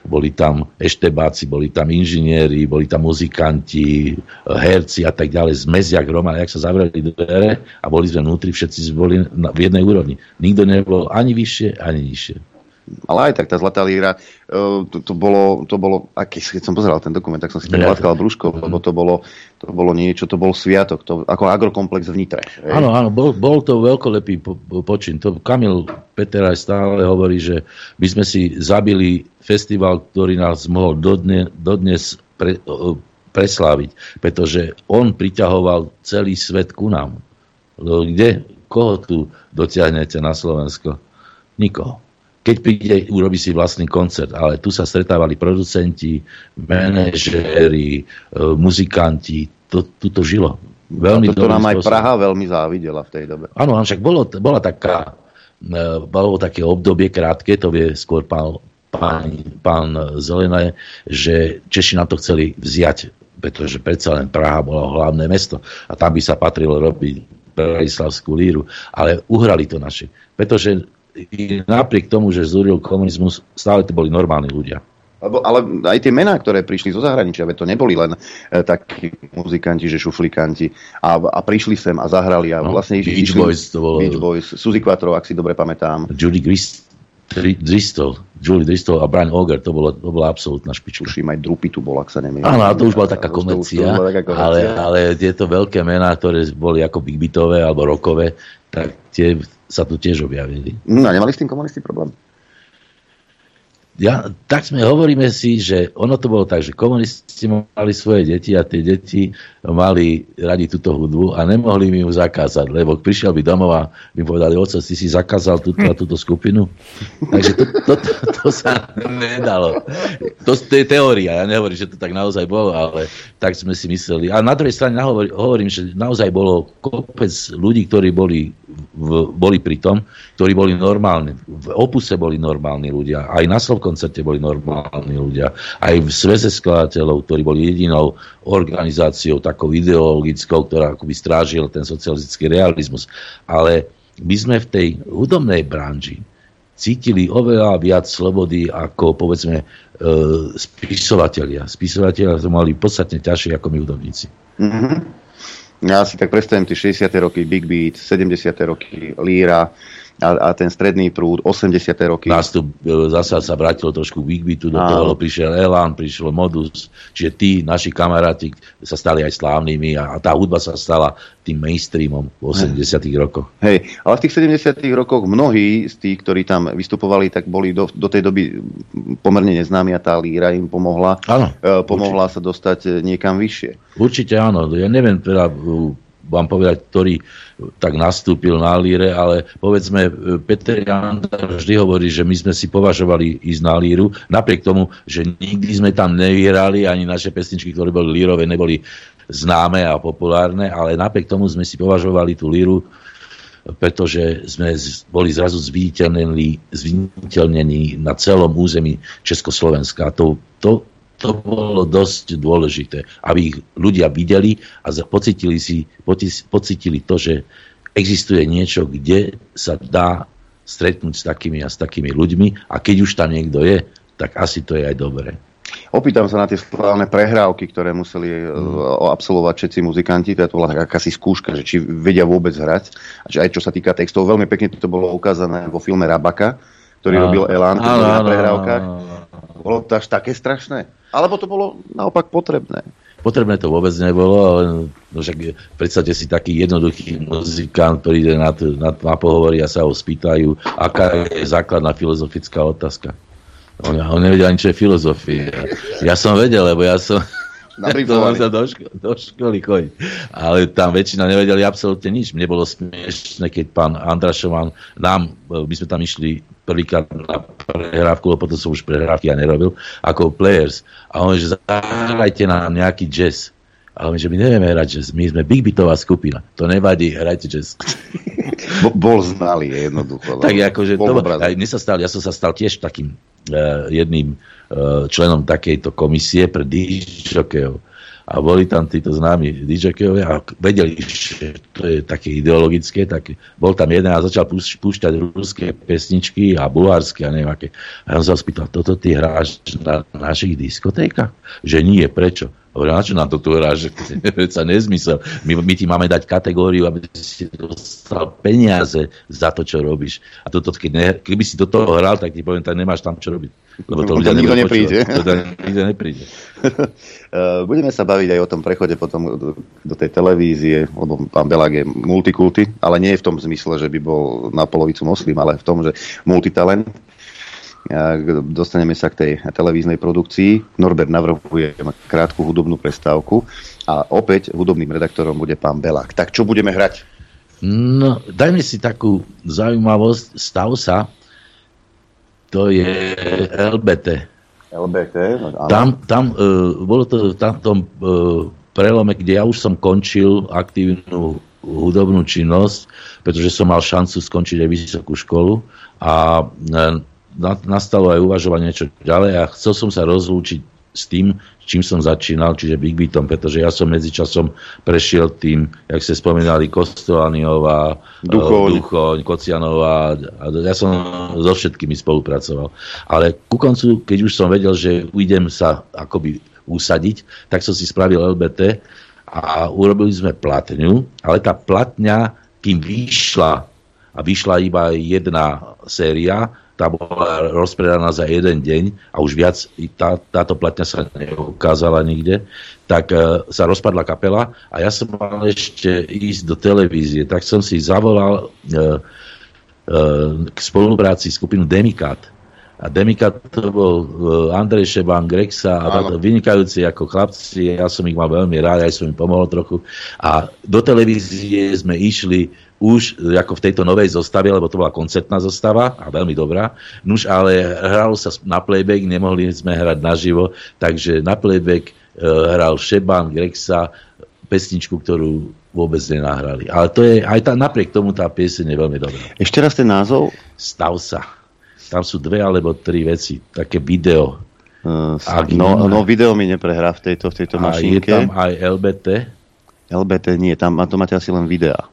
Speaker 12: Boli tam eštebáci, boli tam inžinieri, boli tam muzikanti, herci a tak ďalej. Zmeziak Roma, jak sa zavreli dvere a boli sme vnútri, všetci boli v jednej úrovni. Nikto nebol ani vyššie, ani nižšie
Speaker 2: ale aj tak tá Zlatá líra, uh, to, to, bolo, to bolo, aký, keď som pozeral ten dokument, tak som si tak látkal brúško, lebo to bolo, to bolo niečo, to bol sviatok, to, ako agrokomplex v Nitre.
Speaker 12: Áno, áno, bol, bol to veľkolepý po, počin. To Kamil Peter aj stále hovorí, že by sme si zabili festival, ktorý nás mohol dodne, dodnes pre, presláviť, pretože on priťahoval celý svet ku nám. Kde? Koho tu dotiahnete na Slovensko? Nikoho keď príde, urobí si vlastný koncert. Ale tu sa stretávali producenti, manažéri, e, muzikanti, to, tu to žilo.
Speaker 2: Veľmi to nám aj Praha veľmi závidela v tej dobe.
Speaker 12: Áno, však bolo, bola taká, e, bolo také obdobie krátke, to vie skôr pán, pán, pán Zelené, že Češi na to chceli vziať, pretože predsa len Praha bola hlavné mesto a tam by sa patrilo robiť Bratislavskú líru, ale uhrali to naši. Pretože napriek tomu, že zúril komunizmus, stále to boli normálni ľudia.
Speaker 2: Lebo, ale aj tie mená, ktoré prišli zo zahraničia, to neboli len e, takí muzikanti, že šuflikanti a, a prišli sem a zahrali a no, vlastne
Speaker 12: išli... Beach Boys to bolo...
Speaker 2: Beach Boys, Suzy Quattro, ak si dobre pamätám.
Speaker 12: Judy Grist, Driscoll, Julie Driscoll a Brian Auger, to, bolo, to bola absolútna špička.
Speaker 2: Tuším, aj Drupy tu bol, ak sa nemýlim.
Speaker 12: Áno, to už bola taká komercia, ale, ale tieto veľké mená, ktoré boli ako big alebo rokové, tak tie sa tu tiež objavili.
Speaker 2: No, nemali s tým komunisti problém?
Speaker 12: ja, tak sme hovoríme si, že ono to bolo tak, že komunisti mali svoje deti a tie deti mali radi túto hudbu a nemohli mi ju zakázať, lebo prišiel by domov a mi povedali, oco, ty si zakázal túto a túto skupinu. Takže to, to, to, to sa nedalo. To, to je teória, ja nehovorím, že to tak naozaj bolo, ale tak sme si mysleli. A na druhej strane hovorím, že naozaj bolo kopec ľudí, ktorí boli, v, boli pri tom, ktorí boli normálni. V opuse boli normálni ľudia. Aj na Slovko koncerte boli normálni ľudia. Aj v sveze skladateľov, ktorí boli jedinou organizáciou takou ideologickou, ktorá akoby strážil ten socialistický realizmus. Ale my sme v tej hudobnej branži cítili oveľa viac slobody ako povedzme e, spisovatelia. Spisovatelia to mali podstatne ťažšie ako my hudobníci. Mm-hmm.
Speaker 2: Ja si tak predstavím tie 60. roky Big Beat, 70. roky Líra, a, a ten stredný prúd, 80. roky.
Speaker 12: Nástup e, zasa sa vrátilo trošku k Bigbitu, do toho prišiel Elan, prišiel Modus, čiže tí naši kamaráti sa stali aj slávnymi a, a tá hudba sa stala tým mainstreamom v 80. Hej. rokoch.
Speaker 2: Hej, ale v tých 70. rokoch mnohí z tých, ktorí tam vystupovali, tak boli do, do tej doby pomerne neznámi a tá líra im pomohla.
Speaker 12: Áno,
Speaker 2: e, pomohla určite. sa dostať niekam vyššie.
Speaker 12: Určite áno. Ja neviem teda vám povedať, ktorý tak nastúpil na líre, ale povedzme, Peter Janda vždy hovorí, že my sme si považovali ísť na líru, napriek tomu, že nikdy sme tam nevierali, ani naše pesničky, ktoré boli lírové, neboli známe a populárne, ale napriek tomu sme si považovali tú líru pretože sme boli zrazu zviditeľnení, zviditeľnení na celom území Československa. To, to to bolo dosť dôležité, aby ich ľudia videli a pocitili, si, pocitili to, že existuje niečo, kde sa dá stretnúť s takými a s takými ľuďmi a keď už tam niekto je, tak asi to je aj dobré.
Speaker 2: Opýtam sa na tie slávne prehrávky, ktoré museli mm. absolvovať všetci muzikanti, to bola akási skúška, že či vedia vôbec hrať. A že aj čo sa týka textov, veľmi pekne to bolo ukázané vo filme Rabaka, ktorý a, robil Elán, na prehrávkach. Bolo to až také strašné? Alebo to bolo naopak potrebné?
Speaker 12: Potrebné to vôbec nebolo, ale no však predstavte si taký jednoduchý muzikant, ktorý ide na, na, na pohovory a sa ho spýtajú, aká je základná filozofická otázka. On, on nevedel ani, čo je filozofia. Ja som vedel, lebo ja som,
Speaker 2: Na
Speaker 12: do, do, do, ško- do školy chodiť. Ale tam väčšina nevedeli absolútne nič. Mne bolo smiešne, keď pán Andrašovan nám, e, my sme tam išli prvýkrát na prehrávku, lebo potom som už prehrávky ja nerobil, ako players. A on že zahrajte nám nejaký jazz. Ale my, že my nevieme hrať jazz, my sme big bitová skupina. To nevadí, hrajte jazz.
Speaker 2: Bo, bol znalý jednoducho.
Speaker 12: tak akože to, aj mne sa stal, ja som sa stal tiež takým uh, jedným členom takejto komisie pre DJokejov. A boli tam títo známi DJokejovia a vedeli, že to je také ideologické, tak bol tam jeden a začal púšť, púšťať ruské pesničky a bulharské a neviem aké. A ja som sa spýtal, toto ty hráš na našich diskotékach? Že nie, prečo? Hovorím, na čo nám to tu hráš? Sa nezmysel. My, my ti máme dať kategóriu, aby si dostal peniaze za to, čo robíš. A toto, keď ne, keby si do toho hral, tak ti poviem, tak nemáš tam čo robiť. Lebo to ľudia
Speaker 2: to nikto nepríde.
Speaker 12: To nikto nepríde.
Speaker 2: Eh, Budeme sa baviť aj o tom prechode potom do, do tej televízie, lebo pán Belák je multikulty, ale nie v tom zmysle, že by bol na polovicu moslim, ale v tom, že multitalent. Dostaneme sa k tej televíznej produkcii. Norbert navrhuje krátku hudobnú prestávku a opäť hudobným redaktorom bude pán Belák. Tak čo budeme hrať?
Speaker 12: No, dajme si takú zaujímavosť. Stav sa, to je LBT.
Speaker 2: LBT? Áno.
Speaker 12: Tam, tam uh, bolo to v tamtom uh, prelome, kde ja už som končil aktívnu hudobnú činnosť, pretože som mal šancu skončiť aj vysokú školu a e, nastalo aj uvažovanie niečo ďalej a chcel som sa rozlúčiť s tým, čím som začínal, čiže Big Beatom, pretože ja som medzičasom prešiel tým, jak ste spomínali, Kostolaniová,
Speaker 2: Duchoň.
Speaker 12: e, Duchoň Kocianová, a ja som so všetkými spolupracoval. Ale ku koncu, keď už som vedel, že idem sa akoby usadiť, tak som si spravil LBT a urobili sme platňu, ale tá platňa, kým vyšla, a vyšla iba jedna séria, tá bola rozpredaná za jeden deň a už viac tá, táto platňa sa neukázala nikde, tak e, sa rozpadla kapela a ja som mal ešte ísť do televízie, tak som si zavolal e, k spolupráci skupinu Demikat. A Demikat to bol Andrej Šeban, Grexa a táto vynikajúci ako chlapci, ja som ich mal veľmi rád, aj som im pomohol trochu. A do televízie sme išli už ako v tejto novej zostave, lebo to bola koncertná zostava a veľmi dobrá. Nuž, ale hralo sa na playback, nemohli sme hrať naživo, takže na playback e, hral Šeban, Grexa, pesničku, ktorú vôbec nenahrali. Ale to je, aj tá, napriek tomu tá pieseň je veľmi dobrá.
Speaker 2: Ešte raz ten názov?
Speaker 12: Stav sa. Tam sú dve alebo tri veci. Také video.
Speaker 2: Uh,
Speaker 12: Ak
Speaker 2: no, no video mi neprehrá v tejto, v tejto
Speaker 12: A je
Speaker 2: mašinke.
Speaker 12: tam aj LBT.
Speaker 2: LBT nie, tam to máte asi len videá.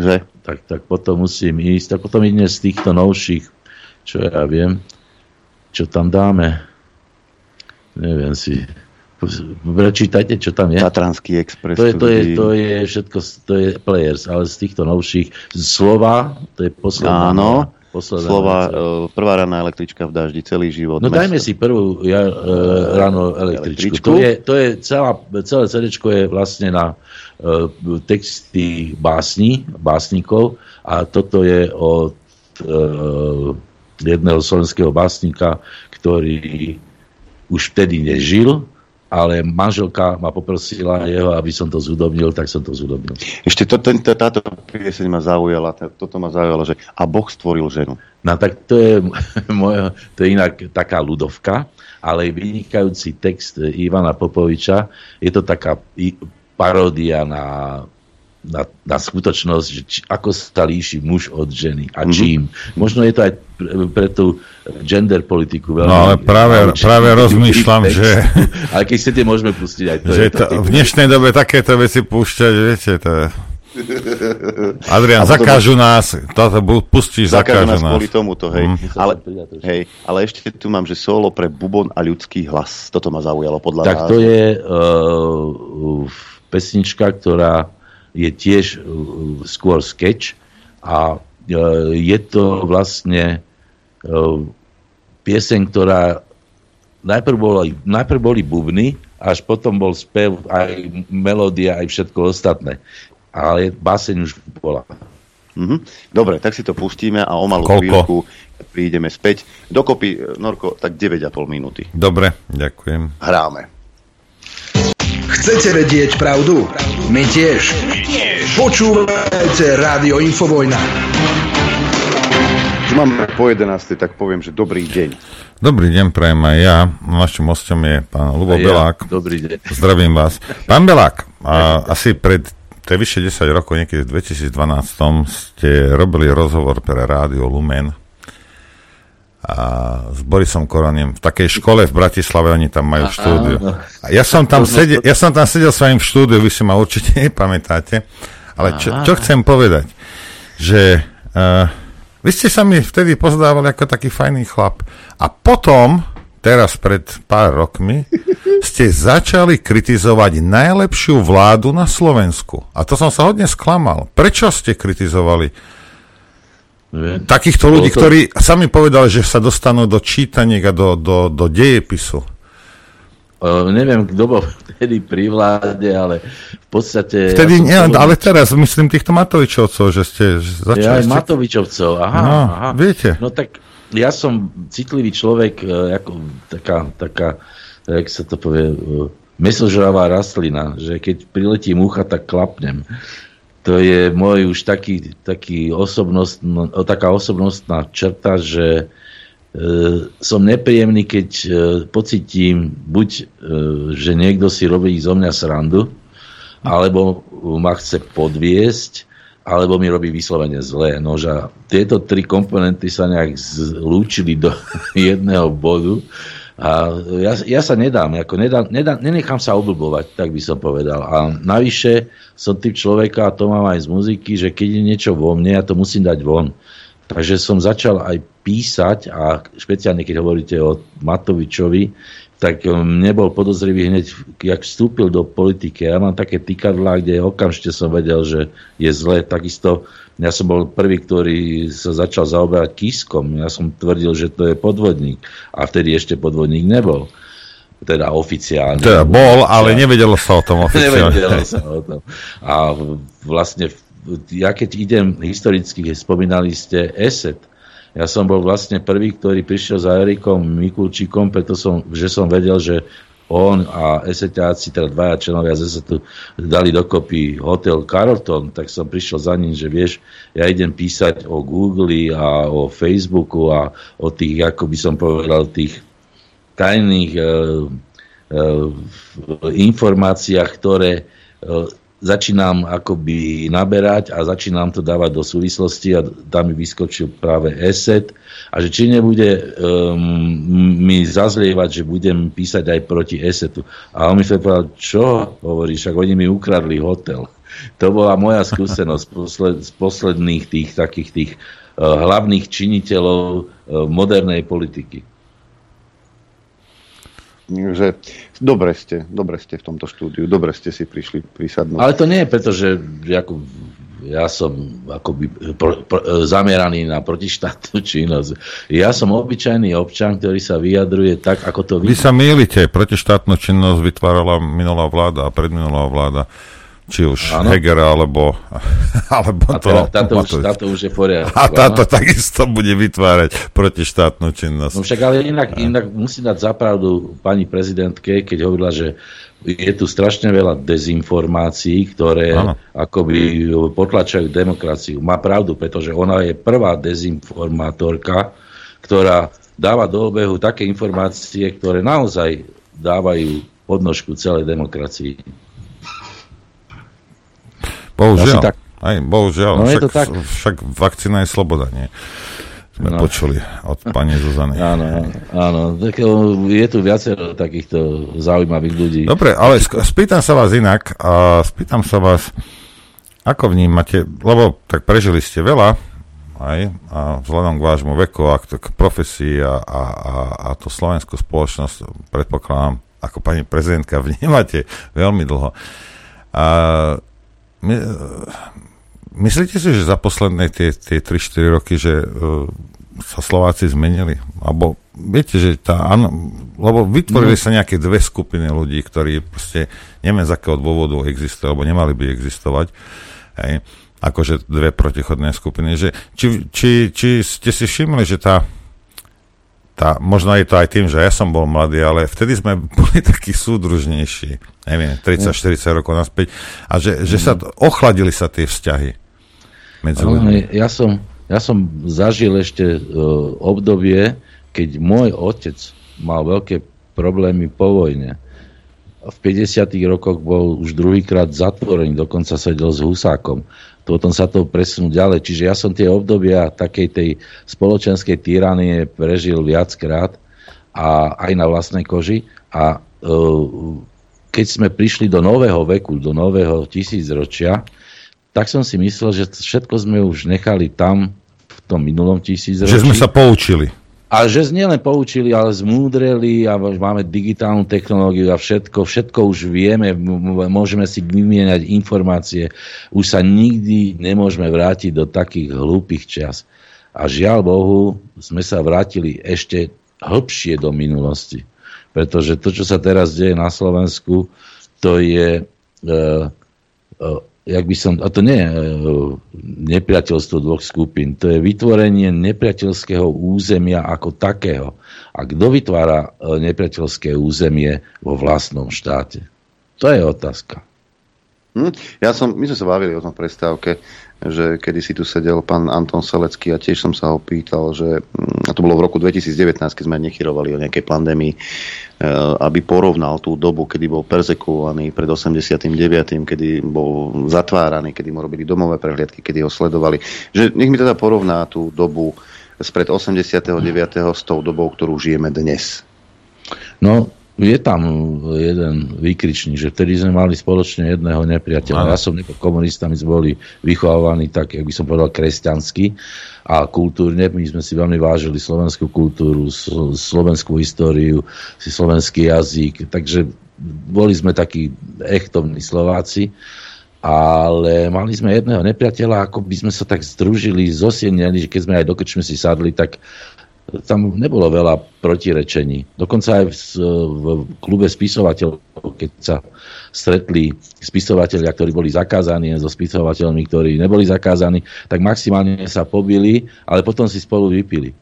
Speaker 2: Že?
Speaker 12: Tak, tak potom musím ísť. Tak potom jedne z týchto novších, čo ja viem, čo tam dáme. Neviem si. Prečítajte, čo tam je.
Speaker 2: Tatranský Express.
Speaker 12: To je, to, je, to je všetko, to je players, ale z týchto novších slova, to je posledná.
Speaker 2: Áno,
Speaker 12: posledná
Speaker 2: slova,
Speaker 12: vec.
Speaker 2: e, prvá rána električka v daždi, celý život.
Speaker 12: No
Speaker 2: mesto.
Speaker 12: dajme si prvú ja, e, ráno električku.
Speaker 2: Električku.
Speaker 12: To je, to je celá, celé CD je vlastne na e, texty básni, básnikov a toto je od e, jedného slovenského básnika, ktorý už vtedy nežil, ale manželka ma poprosila jeho, aby som to zúdobnil, tak som to zúdobnil.
Speaker 2: Ešte to, ten, tá- táto pieseň ma zaujala, toto ma zaujalo, že a Boh stvoril ženu.
Speaker 12: No tak to je, moja, to je inak taká ľudovka, ale vynikajúci text Ivana Popoviča. Je to taká paródia na, na, na skutočnosť, že či, ako sa líši muž od ženy a
Speaker 9: Mhm.
Speaker 12: čím. Možno je to aj pre, pre tú gender politiku veľmi...
Speaker 9: No ale práve,
Speaker 12: náročný
Speaker 9: práve rozmýšľam, že,
Speaker 12: Ale keď chcete, môžeme pustiť aj to.
Speaker 9: že
Speaker 12: je
Speaker 9: to,
Speaker 12: taký-
Speaker 9: v dnešnej dobe takéto veci púšťať, viete, to je... Adrian, zakážu nás, toto pustíš,
Speaker 2: Zakážu
Speaker 9: zakážu
Speaker 2: nás
Speaker 9: nás.
Speaker 2: kvôli tomuto, hej.
Speaker 9: Mm.
Speaker 2: Ale, hej. ale ešte tu mám, že solo pre bubon a ľudský hlas. Toto ma zaujalo podľa
Speaker 12: Tak
Speaker 2: vás.
Speaker 12: to je uh, pesnička, ktorá je tiež uh, skôr sketch a uh, je to vlastne uh, pieseň, ktorá najprv boli, najprv boli bubny, až potom bol spev, aj melódia, aj všetko ostatné. Ale báseň už bola.
Speaker 2: Mhm. Dobre, tak si to pustíme a o malú
Speaker 9: Koľko?
Speaker 2: chvíľku prídeme späť. Dokopy, Norko, tak 9,5 minúty.
Speaker 9: Dobre, ďakujem.
Speaker 2: Hráme.
Speaker 10: Chcete vedieť pravdu? My tiež. Počúvajte Rádio Infovojna.
Speaker 2: Máme po 11. tak poviem, že dobrý deň.
Speaker 9: Dobrý deň, prajem aj ja. Našim hostom je pán Lubo
Speaker 12: ja,
Speaker 9: Belák.
Speaker 12: Dobrý deň.
Speaker 9: Zdravím vás. Pán Belák, a, asi pred to je vyše 10 rokov, niekedy v 2012 ste robili rozhovor pre Rádio Lumen a s Borisom Koronem v takej škole v Bratislave, oni tam majú štúdiu. A ja som tam, sedel, ja som tam sedel s vami v štúdiu, vy si ma určite nepamätáte, ale čo, čo chcem povedať, že uh, vy ste sa mi vtedy pozdávali ako taký fajný chlap a potom, teraz pred pár rokmi, ste začali kritizovať najlepšiu vládu na Slovensku. A to som sa hodne sklamal. Prečo ste kritizovali Takýchto ľudí,
Speaker 12: to-
Speaker 9: ktorí sami povedali, že sa dostanú do čítaniek a do, do, do dejepisu?
Speaker 12: Uh, neviem, kto bol vtedy pri vláde, ale v podstate...
Speaker 9: Vtedy,
Speaker 12: som
Speaker 9: nie,
Speaker 12: to-
Speaker 9: ale teraz myslím týchto Matovičovcov, že ste že
Speaker 12: Ja
Speaker 9: začali...
Speaker 12: aj
Speaker 9: ste...
Speaker 12: Matovičovcov, aha,
Speaker 9: No,
Speaker 12: aha.
Speaker 9: viete.
Speaker 12: No tak ja som citlivý človek, e, ako taká, taká, jak sa to povie, e, mesožravá rastlina, že keď priletí mucha, tak klapnem. To je môj už taký, taký osobnost, no, taká osobnostná črta, že e, som nepríjemný, keď e, pocitím buď, e, že niekto si robí zo mňa srandu, alebo ma chce podviesť, alebo mi robí vyslovene zlé. Nože tieto tri komponenty sa nejak zlúčili do jedného bodu a ja, ja sa nedám, ako nedám, nedám, nenechám sa oblbovať, tak by som povedal. A navyše som typ človeka, a to mám aj z muziky, že keď je niečo vo mne, ja to musím dať von. Takže som začal aj písať a špeciálne keď hovoríte o Matovičovi, tak um, nebol podozrivý hneď, jak vstúpil do politiky. Ja mám také tykadlá, kde okamžite som vedel, že je zle. Takisto ja som bol prvý, ktorý sa začal zaoberať Kiskom. Ja som tvrdil, že to je podvodník. A vtedy ešte podvodník nebol. Teda oficiálne.
Speaker 9: Teda bol, ale nevedelo sa o tom oficiálne.
Speaker 12: Nevedelo sa o tom. A vlastne, ja keď idem historicky, spomínali ste ESET, ja som bol vlastne prvý, ktorý prišiel za Erikom Mikulčíkom, preto som, že som vedel, že on a esetáci, teda dvaja členovia z ESETu, dali dokopy hotel Carlton, tak som prišiel za ním, že vieš, ja idem písať o Google a o Facebooku a o tých, ako by som povedal, tých tajných e, e, informáciách, ktoré e, začínam akoby naberať a začínam to dávať do súvislosti a tam mi vyskočil práve ESET a že či nebude um, mi zazlievať, že budem písať aj proti ESETu. A on mi povedal, čo hovoríš, ak oni mi ukradli hotel. To bola moja skúsenosť z posledných tých takých tých uh, hlavných činiteľov uh, modernej politiky.
Speaker 2: Že dobre ste, dobre ste v tomto štúdiu, dobre ste si prišli prisadnúť.
Speaker 12: Ale to nie je preto, že ako, ja som akoby pro, pro, zameraný na protištátnu činnosť. Ja som obyčajný občan, ktorý sa vyjadruje tak, ako to
Speaker 9: Vy sa mýlite, protištátnu činnosť vytvárala minulá vláda a predminulá vláda. Či už ano. Hegera, alebo, alebo
Speaker 12: a
Speaker 9: to...
Speaker 12: Táto, už, táto už je poriadku.
Speaker 9: A táto áno? takisto bude vytvárať protištátnu činnosť.
Speaker 12: No však ale inak, inak musím dať zapravdu pani prezidentke, keď hovorila, že je tu strašne veľa dezinformácií, ktoré ano. akoby potlačajú demokraciu. Má pravdu, pretože ona je prvá dezinformátorka, ktorá dáva do obehu také informácie, ktoré naozaj dávajú podnožku celej demokracii.
Speaker 9: Bohužiaľ. Tak... Aj, bohužiaľ.
Speaker 12: No,
Speaker 9: však,
Speaker 12: je to tak.
Speaker 9: však vakcína je sloboda, nie? Sme no. počuli od pani Zuzany.
Speaker 12: Áno, áno. Tak, je tu viacero takýchto zaujímavých ľudí.
Speaker 9: Dobre, ale spýtam sa vás inak. A spýtam sa vás, ako vnímate, lebo tak prežili ste veľa, aj, a vzhľadom k vášmu veku a k profesii a, a, a, a tú slovenskú spoločnosť, predpokladám, ako pani prezidentka vnímate veľmi dlho. A my, myslíte si, že za posledné tie, tie 3-4 roky, že uh, sa Slováci zmenili? Alebo viete, že tá, áno, lebo vytvorili no. sa nejaké dve skupiny ľudí, ktorí proste neviem z akého dôvodu existujú, alebo nemali by existovať. Hej, akože dve protichodné skupiny. Že, či, či, či ste si všimli, že tá tá, možno je to aj tým, že ja som bol mladý, ale vtedy sme boli takí súdružnejší, neviem, 30-40 rokov naspäť, a že, že sa ochladili sa tie vzťahy medzi ľuďmi.
Speaker 12: Ja som, ja som zažil ešte uh, obdobie, keď môj otec mal veľké problémy po vojne. V 50. rokoch bol už druhýkrát zatvorený, dokonca sedel s Husákom potom sa to presunú ďalej. Čiže ja som tie obdobia takej tej spoločenskej tyranie prežil viackrát a aj na vlastnej koži a e, keď sme prišli do nového veku, do nového tisícročia, tak som si myslel, že všetko sme už nechali tam v tom minulom tisícročí.
Speaker 9: Že sme sa poučili.
Speaker 12: A že nielen poučili, ale zmúdreli a máme digitálnu technológiu a všetko, všetko už vieme, môžeme si vymieňať informácie. Už sa nikdy nemôžeme vrátiť do takých hlúpých čas. A žiaľ Bohu, sme sa vrátili ešte hlbšie do minulosti. Pretože to, čo sa teraz deje na Slovensku, to je e, e, jak by som, a to nie je nepriateľstvo dvoch skupín, to je vytvorenie nepriateľského územia ako takého. A kto vytvára e, nepriateľské územie vo vlastnom štáte? To je otázka.
Speaker 2: Hm? Ja som, my sme sa bavili o tom prestávke, že kedy si tu sedel pán Anton Selecký a tiež som sa ho pýtal, že hm, a to bolo v roku 2019, keď sme nechyrovali o nejakej pandémii, Eh, aby porovnal tú dobu, kedy bol perzekovaný pred 89., kedy bol zatváraný, kedy mu robili domové prehliadky, kedy ho sledovali. Že nech mi teda porovná tú dobu spred 89. s tou dobou, ktorú žijeme dnes.
Speaker 12: No, je tam jeden výkričník, že vtedy sme mali spoločne jedného nepriateľa. Ja som komunista, my sme boli vychovávaní tak, jak by som povedal, kresťansky a kultúrne. My sme si veľmi vážili slovenskú kultúru, slovenskú históriu, slovenský jazyk, takže boli sme takí echtovní Slováci, ale mali sme jedného nepriateľa, ako by sme sa tak združili, zosienili, že keď sme aj do krčmy si sadli, tak tam nebolo veľa protirečení. Dokonca aj v, v klube spisovateľov, keď sa stretli spisovateľia, ktorí boli zakázaní so spisovateľmi, ktorí neboli zakázaní, tak maximálne sa pobili, ale potom si spolu vypili.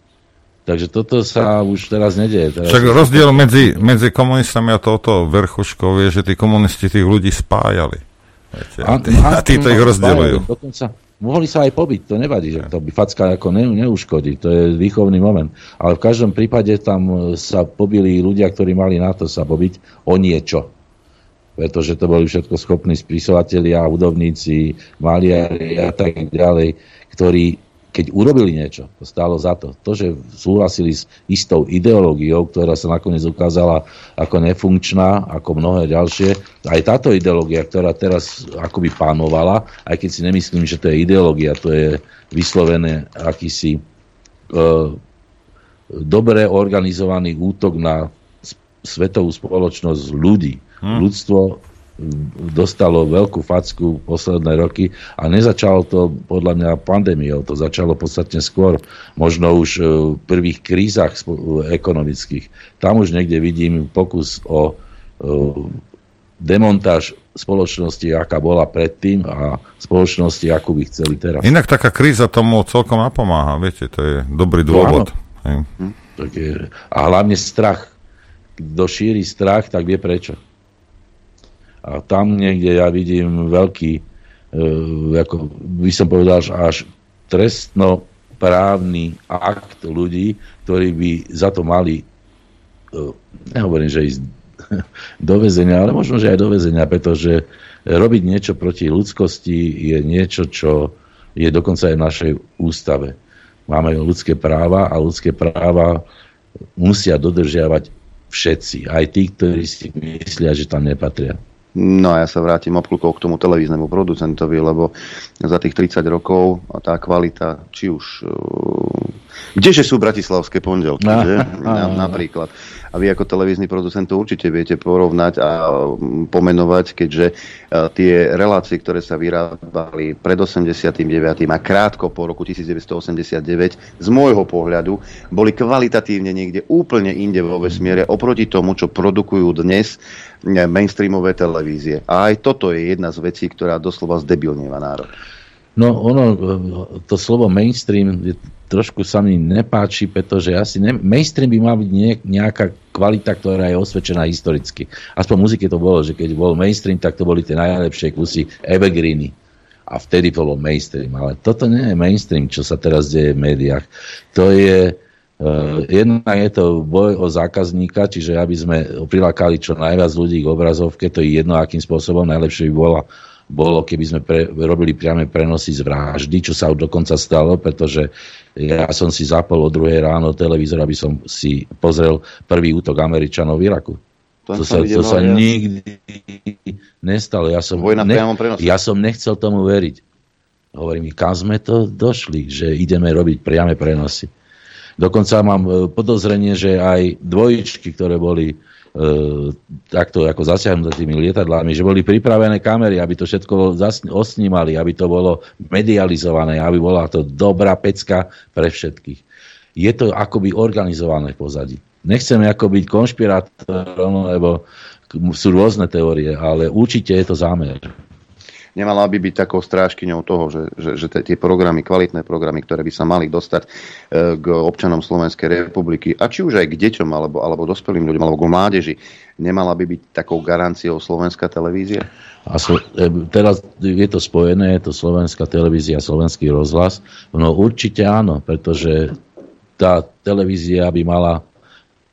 Speaker 12: Takže toto sa už teraz nedieje. Teraz
Speaker 9: Však rozdiel medzi, medzi komunistami a touto verchuškou je, že tí komunisti tých ľudí spájali. Viete, a, a, a títo ich rozdielujú.
Speaker 12: Dokonca, Mohli sa aj pobiť, to nevadí, že to by facka ako ne, neuškodí, to je výchovný moment. Ale v každom prípade tam sa pobili ľudia, ktorí mali na to sa pobiť o niečo. Pretože to boli všetko schopní spisovatelia, hudobníci, maliari a tak ďalej, ktorí keď urobili niečo, to stálo za to. To, že súhlasili s istou ideológiou, ktorá sa nakoniec ukázala ako nefunkčná, ako mnohé ďalšie, aj táto ideológia, ktorá teraz akoby pánovala, aj keď si nemyslím, že to je ideológia, to je vyslovené akýsi e, dobre organizovaný útok na svetovú spoločnosť ľudí. Hmm. Ľudstvo dostalo veľkú facku posledné roky a nezačalo to podľa mňa pandémiou, to začalo podstatne skôr, možno už v prvých krízach ekonomických. Tam už niekde vidím pokus o demontáž spoločnosti, aká bola predtým a spoločnosti, akú by chceli teraz.
Speaker 9: Inak taká kríza tomu celkom napomáha, viete, to je dobrý dôvod.
Speaker 12: No, hm. tak je, a hlavne strach. Kto šíri strach, tak vie prečo. A tam niekde ja vidím veľký, e, ako by som povedal, až trestnoprávny akt ľudí, ktorí by za to mali, e, nehovorím, že ísť do väzenia, ale možno, že aj do väzenia, pretože robiť niečo proti ľudskosti je niečo, čo je dokonca aj v našej ústave. Máme ľudské práva a ľudské práva musia dodržiavať všetci, aj tí, ktorí si myslia, že tam nepatria.
Speaker 2: No a ja sa vrátim obklukou k tomu televíznemu producentovi, lebo za tých 30 rokov tá kvalita, či už... Uh, kdeže sú bratislavské pondelky, že? Na, napríklad. A vy ako televízny producent to určite viete porovnať a mm, pomenovať, keďže e, tie relácie, ktoré sa vyrábali pred 89. a krátko po roku 1989, z môjho pohľadu, boli kvalitatívne niekde úplne inde vo vesmiere oproti tomu, čo produkujú dnes mainstreamové televízie. A aj toto je jedna z vecí, ktorá doslova zdebilnieva národ.
Speaker 12: No ono, to slovo mainstream je, trošku sa mi nepáči, pretože asi ne, mainstream by mal byť nie, nejaká kvalita, ktorá je osvedčená historicky. Aspoň muzike to bolo, že keď bol mainstream, tak to boli tie najlepšie kusy evergreeny. A vtedy bolo mainstream. Ale toto nie je mainstream, čo sa teraz deje v médiách. To je, Uh, jednak je to boj o zákazníka, čiže aby sme prilákali čo najviac ľudí k obrazovke, to je jedno, akým spôsobom najlepšie by bola bolo, keby sme pre, robili priame prenosy z vraždy, čo sa dokonca stalo, pretože ja som si zapol o druhej ráno televízor, aby som si pozrel prvý útok Američanov v Iraku. To, to sa, to sa ja. nikdy nestalo. Ja som,
Speaker 2: ne,
Speaker 12: ja som nechcel tomu veriť. Hovorím kam sme to došli, že ideme robiť priame prenosy. Dokonca mám e, podozrenie, že aj dvojičky, ktoré boli takto ako zasiahnuté tými lietadlami, že boli pripravené kamery, aby to všetko osnímali, aby to bolo medializované, aby bola to dobrá pecka pre všetkých. Je to akoby organizované v pozadí. Nechceme ako byť konšpirátorom, lebo sú rôzne teórie, ale určite je to zámer
Speaker 2: nemala by byť takou strážkyňou toho, že, že, že tie programy, kvalitné programy, ktoré by sa mali dostať e, k občanom Slovenskej republiky, a či už aj k deťom, alebo, alebo dospelým ľuďom, alebo k mládeži, nemala by byť takou garanciou slovenská televízia?
Speaker 12: A so, e, teraz je to spojené, je to slovenská televízia, slovenský rozhlas. No určite áno, pretože tá televízia by mala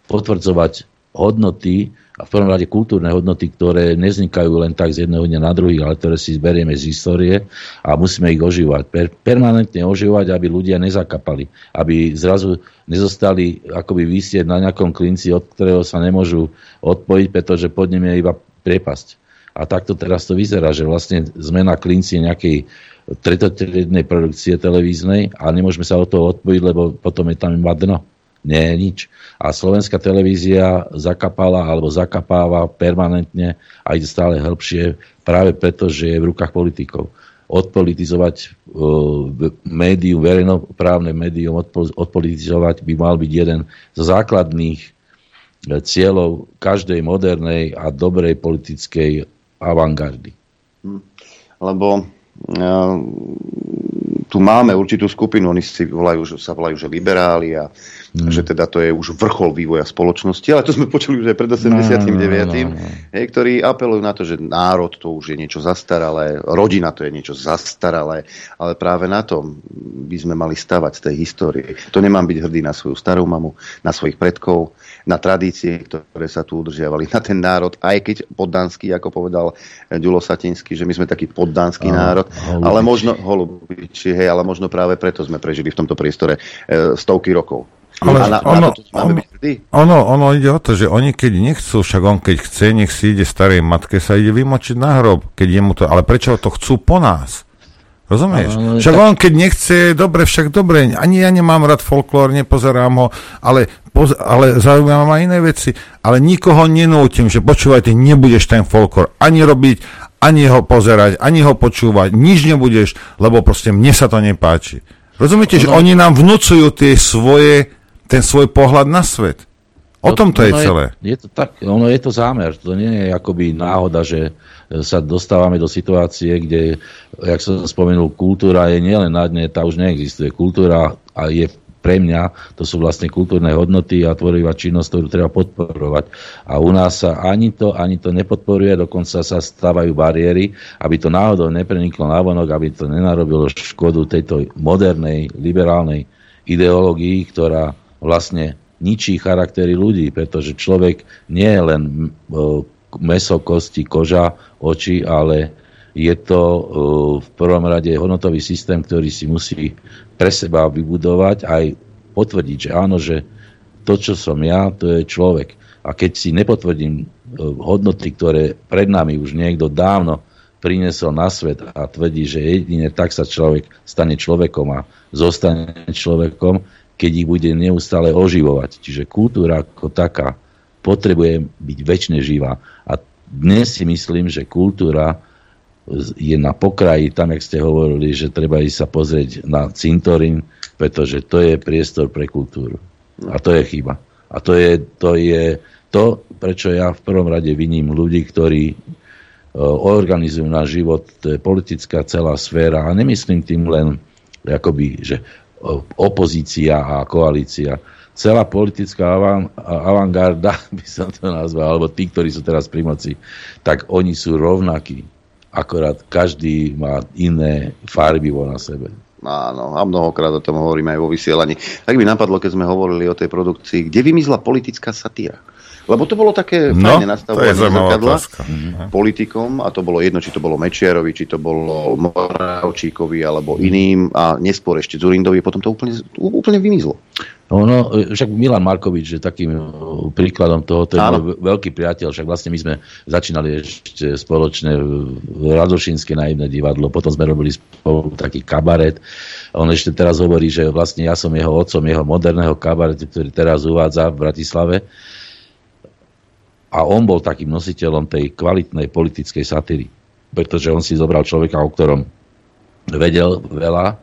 Speaker 12: potvrdzovať hodnoty, a v prvom rade kultúrne hodnoty, ktoré neznikajú len tak z jedného dňa na druhý, ale ktoré si zberieme z histórie a musíme ich ožívať. Per, permanentne ožívať, aby ľudia nezakapali, aby zrazu nezostali akoby vysieť na nejakom klinci, od ktorého sa nemôžu odpojiť, pretože pod ním je iba priepasť. A takto teraz to vyzerá, že vlastne sme klinci nejakej tretotriednej produkcie televíznej a nemôžeme sa od toho odpojiť, lebo potom je tam iba dno. Nie nič. A slovenská televízia zakapala alebo zakapáva permanentne a ide stále hĺbšie práve preto, že je v rukách politikov. Odpolitizovať uh, médium, verejnoprávne médium, odpolitizovať by mal byť jeden z základných e, cieľov každej modernej a dobrej politickej avantgardy.
Speaker 2: Hm. Lebo uh, tu máme určitú skupinu, oni si volajú, sa volajú, že liberáli a mm. že teda to je už vrchol vývoja spoločnosti, ale to sme počuli už aj pred 89. No, no, no, no. Hej, ktorí apelujú na to, že národ to už je niečo zastaralé, rodina to je niečo zastaralé, ale práve na tom by sme mali stavať z tej histórie. To nemám byť hrdý na svoju starú mamu, na svojich predkov, na tradície, ktoré sa tu udržiavali, na ten národ, aj keď poddanský, ako povedal Ďulo Satinsky, že my sme taký poddanský národ, holubiči. ale možno, holubiči, hej, ale možno práve preto sme prežili v tomto priestore e, stovky rokov.
Speaker 9: Ale na, ono, na ono, ono, ono ide o to, že oni keď nechcú, však on keď chce, nech si ide starej matke, sa ide vymočiť na hrob, keď je mu to, ale prečo to chcú po nás? Rozumieš? No, však tak... on keď nechce, dobre, však dobre, ani ja nemám rád folklór, nepozerám ho, ale, poz, ale zaujímavé ma iné veci, ale nikoho nenútim, že počúvajte, nebudeš ten folklór ani robiť, ani ho pozerať, ani ho počúvať, nič nebudeš, lebo proste mne sa to nepáči. Rozumiete, no, že oni nám vnúcujú tie svoje, ten svoj pohľad na svet. O tom to je celé.
Speaker 12: Je, je to tak, ono je to zámer, to nie je akoby náhoda, že sa dostávame do situácie, kde, jak som spomenul, kultúra je nielen na dne, tá už neexistuje. Kultúra a je pre mňa, to sú vlastne kultúrne hodnoty a tvorivá činnosť, ktorú treba podporovať. A u nás sa ani to, ani to nepodporuje, dokonca sa stávajú bariéry, aby to náhodou nepreniklo na vonok, aby to nenarobilo škodu tejto modernej, liberálnej ideológii, ktorá vlastne ničí charaktery ľudí, pretože človek nie je len meso, kosti, koža, oči, ale je to uh, v prvom rade hodnotový systém, ktorý si musí pre seba vybudovať aj potvrdiť, že áno, že to, čo som ja, to je človek. A keď si nepotvrdím uh, hodnoty, ktoré pred nami už niekto dávno priniesol na svet a tvrdí, že jedine tak sa človek stane človekom a zostane človekom, keď ich bude neustále oživovať. Čiže kultúra ako taká potrebuje byť väčšine živá. A dnes si myslím, že kultúra je na pokraji, tam, jak ste hovorili, že treba ísť sa pozrieť na cintorín, pretože to je priestor pre kultúru. A to je chyba. A to je to, je to prečo ja v prvom rade viním ľudí, ktorí organizujú náš život, to je politická celá sféra a nemyslím tým len akoby, že opozícia a koalícia. Celá politická avantgarda, by som to nazval, alebo tí, ktorí sú teraz pri moci, tak oni sú rovnakí. Akorát každý má iné farbivo na sebe.
Speaker 2: Áno, a mnohokrát o tom hovoríme aj vo vysielaní. Tak by napadlo, keď sme hovorili o tej produkcii, kde vymizla politická satíra. Lebo to bolo také no, fajne nastavované zrkadla mhm. politikom a to bolo jedno, či to bolo Mečiarovi, či to bolo Moravčíkovi alebo iným a neskôr ešte Zurindovi, potom to úplne, úplne vymizlo.
Speaker 12: No, však Milan Markovič je takým uh, príkladom toho, to je môj veľký priateľ, však vlastne my sme začínali ešte spoločne v Radošinské naivné divadlo, potom sme robili spolu taký kabaret. On ešte teraz hovorí, že vlastne ja som jeho otcom jeho moderného kabaretu, ktorý teraz uvádza v Bratislave. A on bol takým nositeľom tej kvalitnej politickej satíry, pretože on si zobral človeka, o ktorom vedel veľa,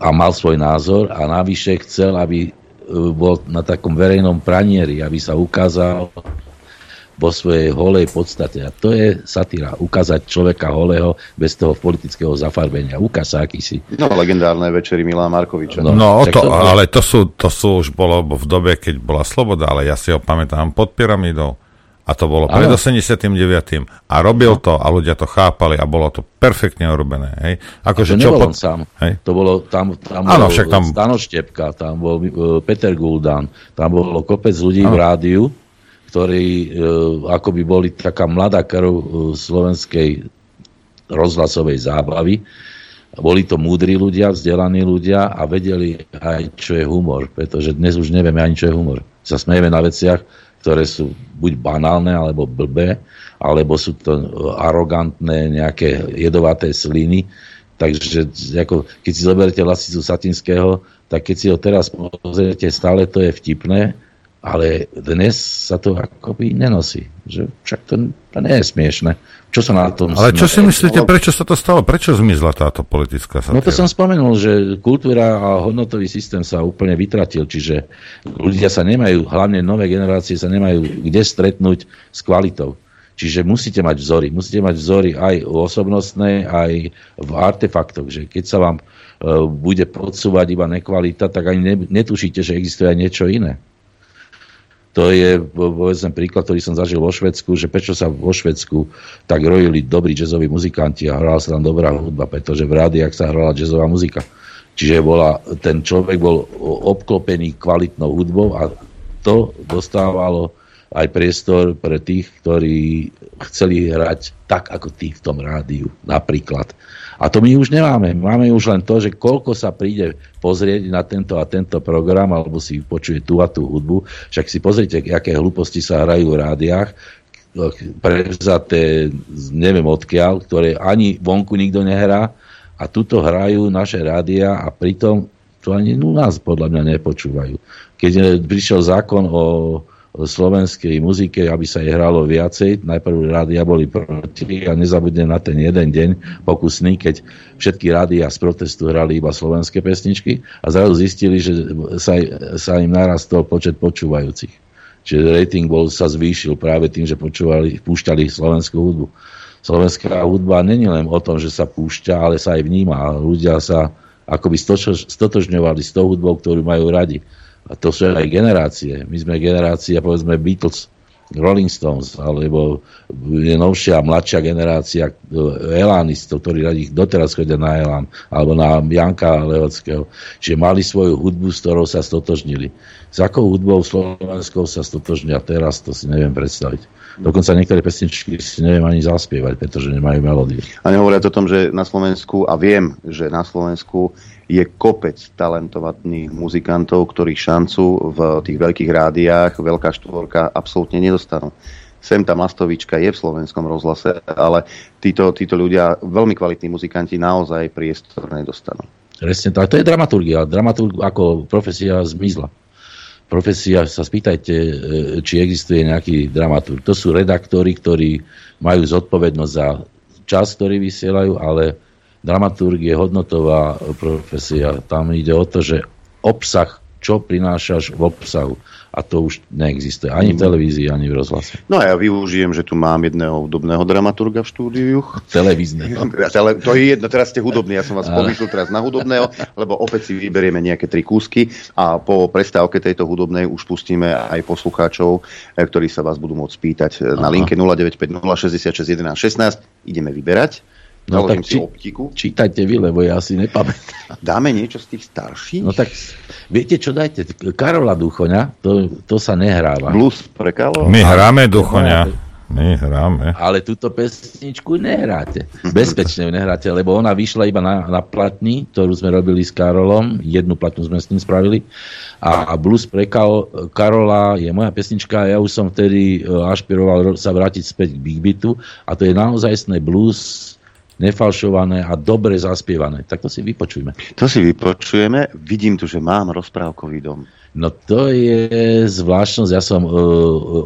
Speaker 12: a mal svoj názor a navyše chcel, aby e, bol na takom verejnom pranieri, aby sa ukázal vo svojej holej podstate. A to je satíra. Ukázať človeka holého bez toho politického zafarbenia. Ukáž sa, aký si.
Speaker 2: No, legendárne večery Milá Markoviča.
Speaker 9: No, no to, to, ale to sú, to sú už bolo v dobe, keď bola sloboda, ale ja si ho pamätám pod pyramidou a to bolo pred 89. A robil to a ľudia to chápali a bolo to perfektne urobené. Hej.
Speaker 12: Ako, že čo pod... sám. Hej. To bolo, tam, tam ano, bol však tam... Stano Štepka, tam bol uh, Peter Guldan, tam bolo kopec ľudí ano. v rádiu, ktorí uh, akoby boli taká mladá krv uh, slovenskej rozhlasovej zábavy. Boli to múdri ľudia, vzdelaní ľudia a vedeli aj, čo je humor, pretože dnes už nevieme ani, čo je humor. Sa smejeme na veciach, ktoré sú buď banálne, alebo blbé, alebo sú to arogantné nejaké jedovaté sliny. Takže ako, keď si zoberiete Lasicu Satinského, tak keď si ho teraz pozriete, stále to je vtipné, ale dnes sa to akoby nenosí. Že však to, to nie je smiešne. Čo sa na tom...
Speaker 9: Ale čo si myslíte, prečo sa to stalo? Prečo zmizla táto politická satíra?
Speaker 12: No to som spomenul, že kultúra a hodnotový systém sa úplne vytratil, čiže ľudia sa nemajú, hlavne nové generácie sa nemajú kde stretnúť s kvalitou. Čiže musíte mať vzory. Musíte mať vzory aj v osobnostnej, aj v artefaktoch. Že keď sa vám uh, bude podsúvať iba nekvalita, tak ani netušíte, že existuje aj niečo iné. To je povedzme príklad, ktorý som zažil vo Švedsku, že prečo sa vo Švedsku tak rojili dobrí jazzoví muzikanti a hrala sa tam dobrá hudba, pretože v rádiách sa hrala jazzová muzika. Čiže bola, ten človek bol obklopený kvalitnou hudbou a to dostávalo aj priestor pre tých, ktorí chceli hrať tak, ako tí v tom rádiu, napríklad. A to my už nemáme. Máme už len to, že koľko sa príde pozrieť na tento a tento program, alebo si počuje tú a tú hudbu. Však si pozrite, aké hlúposti sa hrajú v rádiách, prevzaté neviem odkiaľ, ktoré ani vonku nikto nehrá a tuto hrajú naše rádia a pritom to ani u nás podľa mňa nepočúvajú. Keď prišiel zákon o slovenskej muzike, aby sa jej hralo viacej. Najprv rádia boli proti a nezabudnem na ten jeden deň pokusný, keď všetky rádia z protestu hrali iba slovenské pesničky a zrazu zistili, že sa, sa im narastol počet počúvajúcich. Čiže rating bol, sa zvýšil práve tým, že počúvali, púšťali slovenskú hudbu. Slovenská hudba není len o tom, že sa púšťa, ale sa aj vníma. Ľudia sa akoby stotožňovali s tou hudbou, ktorú majú radi. A to sú aj generácie. My sme generácia, povedzme, Beatles, Rolling Stones, alebo je novšia, mladšia generácia eh, elánistov, ktorí radi doteraz chodia na Elán, alebo na Janka Lehockého. Čiže mali svoju hudbu, s ktorou sa stotožnili. S akou hudbou slovenskou sa stotožnia teraz, to si neviem predstaviť. Dokonca niektoré pesničky si neviem ani zaspievať, pretože nemajú melódiu.
Speaker 2: A nehovoriac o tom, že na Slovensku, a viem, že na Slovensku je kopec talentovaných muzikantov, ktorí šancu v tých veľkých rádiách, veľká štvorka, absolútne nedostanú. Sem tá Mastovička je v slovenskom rozhlase, ale títo, títo ľudia, veľmi kvalitní muzikanti, naozaj priestor nedostanú.
Speaker 12: Presne tak. To je dramaturgia. Dramaturg ako profesia zmizla. Profesia, sa spýtajte, e, či existuje nejaký dramaturg. To sú redaktori, ktorí majú zodpovednosť za čas, ktorý vysielajú, ale dramaturg je hodnotová profesia. Tam ide o to, že obsah čo prinášaš v obsahu. A to už neexistuje ani v televízii, ani v rozhlase.
Speaker 2: No a ja využijem, že tu mám jedného hudobného dramaturga v štúdiu.
Speaker 12: Televízneho.
Speaker 2: Tele, to je jedno, teraz ste hudobný, ja som vás povýšil teraz na hudobného, lebo opäť si vyberieme nejaké tri kúsky a po prestávke tejto hudobnej už pustíme aj poslucháčov, eh, ktorí sa vás budú môcť pýtať eh, na linke 0950661116. Ideme vyberať.
Speaker 12: No
Speaker 2: Založím
Speaker 12: tak
Speaker 2: si
Speaker 12: či,
Speaker 2: optiku.
Speaker 12: čítajte vy, lebo ja si nepamätám.
Speaker 2: Dáme niečo z tých starších?
Speaker 12: No tak viete čo, dajte. Karola Duchoňa, to, to sa nehráva.
Speaker 2: Blues pre Kalo?
Speaker 9: My hráme Duchoňa. My hráme.
Speaker 12: Ale túto pesničku nehráte. Bezpečne ju nehráte, lebo ona vyšla iba na, na platni, ktorú sme robili s Karolom. Jednu platnu sme s ním spravili. A, a Blues pre Karola je moja pesnička. Ja už som vtedy e, ašpiroval ro- sa vrátiť späť k Big Beatu. A to je naozajstné blues nefalšované a dobre zaspievané. Tak to si vypočujme.
Speaker 2: To si vypočujeme. Vidím tu, že mám rozprávkový dom.
Speaker 12: No to je zvláštnosť. Ja som uh,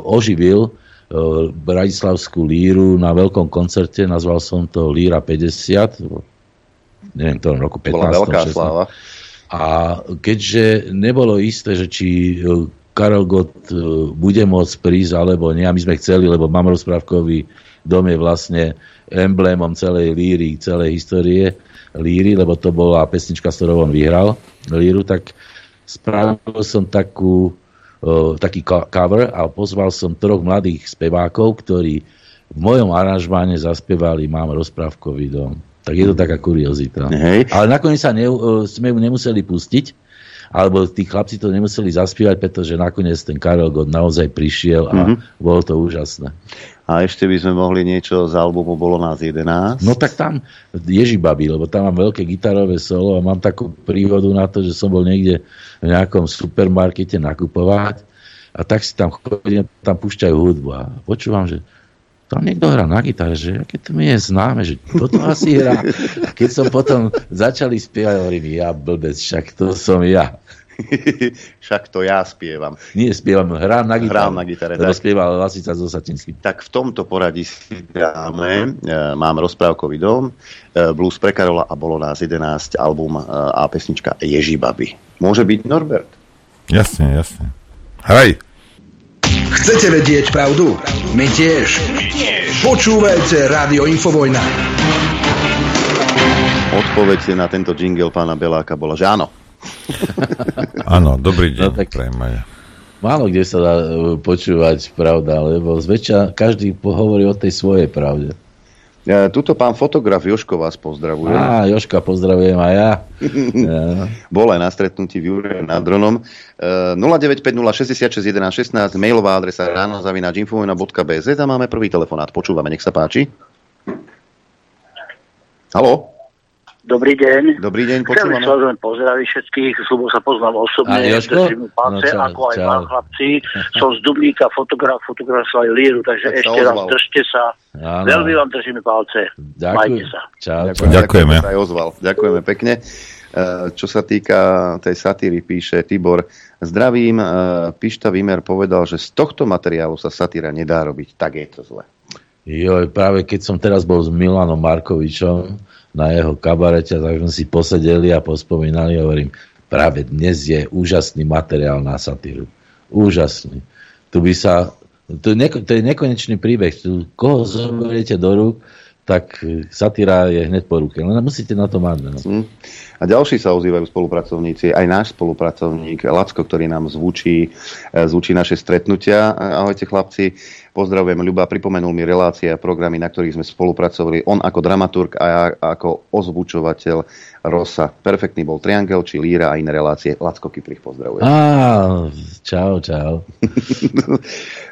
Speaker 12: oživil uh, Bratislavskú líru na veľkom koncerte. Nazval som to Líra 50. Neviem, to roku 15.
Speaker 2: Bola veľká
Speaker 12: 16.
Speaker 2: sláva.
Speaker 12: A keďže nebolo isté, že či Karol Gott bude môcť prísť, alebo nie, a my sme chceli, lebo mám rozprávkový dom je vlastne emblémom celej líry, celej histórie líry, lebo to bola pesnička, s ktorou on vyhral líru, tak spravil som takú, uh, taký co- cover a pozval som troch mladých spevákov, ktorí v mojom aranžmáne zaspievali Mám rozprávkový dom. Tak je to taká kuriozita.
Speaker 2: Hej.
Speaker 12: Ale nakoniec sa ne, uh, sme ju nemuseli pustiť, alebo tí chlapci to nemuseli zaspievať, pretože nakoniec ten Karel Gott naozaj prišiel a
Speaker 2: Mhm.
Speaker 12: bolo to úžasné.
Speaker 2: A ešte by sme mohli niečo z albumu Bolo nás 11.
Speaker 12: No tak tam Ježibabi, lebo tam mám veľké gitarové solo a mám takú príhodu na to, že som bol niekde v nejakom supermarkete nakupovať a tak si tam chodím, tam púšťajú hudbu a počúvam, že tam niekto hrá na gitare, že aké to mi je známe, že toto asi hrá. A keď som potom začali spievať, hovorím, ja blbec, však to som ja.
Speaker 2: Však to ja spievam.
Speaker 12: Nie spievam, hrám na gitare.
Speaker 2: Hrám na gitare,
Speaker 12: spieval Lasica zo Satinským.
Speaker 2: Tak v tomto poradí si dáme, e, mám rozprávkový dom, e, blues pre Karola a bolo nás 11 album e, a pesnička Ježibaby. Môže byť Norbert?
Speaker 9: Jasne, jasne. Hraj.
Speaker 10: Chcete vedieť pravdu? My tiež. My tiež. Počúvajte Rádio Infovojna.
Speaker 2: Odpoveď na tento jingle pána Beláka bola, že áno.
Speaker 9: Áno, dobrý deň.
Speaker 12: No tak-. Málo kde sa dá e, počúvať pravda, lebo zväčša každý hovorí o tej svojej pravde.
Speaker 2: E, Tuto pán fotograf Joško vás pozdravuje.
Speaker 12: Á, Joška, pozdravujem aj ja. ja.
Speaker 2: Bol aj na stretnutí v Jure nad dronom. E, 0950661116, mailová adresa ránozavinačinfovina.bz a máme prvý telefonát. Počúvame, nech sa páči. Haló?
Speaker 13: Dobrý deň.
Speaker 2: Dobrý deň,
Speaker 13: Chcem
Speaker 2: počúvame.
Speaker 13: samozrejme pozdraviť všetkých, lebo sa poznám osobne,
Speaker 12: A Jožko?
Speaker 13: palce,
Speaker 12: No, čau,
Speaker 13: ako aj
Speaker 12: čau.
Speaker 13: vám chlapci. Som z Dubníka, fotograf, fotografoval Líru, takže
Speaker 2: Tak
Speaker 13: ešte raz
Speaker 2: ozval.
Speaker 13: držte sa.
Speaker 12: Áno.
Speaker 13: Veľmi vám držíme palce.
Speaker 12: Ďakujem.
Speaker 13: Majte sa.
Speaker 12: Čau, čau.
Speaker 9: Ďakujeme.
Speaker 2: Aj ozval. Ďakujeme pekne. E, Čo sa týka tej satíry, píše Tibor, zdravím, e, Pišta Vimer povedal, že z tohto materiálu sa satíra nedá robiť, tak je to zle.
Speaker 12: Joj, práve keď som teraz bol s Milanom Markovičom na jeho kabarete, tak sme si posedeli a pospomínali hovorím, práve dnes je úžasný materiál na satíru. Úžasný. Tu by sa, je neko, to je nekonečný príbeh. Tu, koho zoberiete do rúk, tak e, satíra je hneď po ruke. Len musíte na to mať. No.
Speaker 2: Hm. A ďalší sa ozývajú spolupracovníci, aj náš spolupracovník Lacko, ktorý nám zvučí, e, zvučí naše stretnutia. E, Ahojte chlapci, pozdravujem Ľuba, pripomenul mi relácie a programy, na ktorých sme spolupracovali. On ako dramaturg a ja ako ozvučovateľ Rosa. Perfektný bol Triangel či Líra a iné relácie. Lacko Kyprich pozdravuje.
Speaker 12: Á, čau, čau.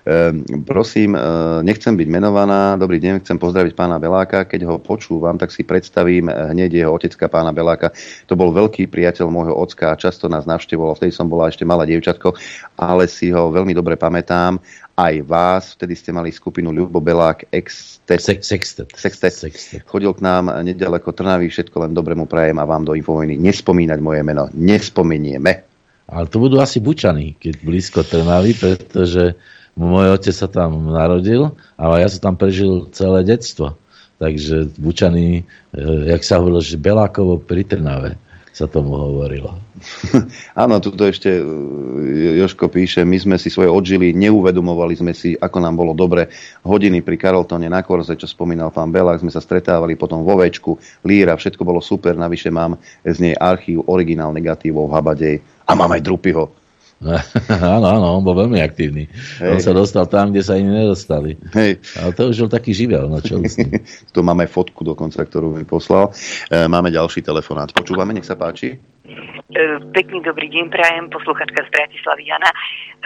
Speaker 2: Ehm, prosím, eh, nechcem byť menovaná. Dobrý deň, chcem pozdraviť pána Beláka. Keď ho počúvam, tak si predstavím eh, hneď jeho otecka pána Beláka. To bol veľký priateľ môjho ocka a často nás navštevoval. Vtedy som bola ešte malé dievčatko, ale si ho veľmi dobre pamätám. Aj vás, vtedy ste mali skupinu Ľubo Belák, Extet,
Speaker 12: Sextet.
Speaker 2: Sextet.
Speaker 12: Sextet.
Speaker 2: Chodil k nám nedaleko Trnavy, všetko len dobre mu prajem a vám do Infovojny nespomínať moje meno. Nespomenieme.
Speaker 12: Ale to budú asi Bučany, keď blízko Trnavy, pretože môj otec sa tam narodil, ale ja som tam prežil celé detstvo. Takže Bučany, e, jak sa hovorilo, že Belákovo pri Trnave. Sa tomu hovorilo.
Speaker 2: Áno, tuto ešte e, Joško píše, my sme si svoje odžili, neuvedomovali sme si, ako nám bolo dobre hodiny pri Carltone na Korze, čo spomínal pán Belák, sme sa stretávali potom vo Večku, Líra, všetko bolo super, navyše mám z nej archív originál negatívov v Habadej a mám aj Drupyho.
Speaker 12: áno, áno, on bol veľmi aktívny. Hej. On sa dostal tam, kde sa iní nedostali.
Speaker 2: Hej.
Speaker 12: Ale to už bol taký živel. No čo
Speaker 2: tu máme fotku dokonca, ktorú mi poslal. E, máme ďalší telefonát. Počúvame, nech sa páči.
Speaker 14: E, pekný dobrý deň, prajem, posluchačka z Bratislavy Jana.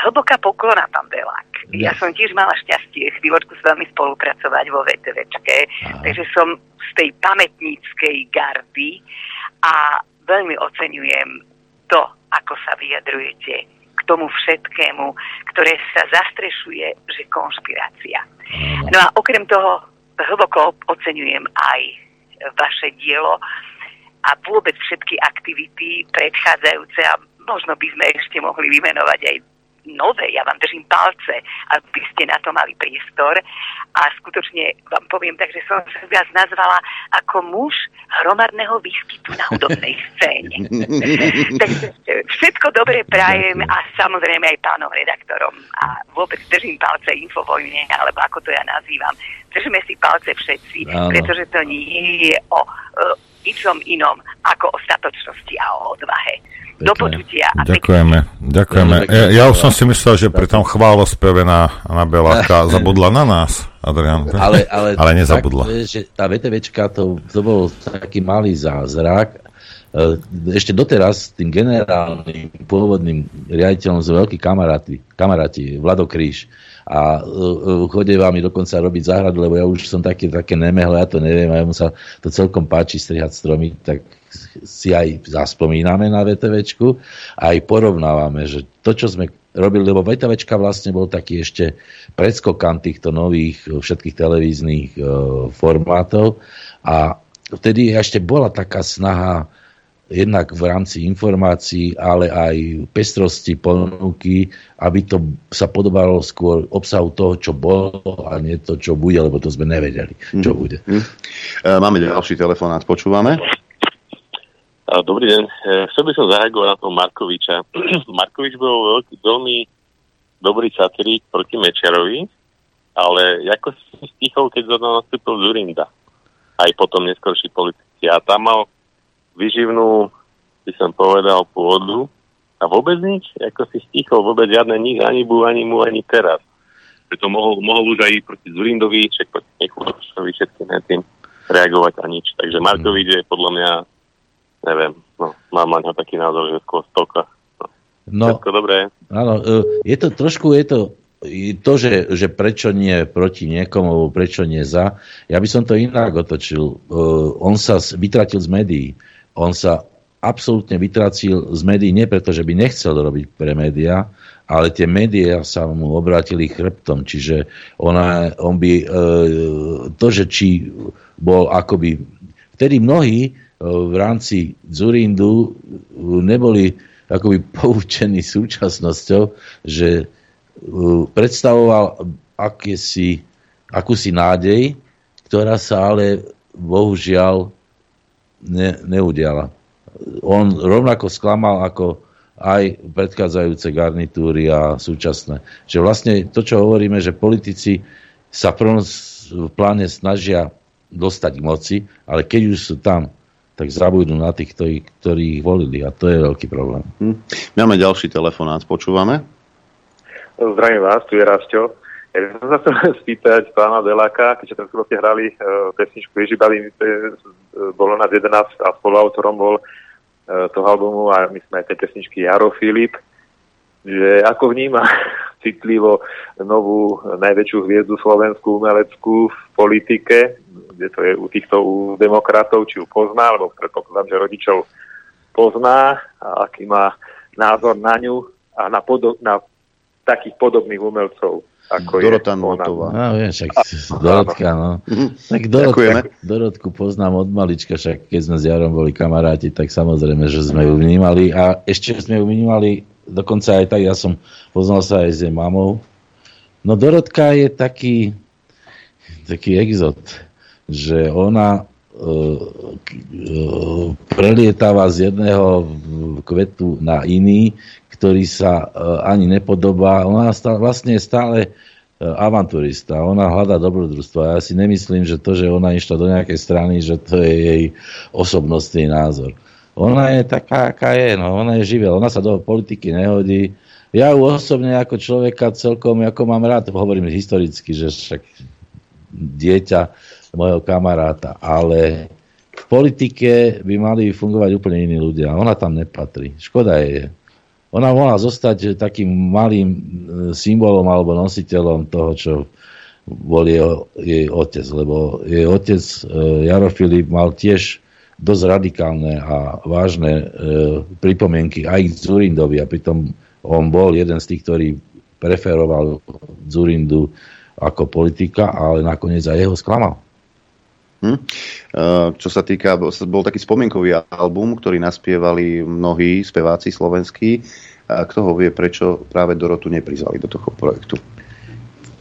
Speaker 14: Hlboká poklona, pán Belák. Ja. ja som tiež mala šťastie chvíľočku s vami spolupracovať vo VTVčke, takže som z tej pamätníckej gardy a veľmi oceňujem to, ako sa vyjadrujete tomu všetkému, ktoré sa zastrešuje, že konšpirácia. No a okrem toho hlboko oceňujem aj vaše dielo a vôbec všetky aktivity predchádzajúce a možno by sme ešte mohli vymenovať aj nové. Ja vám držím palce, aby ste na to mali priestor. A skutočne vám poviem tak, že som sa viac nazvala ako muž hromadného výskytu na hudobnej scéne. Takže všetko dobre prajem a samozrejme aj pánom redaktorom. A vôbec držím palce Infovojne, alebo ako to ja nazývam. Držíme si palce všetci, Áno. pretože to nie je o, o ničom inom ako o statočnosti a o odvahe. Do počutia.
Speaker 9: A Ďakujeme. Ďakujeme. Ja, ja už som si myslel, že pri tom chválospeve na, na Beláka zabudla na nás, Adrian.
Speaker 12: Ale, ale,
Speaker 9: ale nezabudla.
Speaker 12: Tak, že tá VTVčka, to, to bol taký malý zázrak. E, ešte doteraz tým generálnym pôvodným riaditeľom z veľkí kamaráti, kamaráti Vlado Kríž a uh, chodeva mi dokonca robiť záhradu, lebo ja už som taký, také nemehle, ja to neviem, a mu sa to celkom páči strihať stromy, tak si aj zaspomíname na VTVčku a aj porovnávame, že to, čo sme robili, lebo VTVčka vlastne bol taký ešte predskokan týchto nových všetkých televíznych uh, formátov a vtedy ešte bola taká snaha jednak v rámci informácií, ale aj pestrosti ponuky, aby to sa podobalo skôr obsahu toho, čo bolo a nie to, čo bude, lebo to sme nevedeli, čo mm. bude. Mm.
Speaker 2: Máme ďalší telefonát, počúvame.
Speaker 15: Dobrý deň. E, chcel by som zareagovať na toho Markoviča. Markovič bol veľký, veľmi dobrý satirík proti Mečerovi, ale ako si stichol, keď za nastúpil Zurinda. Aj potom neskôrší politici. A tam mal vyživnú, by som povedal, pôdu a vôbec nič, ako si stichol, vôbec žiadne nič, ani bu, ani mu, ani teraz. Preto mohol, mohol už aj proti Zurindovi, čak proti Nekulošovi, všetkým tým reagovať a nič. Takže Markovič je podľa mňa, neviem, no, mám na taký názor, že skôr stoka. No, no Všetko dobré.
Speaker 12: Áno, e, je to trošku, je to to, že, že prečo nie proti niekomu, prečo nie za, ja by som to inak otočil. Uh, on sa vytratil z médií on sa absolútne vytracil z médií, nie preto, že by nechcel robiť pre médiá, ale tie médiá sa mu obrátili chrbtom, čiže ona, on by, e, to, že či bol akoby, vtedy mnohí v rámci Zurindu neboli akoby poučení súčasnosťou, že e, predstavoval akési, akúsi nádej, ktorá sa ale bohužiaľ ne, neudiala. On rovnako sklamal ako aj predchádzajúce garnitúry a súčasné. Že vlastne to, čo hovoríme, že politici sa v pláne snažia dostať k moci, ale keď už sú tam, tak zabudnú na tých, ktorí, ktorí ich volili a to je veľký problém.
Speaker 2: Hm. Máme ďalší telefonát, počúvame?
Speaker 16: Zdravím vás, tu je Rasto. Ja som sa chcel spýtať pána Deláka, keďže tam ste hrali uh, pesničku Ježibali, uh, bolo nás 11 a spoluautorom bol uh, toho albumu a my sme aj tej pesničky Jaro Filip, že ako vníma citlivo novú najväčšiu hviezdu slovenskú umeleckú v politike, kde to je u týchto u demokratov, či ju pozná, alebo predpokladám, že rodičov pozná a aký má názor na ňu a na, podo- na takých podobných umelcov ako
Speaker 2: Dorota Notová.
Speaker 12: No, viem, však Dorotka, no. Mhm. Tak Dorotka, Dorotku poznám od malička, však keď sme s Jarom boli kamaráti, tak samozrejme, že sme ju vnímali a ešte sme ju vnímali, dokonca aj tak, ja som poznal sa aj s jej mamou. No Dorotka je taký taký exot, že ona prelietáva z jedného kvetu na iný, ktorý sa ani nepodobá. Ona vlastne je stále avanturista. Ona hľadá dobrodružstvo. Ja si nemyslím, že to, že ona išla do nejakej strany, že to je jej osobnostný názor. Ona je taká, aká je. No. Ona je živel. Ona sa do politiky nehodí. Ja ju osobne ako človeka celkom, ako mám rád, hovorím historicky, že však dieťa mojho kamaráta, ale v politike by mali fungovať úplne iní ľudia. Ona tam nepatrí. Škoda je. Ona mohla zostať takým malým e, symbolom alebo nositeľom toho, čo bol jej, jej otec, lebo jej otec e, Jaro Filip mal tiež dosť radikálne a vážne e, pripomienky aj k Zurindovi a pritom on bol jeden z tých, ktorý preferoval Zurindu ako politika, ale nakoniec aj jeho sklamal.
Speaker 2: Hm? Čo sa týka, bol taký spomienkový album, ktorý naspievali mnohí speváci slovenskí. Kto ho vie, prečo práve Dorotu neprizvali do toho projektu?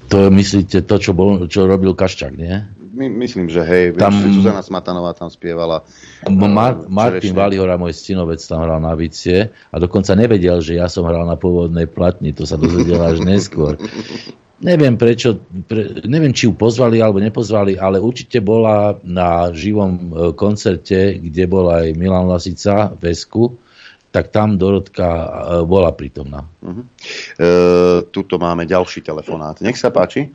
Speaker 12: To myslíte to, čo, bol, čo robil Kaščák, nie?
Speaker 2: My, myslím, že hej, tam, Zuzana Smatanová tam spievala.
Speaker 12: Mar- Martin Valihora, môj synovec, tam hral na vicie a dokonca nevedel, že ja som hral na pôvodnej platni, to sa dozvedel až neskôr. Neviem prečo, pre, neviem či ju pozvali alebo nepozvali, ale určite bola na živom e, koncerte, kde bol aj Milan Lasica v Esku, tak tam Dorotka e, bola prítomná. Uh-huh.
Speaker 2: E, tuto máme ďalší telefonát. Nech sa páči.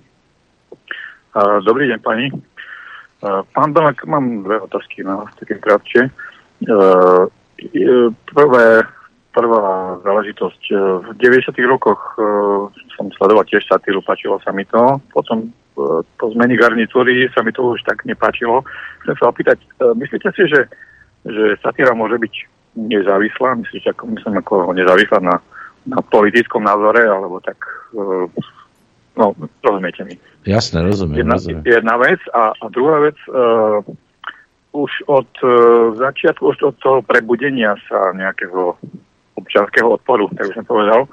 Speaker 17: Dobrý deň, pani. Pán Belak, mám dve otázky na vás, také krátke. Prvé, prvá záležitosť. V 90. rokoch som sledoval tiež satíru, páčilo sa mi to. Potom e, po zmeni garnitúry sa mi to už tak nepáčilo. Chcem sa opýtať, e, myslíte si, že, že satíra môže byť nezávislá? Myslíte, ako, myslím, ako nezávislá na, na politickom názore, alebo tak... E, no, rozumiete mi.
Speaker 12: Jasné, rozumiem.
Speaker 17: Jedna,
Speaker 12: rozumiem.
Speaker 17: jedna vec. A, a druhá vec, uh, už od uh, začiatku, už od toho prebudenia sa nejakého občanského odporu, tak by som povedal,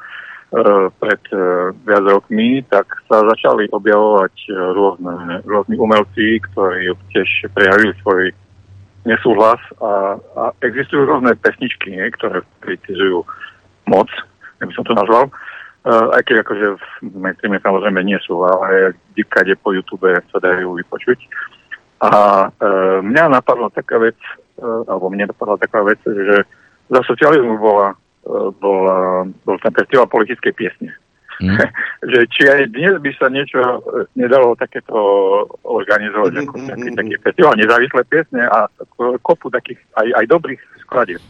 Speaker 17: E, pred e, viac rokmi, tak sa začali objavovať e, rôzne, rôzni umelci, ktorí tiež prejavili svoj nesúhlas a, a existujú rôzne pesničky, nie, ktoré kritizujú moc, jak by som to nazval, aj keď akože v mainstreame samozrejme nie sú, ale kade po YouTube sa dajú vypočuť. A uh, mňa napadla taká vec, uh, alebo mne napadla taká vec, že za socializmu bola bol, bol ten festival politickej piesne. Hmm. že či aj dnes by sa niečo nedalo takéto organizovať, mm, ako taký, taký festival nezávislé piesne a kopu takých aj, aj dobrých skladieb.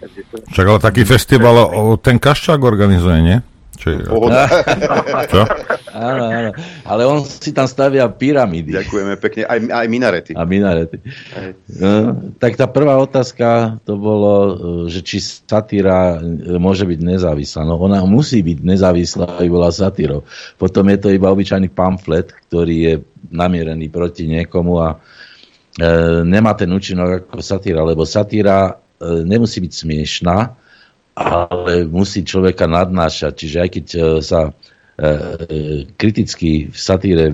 Speaker 9: Čak ale taký festival ten Kaščák organizuje, nie? Čo je?
Speaker 12: Čo? Áno, áno. Ale on si tam stavia pyramídy.
Speaker 2: Ďakujeme pekne. Aj, aj minarety.
Speaker 12: A minarety. No, tak tá prvá otázka to bolo, že či satíra môže byť nezávislá. No ona musí byť nezávislá, aby bola satírou. Potom je to iba obyčajný pamflet, ktorý je namierený proti niekomu a e, nemá ten účinok ako satíra, lebo satíra e, nemusí byť smiešná, ale musí človeka nadnášať. Čiže aj keď e, sa e, kriticky v satíre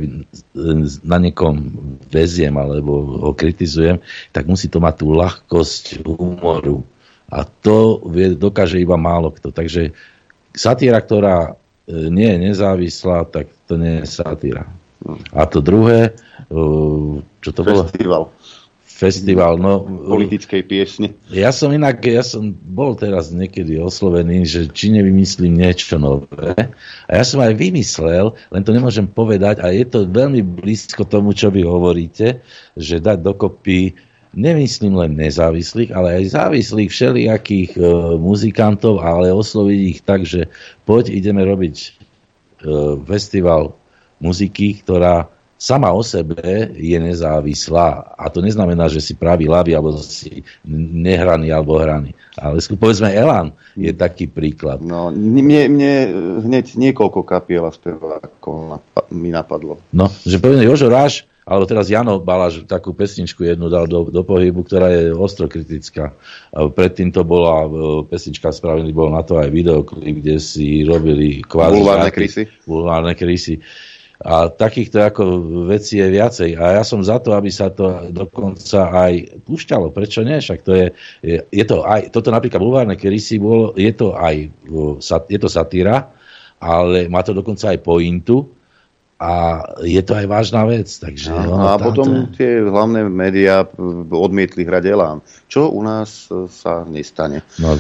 Speaker 12: na niekom veziem alebo ho kritizujem, tak musí to mať tú ľahkosť humoru. A to vie, dokáže iba málo kto. Takže satíra, ktorá e, nie je nezávislá, tak to nie je satíra. A to druhé, čo to
Speaker 2: Festival.
Speaker 12: bolo? No,
Speaker 2: politickej piesne.
Speaker 12: Ja som inak, ja som bol teraz niekedy oslovený, že či nevymyslím niečo nové. A ja som aj vymyslel, len to nemôžem povedať, a je to veľmi blízko tomu, čo vy hovoríte, že dať dokopy nemyslím len nezávislých, ale aj závislých všelijakých e, muzikantov, ale osloviť ich tak, že poď ideme robiť e, festival muziky, ktorá sama o sebe je nezávislá. A to neznamená, že si pravý ľavý, alebo si nehraný, alebo hraný. Ale povedzme, Elan je taký príklad.
Speaker 2: No, mne, mne hneď niekoľko kapiel a spevákov mi napadlo.
Speaker 12: No, že povedzme, Jožo Ráš, alebo teraz Jano Balaž takú pesničku jednu dal do, do pohybu, ktorá je ostro kritická. Predtým to bola e, pesnička spravený, bol na to aj videoklip, kde si robili
Speaker 2: kvázi... Bulvárne krysy.
Speaker 12: Bulvárne krysy A takýchto ako vecí je viacej. A ja som za to, aby sa to dokonca aj púšťalo. Prečo nie? Však to je, je, je to aj, toto napríklad bulvárne, kedy si bol, je to aj, je to satíra, ale má to dokonca aj pointu a je to aj vážna vec. Takže
Speaker 2: a, ono, a potom táto... tie hlavné médiá odmietli hrať Elán. Čo u nás sa nestane. No.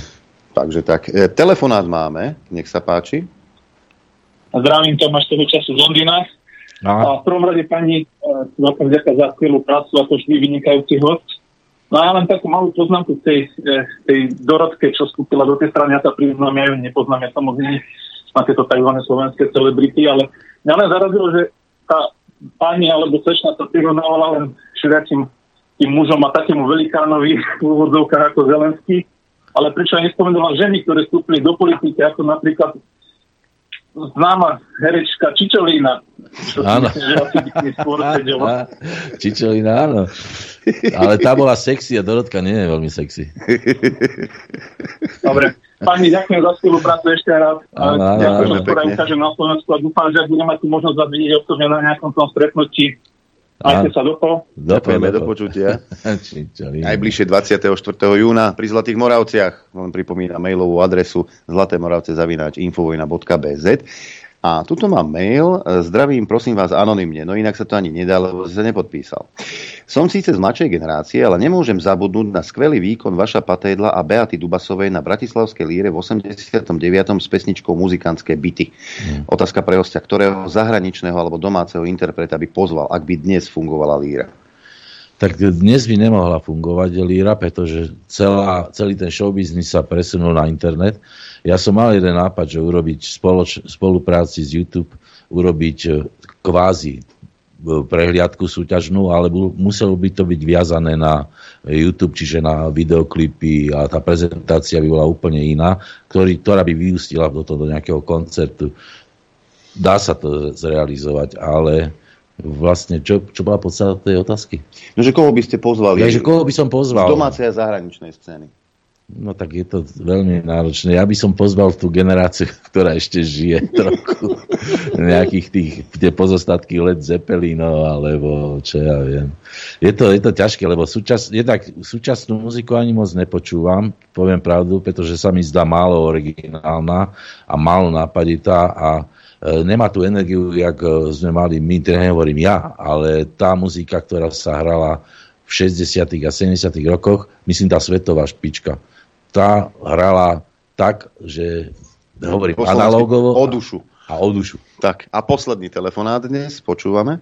Speaker 2: Takže tak, e, telefonát máme, nech sa páči.
Speaker 18: Zdravím Tomáš toho času z Londýna. A v prvom rade pani, veľká vďaka za skvelú prácu, ako vždy vynikajúci host. No a ja len takú malú poznámku tej, e, tej Dorotke, čo skúpila do tej strany, ja sa priznám, ja ju nepoznám, ja samozrejme na tieto tzv. slovenské celebrity, ale mňa len zarazilo, že tá pani alebo slečna sa prirovnávala len všelijakým tým mužom a takému velikánovi v úvodzovkách ako Zelenský, ale prečo aj nespomenula ženy, ktoré vstúpili do politiky, ako napríklad známa herečka Čičolína.
Speaker 12: Áno. Čičolína, áno. Ale tá bola sexy a Dorotka nie je veľmi sexy.
Speaker 18: Dobre. Pani, ďakujem za spoluprácu ešte raz. Áno, áno, ďakujem, že ukážem na Slovensku a dúfam, že budeme mať tu možnosť vás vidieť osobne na nejakom tom stretnutí. Majte sa dopo.
Speaker 2: Ďakujeme, do počutia. Najbližšie 24. júna pri Zlatých Moravciach. Len pripomínam mailovú adresu zlatémoravce.infovojna.bz a tuto mám mail, zdravím, prosím vás anonymne, no inak sa to ani nedá, lebo sa nepodpísal. Som síce z mladšej generácie, ale nemôžem zabudnúť na skvelý výkon Vaša Patédla a Beaty Dubasovej na Bratislavskej líre v 89. s pesničkou Muzikantské byty. Hmm. Otázka pre hostia, ktorého zahraničného alebo domáceho interpreta by pozval, ak by dnes fungovala líra?
Speaker 12: Tak dnes by nemohla fungovať Líra, pretože celá, celý ten showbiznis sa presunul na internet. Ja som mal jeden nápad, že urobiť spoloč, spolupráci s YouTube, urobiť e, kvázi e, prehliadku súťažnú, ale muselo by to byť viazané na YouTube, čiže na videoklipy a tá prezentácia by bola úplne iná, ktorý, ktorá by vyústila do toho do nejakého koncertu. Dá sa to zrealizovať, ale vlastne, čo, čo bola podstata tej otázky?
Speaker 2: No, že koho by ste pozvali?
Speaker 12: Ja, že koho by som pozval?
Speaker 2: Z domácej a zahraničnej scény.
Speaker 12: No tak je to veľmi náročné. Ja by som pozval tú generáciu, ktorá ešte žije trochu. Nejakých tých tie pozostatky Led Zeppelinov, alebo čo ja viem. Je to, je to ťažké, lebo súčas, jednak súčasnú muziku ani moc nepočúvam, poviem pravdu, pretože sa mi zdá málo originálna a málo nápaditá a nemá tú energiu, jak e, sme mali my, teda nehovorím ja, ale tá muzika, ktorá sa hrala v 60. a 70. rokoch, myslím tá svetová špička, tá hrala tak, že hovorím analogovo.
Speaker 2: O dušu.
Speaker 12: A o dušu.
Speaker 2: Tak, a posledný telefonát dnes, počúvame.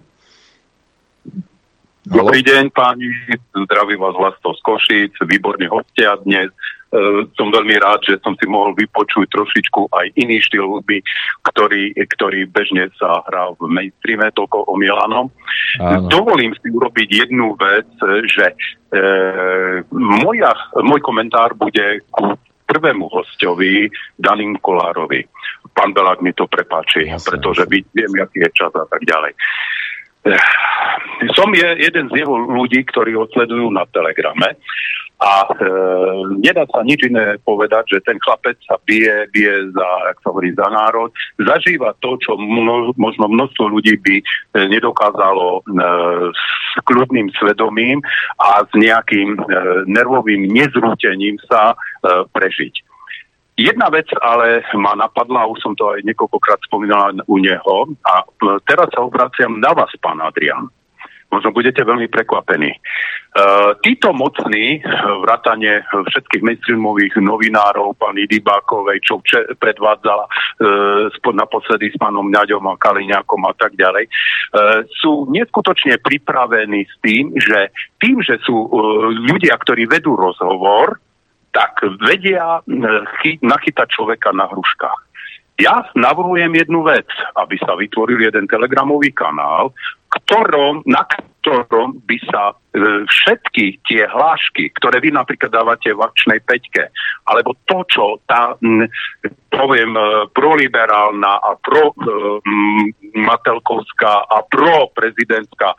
Speaker 19: Dobrý deň, páni, zdravím vás Vlasto z Košic, výborní hostia dnes. Uh, som veľmi rád, že som si mohol vypočuť trošičku aj iný štýl hudby, ktorý, ktorý bežne sa hrá v mainstreame, toľko o Milanom. Dovolím si urobiť jednu vec, že uh, moja, môj komentár bude ku prvému hostovi, Danim Kolárovi. Pán Belák mi to prepáči, Jasne, pretože viem, aký je čas a tak ďalej. Som je jeden z jeho ľudí, ktorí ho sledujú na Telegrame a e, nedá sa nič iné povedať, že ten chlapec sa bije, bije za, jak sa hovorí, za národ, zažíva to, čo mno, možno množstvo ľudí by e, nedokázalo e, s kľudným svedomím a s nejakým e, nervovým nezrútením sa e, prežiť. Jedna vec ale ma napadla, už som to aj niekoľkokrát spomínal u neho a e, teraz sa obraciam na vás, pán Adrian možno budete veľmi prekvapení. Uh, títo mocní, vrátane všetkých mainstreamových novinárov, pani Dybákovej, čo vče, predvádzala uh, naposledy s pánom Ňaďom a Kaliňákom a tak ďalej, uh, sú neskutočne pripravení s tým, že tým, že sú uh, ľudia, ktorí vedú rozhovor, tak vedia chy- nachytať človeka na hruškách. Ja navrhujem jednu vec, aby sa vytvoril jeden telegramový kanál, ktorom, na ktorom by sa e, všetky tie hlášky, ktoré vy napríklad dávate v akčnej peťke, alebo to, čo tá, m, poviem, e, proliberálna a pro Matelkovská a pro-prezidentská e,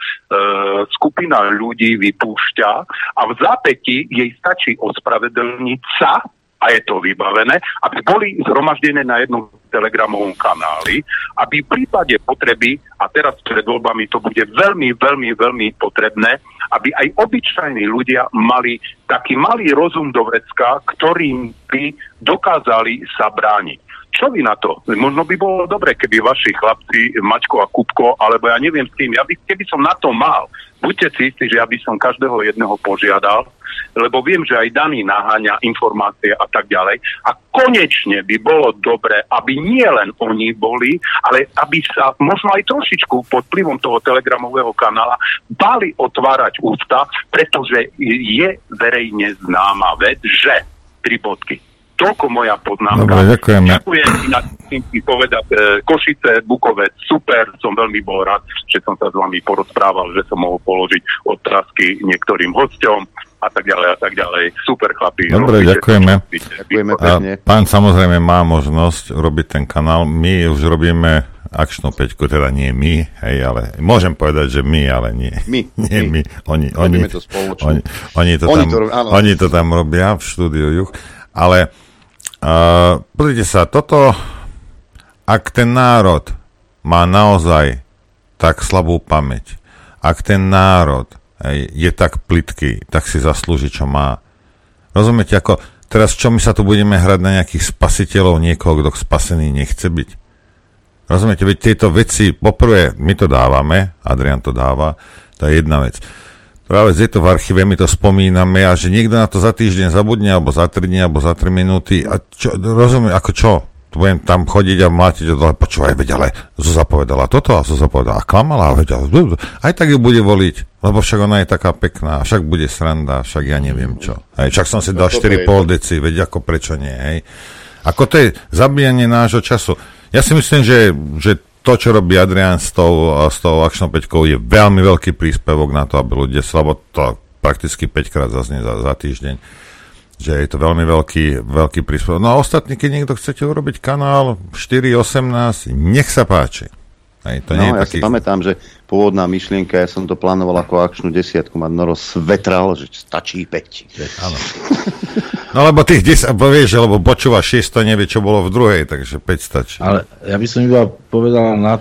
Speaker 19: skupina ľudí vypúšťa a v zápäti jej stačí ospravedlniť sa a je to vybavené, aby boli zhromaždené na jednom telegramovom kanáli, aby v prípade potreby, a teraz pred voľbami to bude veľmi, veľmi, veľmi potrebné, aby aj obyčajní ľudia mali taký malý rozum do vrecka, ktorým by dokázali sa brániť. Čo vy na to? Možno by bolo dobre, keby vaši chlapci, Mačko a Kupko, alebo ja neviem s tým, ja by, keby som na to mal, buďte si istí, že ja by som každého jedného požiadal, lebo viem, že aj daný naháňa informácie a tak ďalej. A konečne by bolo dobre, aby nie len oni boli, ale aby sa možno aj trošičku pod vplyvom toho telegramového kanála bali otvárať ústa, pretože je verejne známa vec, že tri bodky Toľko moja poznámka.
Speaker 9: Dobre, ďakujeme.
Speaker 19: Ďakujem inak si povedať e, Košice, Bukovec, super, som veľmi bol rád, že som sa s vami porozprával, že som mohol položiť otázky niektorým hosťom a tak ďalej a tak ďalej. Super chlapí.
Speaker 9: Dobre, robíte, ďakujeme. ďakujeme a pán samozrejme má možnosť robiť ten kanál. My už robíme akčnú peťku, teda nie my, hej, ale môžem povedať, že my, ale nie.
Speaker 2: My.
Speaker 9: nie my. my. Oni, oni,
Speaker 2: to
Speaker 9: oni, oni, to oni, tam, to, oni to tam robia v štúdiu Juch. Ale Uh, pozrite sa, toto, ak ten národ má naozaj tak slabú pamäť, ak ten národ hej, je tak plitký, tak si zaslúži, čo má. Rozumiete, ako teraz čo my sa tu budeme hrať na nejakých spasiteľov, niekoho, kto spasený nechce byť? Rozumiete, veď tieto veci, poprvé, my to dávame, Adrian to dáva, to je jedna vec. Práve je to v archíve, my to spomíname a že niekto na to za týždeň zabudne, alebo za 3 dní, alebo za 3 minúty. A čo, rozumiem, ako čo? budem tam chodiť a mlátiť, ale počúvaj, veď, ale Zuza povedala toto a Zuza povedala a klamala, veď, ale, aj tak ju bude voliť, lebo však ona je taká pekná, však bude sranda, však ja neviem čo. Aj, však som si dal 4,5 deci, veď ako prečo nie, hej. Ako to je zabíjanie nášho času. Ja si myslím, že, že to, čo robí Adrian s tou, s tou akčnou peťkou, je veľmi veľký príspevok na to, aby ľudia, lebo to prakticky 5 krát zaznie za, za týždeň, že je to veľmi veľký, veľký príspevok. No a ostatní, keď niekto chcete urobiť kanál 4.18, nech sa páči. Hej, to
Speaker 2: no,
Speaker 9: nie je
Speaker 2: ja
Speaker 9: taký...
Speaker 2: si pamätám, že pôvodná myšlienka, ja som to plánoval ako akčnú desiatku, mať Noro svetral, že stačí 5.
Speaker 9: Áno. No lebo tých 10, vieš, lebo počúva 6, to nevie, čo bolo v druhej, takže 5 stačí.
Speaker 12: Ale ja by som iba povedal na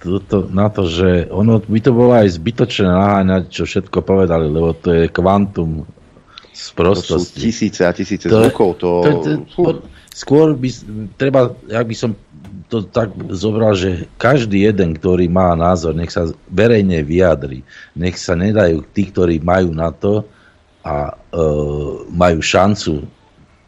Speaker 12: to, na to, že ono by to bolo aj zbytočné naháňať, čo všetko povedali, lebo to je kvantum z prostosti.
Speaker 2: To sú tisíce a tisíce to, zvukov. To, to, to,
Speaker 12: to, skôr by treba, ja by som to tak zobral, že každý jeden, ktorý má názor, nech sa verejne vyjadri, nech sa nedajú tí, ktorí majú na to a e, majú šancu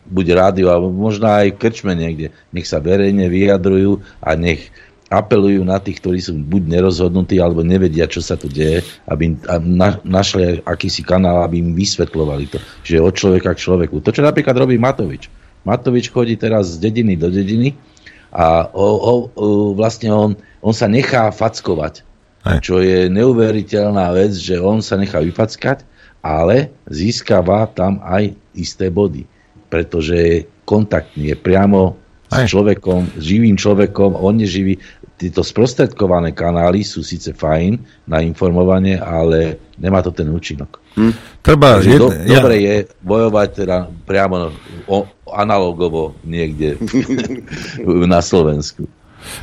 Speaker 12: buď rádio, alebo možno aj krčme niekde, nech sa verejne vyjadrujú a nech apelujú na tých, ktorí sú buď nerozhodnutí, alebo nevedia, čo sa tu deje, aby na, našli akýsi kanál, aby im vysvetlovali to, že od človeka k človeku. To, čo napríklad robí Matovič. Matovič chodí teraz z dediny do dediny a o, o, o, vlastne on, on sa nechá fackovať. Aj. Čo je neuveriteľná vec, že on sa nechá vyfackať, ale získava tam aj isté body. Pretože je kontaktný, je priamo aj. s človekom, s živým človekom, on je živý. Tieto sprostredkované kanály sú síce fajn na informovanie, ale nemá to ten účinok. Hm.
Speaker 9: Treba,
Speaker 12: je, do, ja... Dobre je bojovať teda priamo o, analogovo niekde na Slovensku.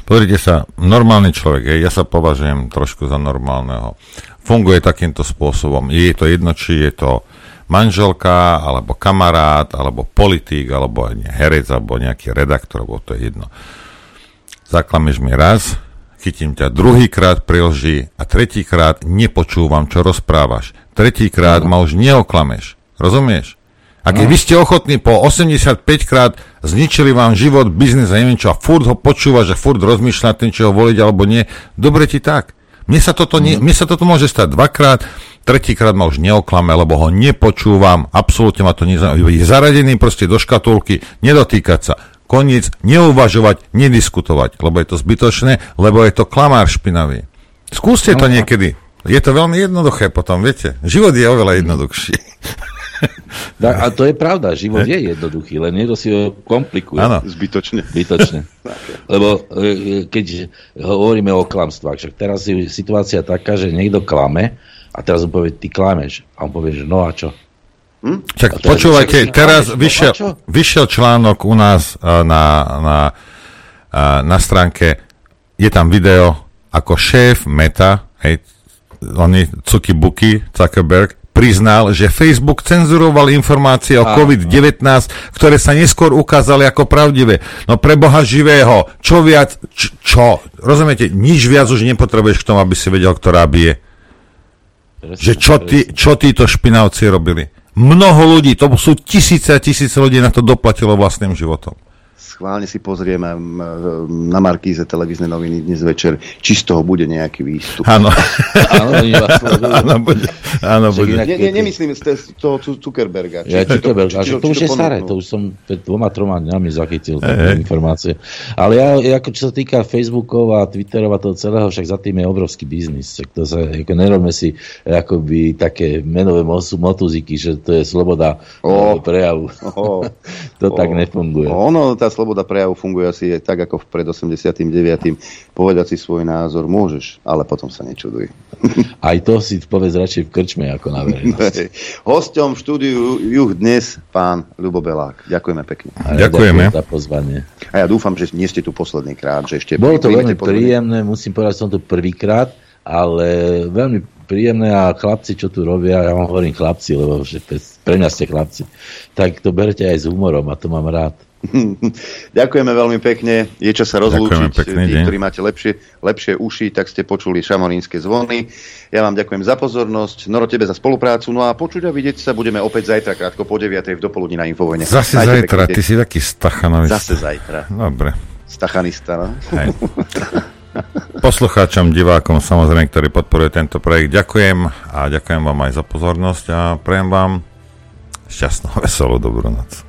Speaker 9: Pozrite sa, normálny človek, ja sa považujem trošku za normálneho. Funguje takýmto spôsobom. Je to jedno, či je to manželka, alebo kamarát, alebo politik, alebo herec, alebo nejaký redaktor, alebo to je jedno. Zaklameš mi raz, chytím ťa druhýkrát pri lži a tretíkrát nepočúvam, čo rozprávaš. Tretíkrát no. ma už neoklameš. Rozumieš? A keď no. vy ste ochotní po 85 krát zničili vám život, biznis a neviem čo, a furt ho počúva, že furt rozmýšľa tým, či ho voliť alebo nie, dobre ti tak. Mne sa toto, nie, mne sa toto môže stať dvakrát, tretíkrát ma už neoklame, lebo ho nepočúvam, absolútne ma to nezaujíma. Je zaradený proste do škatulky, nedotýkať sa. Koniec, neuvažovať, nediskutovať, lebo je to zbytočné, lebo je to klamár špinavý. Skúste to no, niekedy. Je to veľmi jednoduché potom, viete. Život je oveľa jednoduchší.
Speaker 12: Da, a to je pravda, život je jednoduchý, len niekto si ho komplikuje.
Speaker 2: Áno, zbytočne.
Speaker 12: Zbytočne. Lebo e, keď hovoríme o klamstvách, však teraz je situácia taká, že niekto klame a teraz mu povie, ty klameš. A on povie, že no a čo?
Speaker 2: Hm?
Speaker 9: Čak, počúvajte, teraz vyšiel, vyšiel článok u nás uh, na, na, uh, na stránke, je tam video, ako šéf Meta, hej, oni Cuky Buky, Zuckerberg, priznal, že Facebook cenzuroval informácie o COVID-19, ktoré sa neskôr ukázali ako pravdivé. No pre Boha živého, čo viac, č- čo? Rozumiete, nič viac už nepotrebuješ k tomu, aby si vedel, ktorá bije. Že čo, tí, čo títo špinavci robili. Mnoho ľudí, to sú tisíce a tisíce ľudí na to doplatilo vlastným životom
Speaker 2: schválne si pozrieme na Markíze televízne noviny dnes večer, či z toho bude nejaký výstup.
Speaker 9: Áno. áno, bude. Áno, bude.
Speaker 2: Ne, ne, nemyslím z toho Zuckerberga.
Speaker 12: Či, ja, či to, či, či, to, to už je staré, to už som pred dvoma, troma dňami zachytil hey. informácie. Ale ja, ako čo sa týka Facebookov a Twitterov a toho celého, však za tým je obrovský biznis. To sa, ako nerobme si akoby také menové motuziky, že to je sloboda oh. prejavu. Oh. to oh. tak nefunguje.
Speaker 2: Ono, tá sloboda sloboda prejavu funguje asi tak, ako pred 89. Povedať si svoj názor môžeš, ale potom sa nečuduj.
Speaker 12: Aj to si povedz radšej v krčme ako na verejnosti.
Speaker 2: Hosťom v štúdiu Juh dnes pán Ľubo Belák. Ďakujeme pekne.
Speaker 9: A ja Ďakujeme.
Speaker 12: za pozvanie.
Speaker 2: A ja dúfam, že nie ste tu posledný krát. Že ešte
Speaker 12: Bolo to veľmi príjemné, musím povedať, som tu prvýkrát, ale veľmi príjemné a chlapci, čo tu robia, ja vám hovorím chlapci, lebo že pre mňa ste chlapci, tak to berte aj s humorom a to mám rád.
Speaker 2: Ďakujeme veľmi pekne. Je čas sa rozlúčiť. Pekne, Tí, ktorí máte lepšie, lepšie uši, tak ste počuli šamonínske zvony. Ja vám ďakujem za pozornosť. Noro, tebe za spoluprácu. No a počuť a vidieť sa budeme opäť zajtra, krátko po 9. v dopoludní na Infovojne.
Speaker 9: Zase Majte zajtra, pekne. ty si taký stachanový.
Speaker 2: Zase zajtra.
Speaker 9: Dobre.
Speaker 2: Stachanista, no?
Speaker 9: Poslucháčom, divákom, samozrejme, ktorí podporuje tento projekt, ďakujem a ďakujem vám aj za pozornosť a prejem vám šťastnú, veselú, dobrú noc.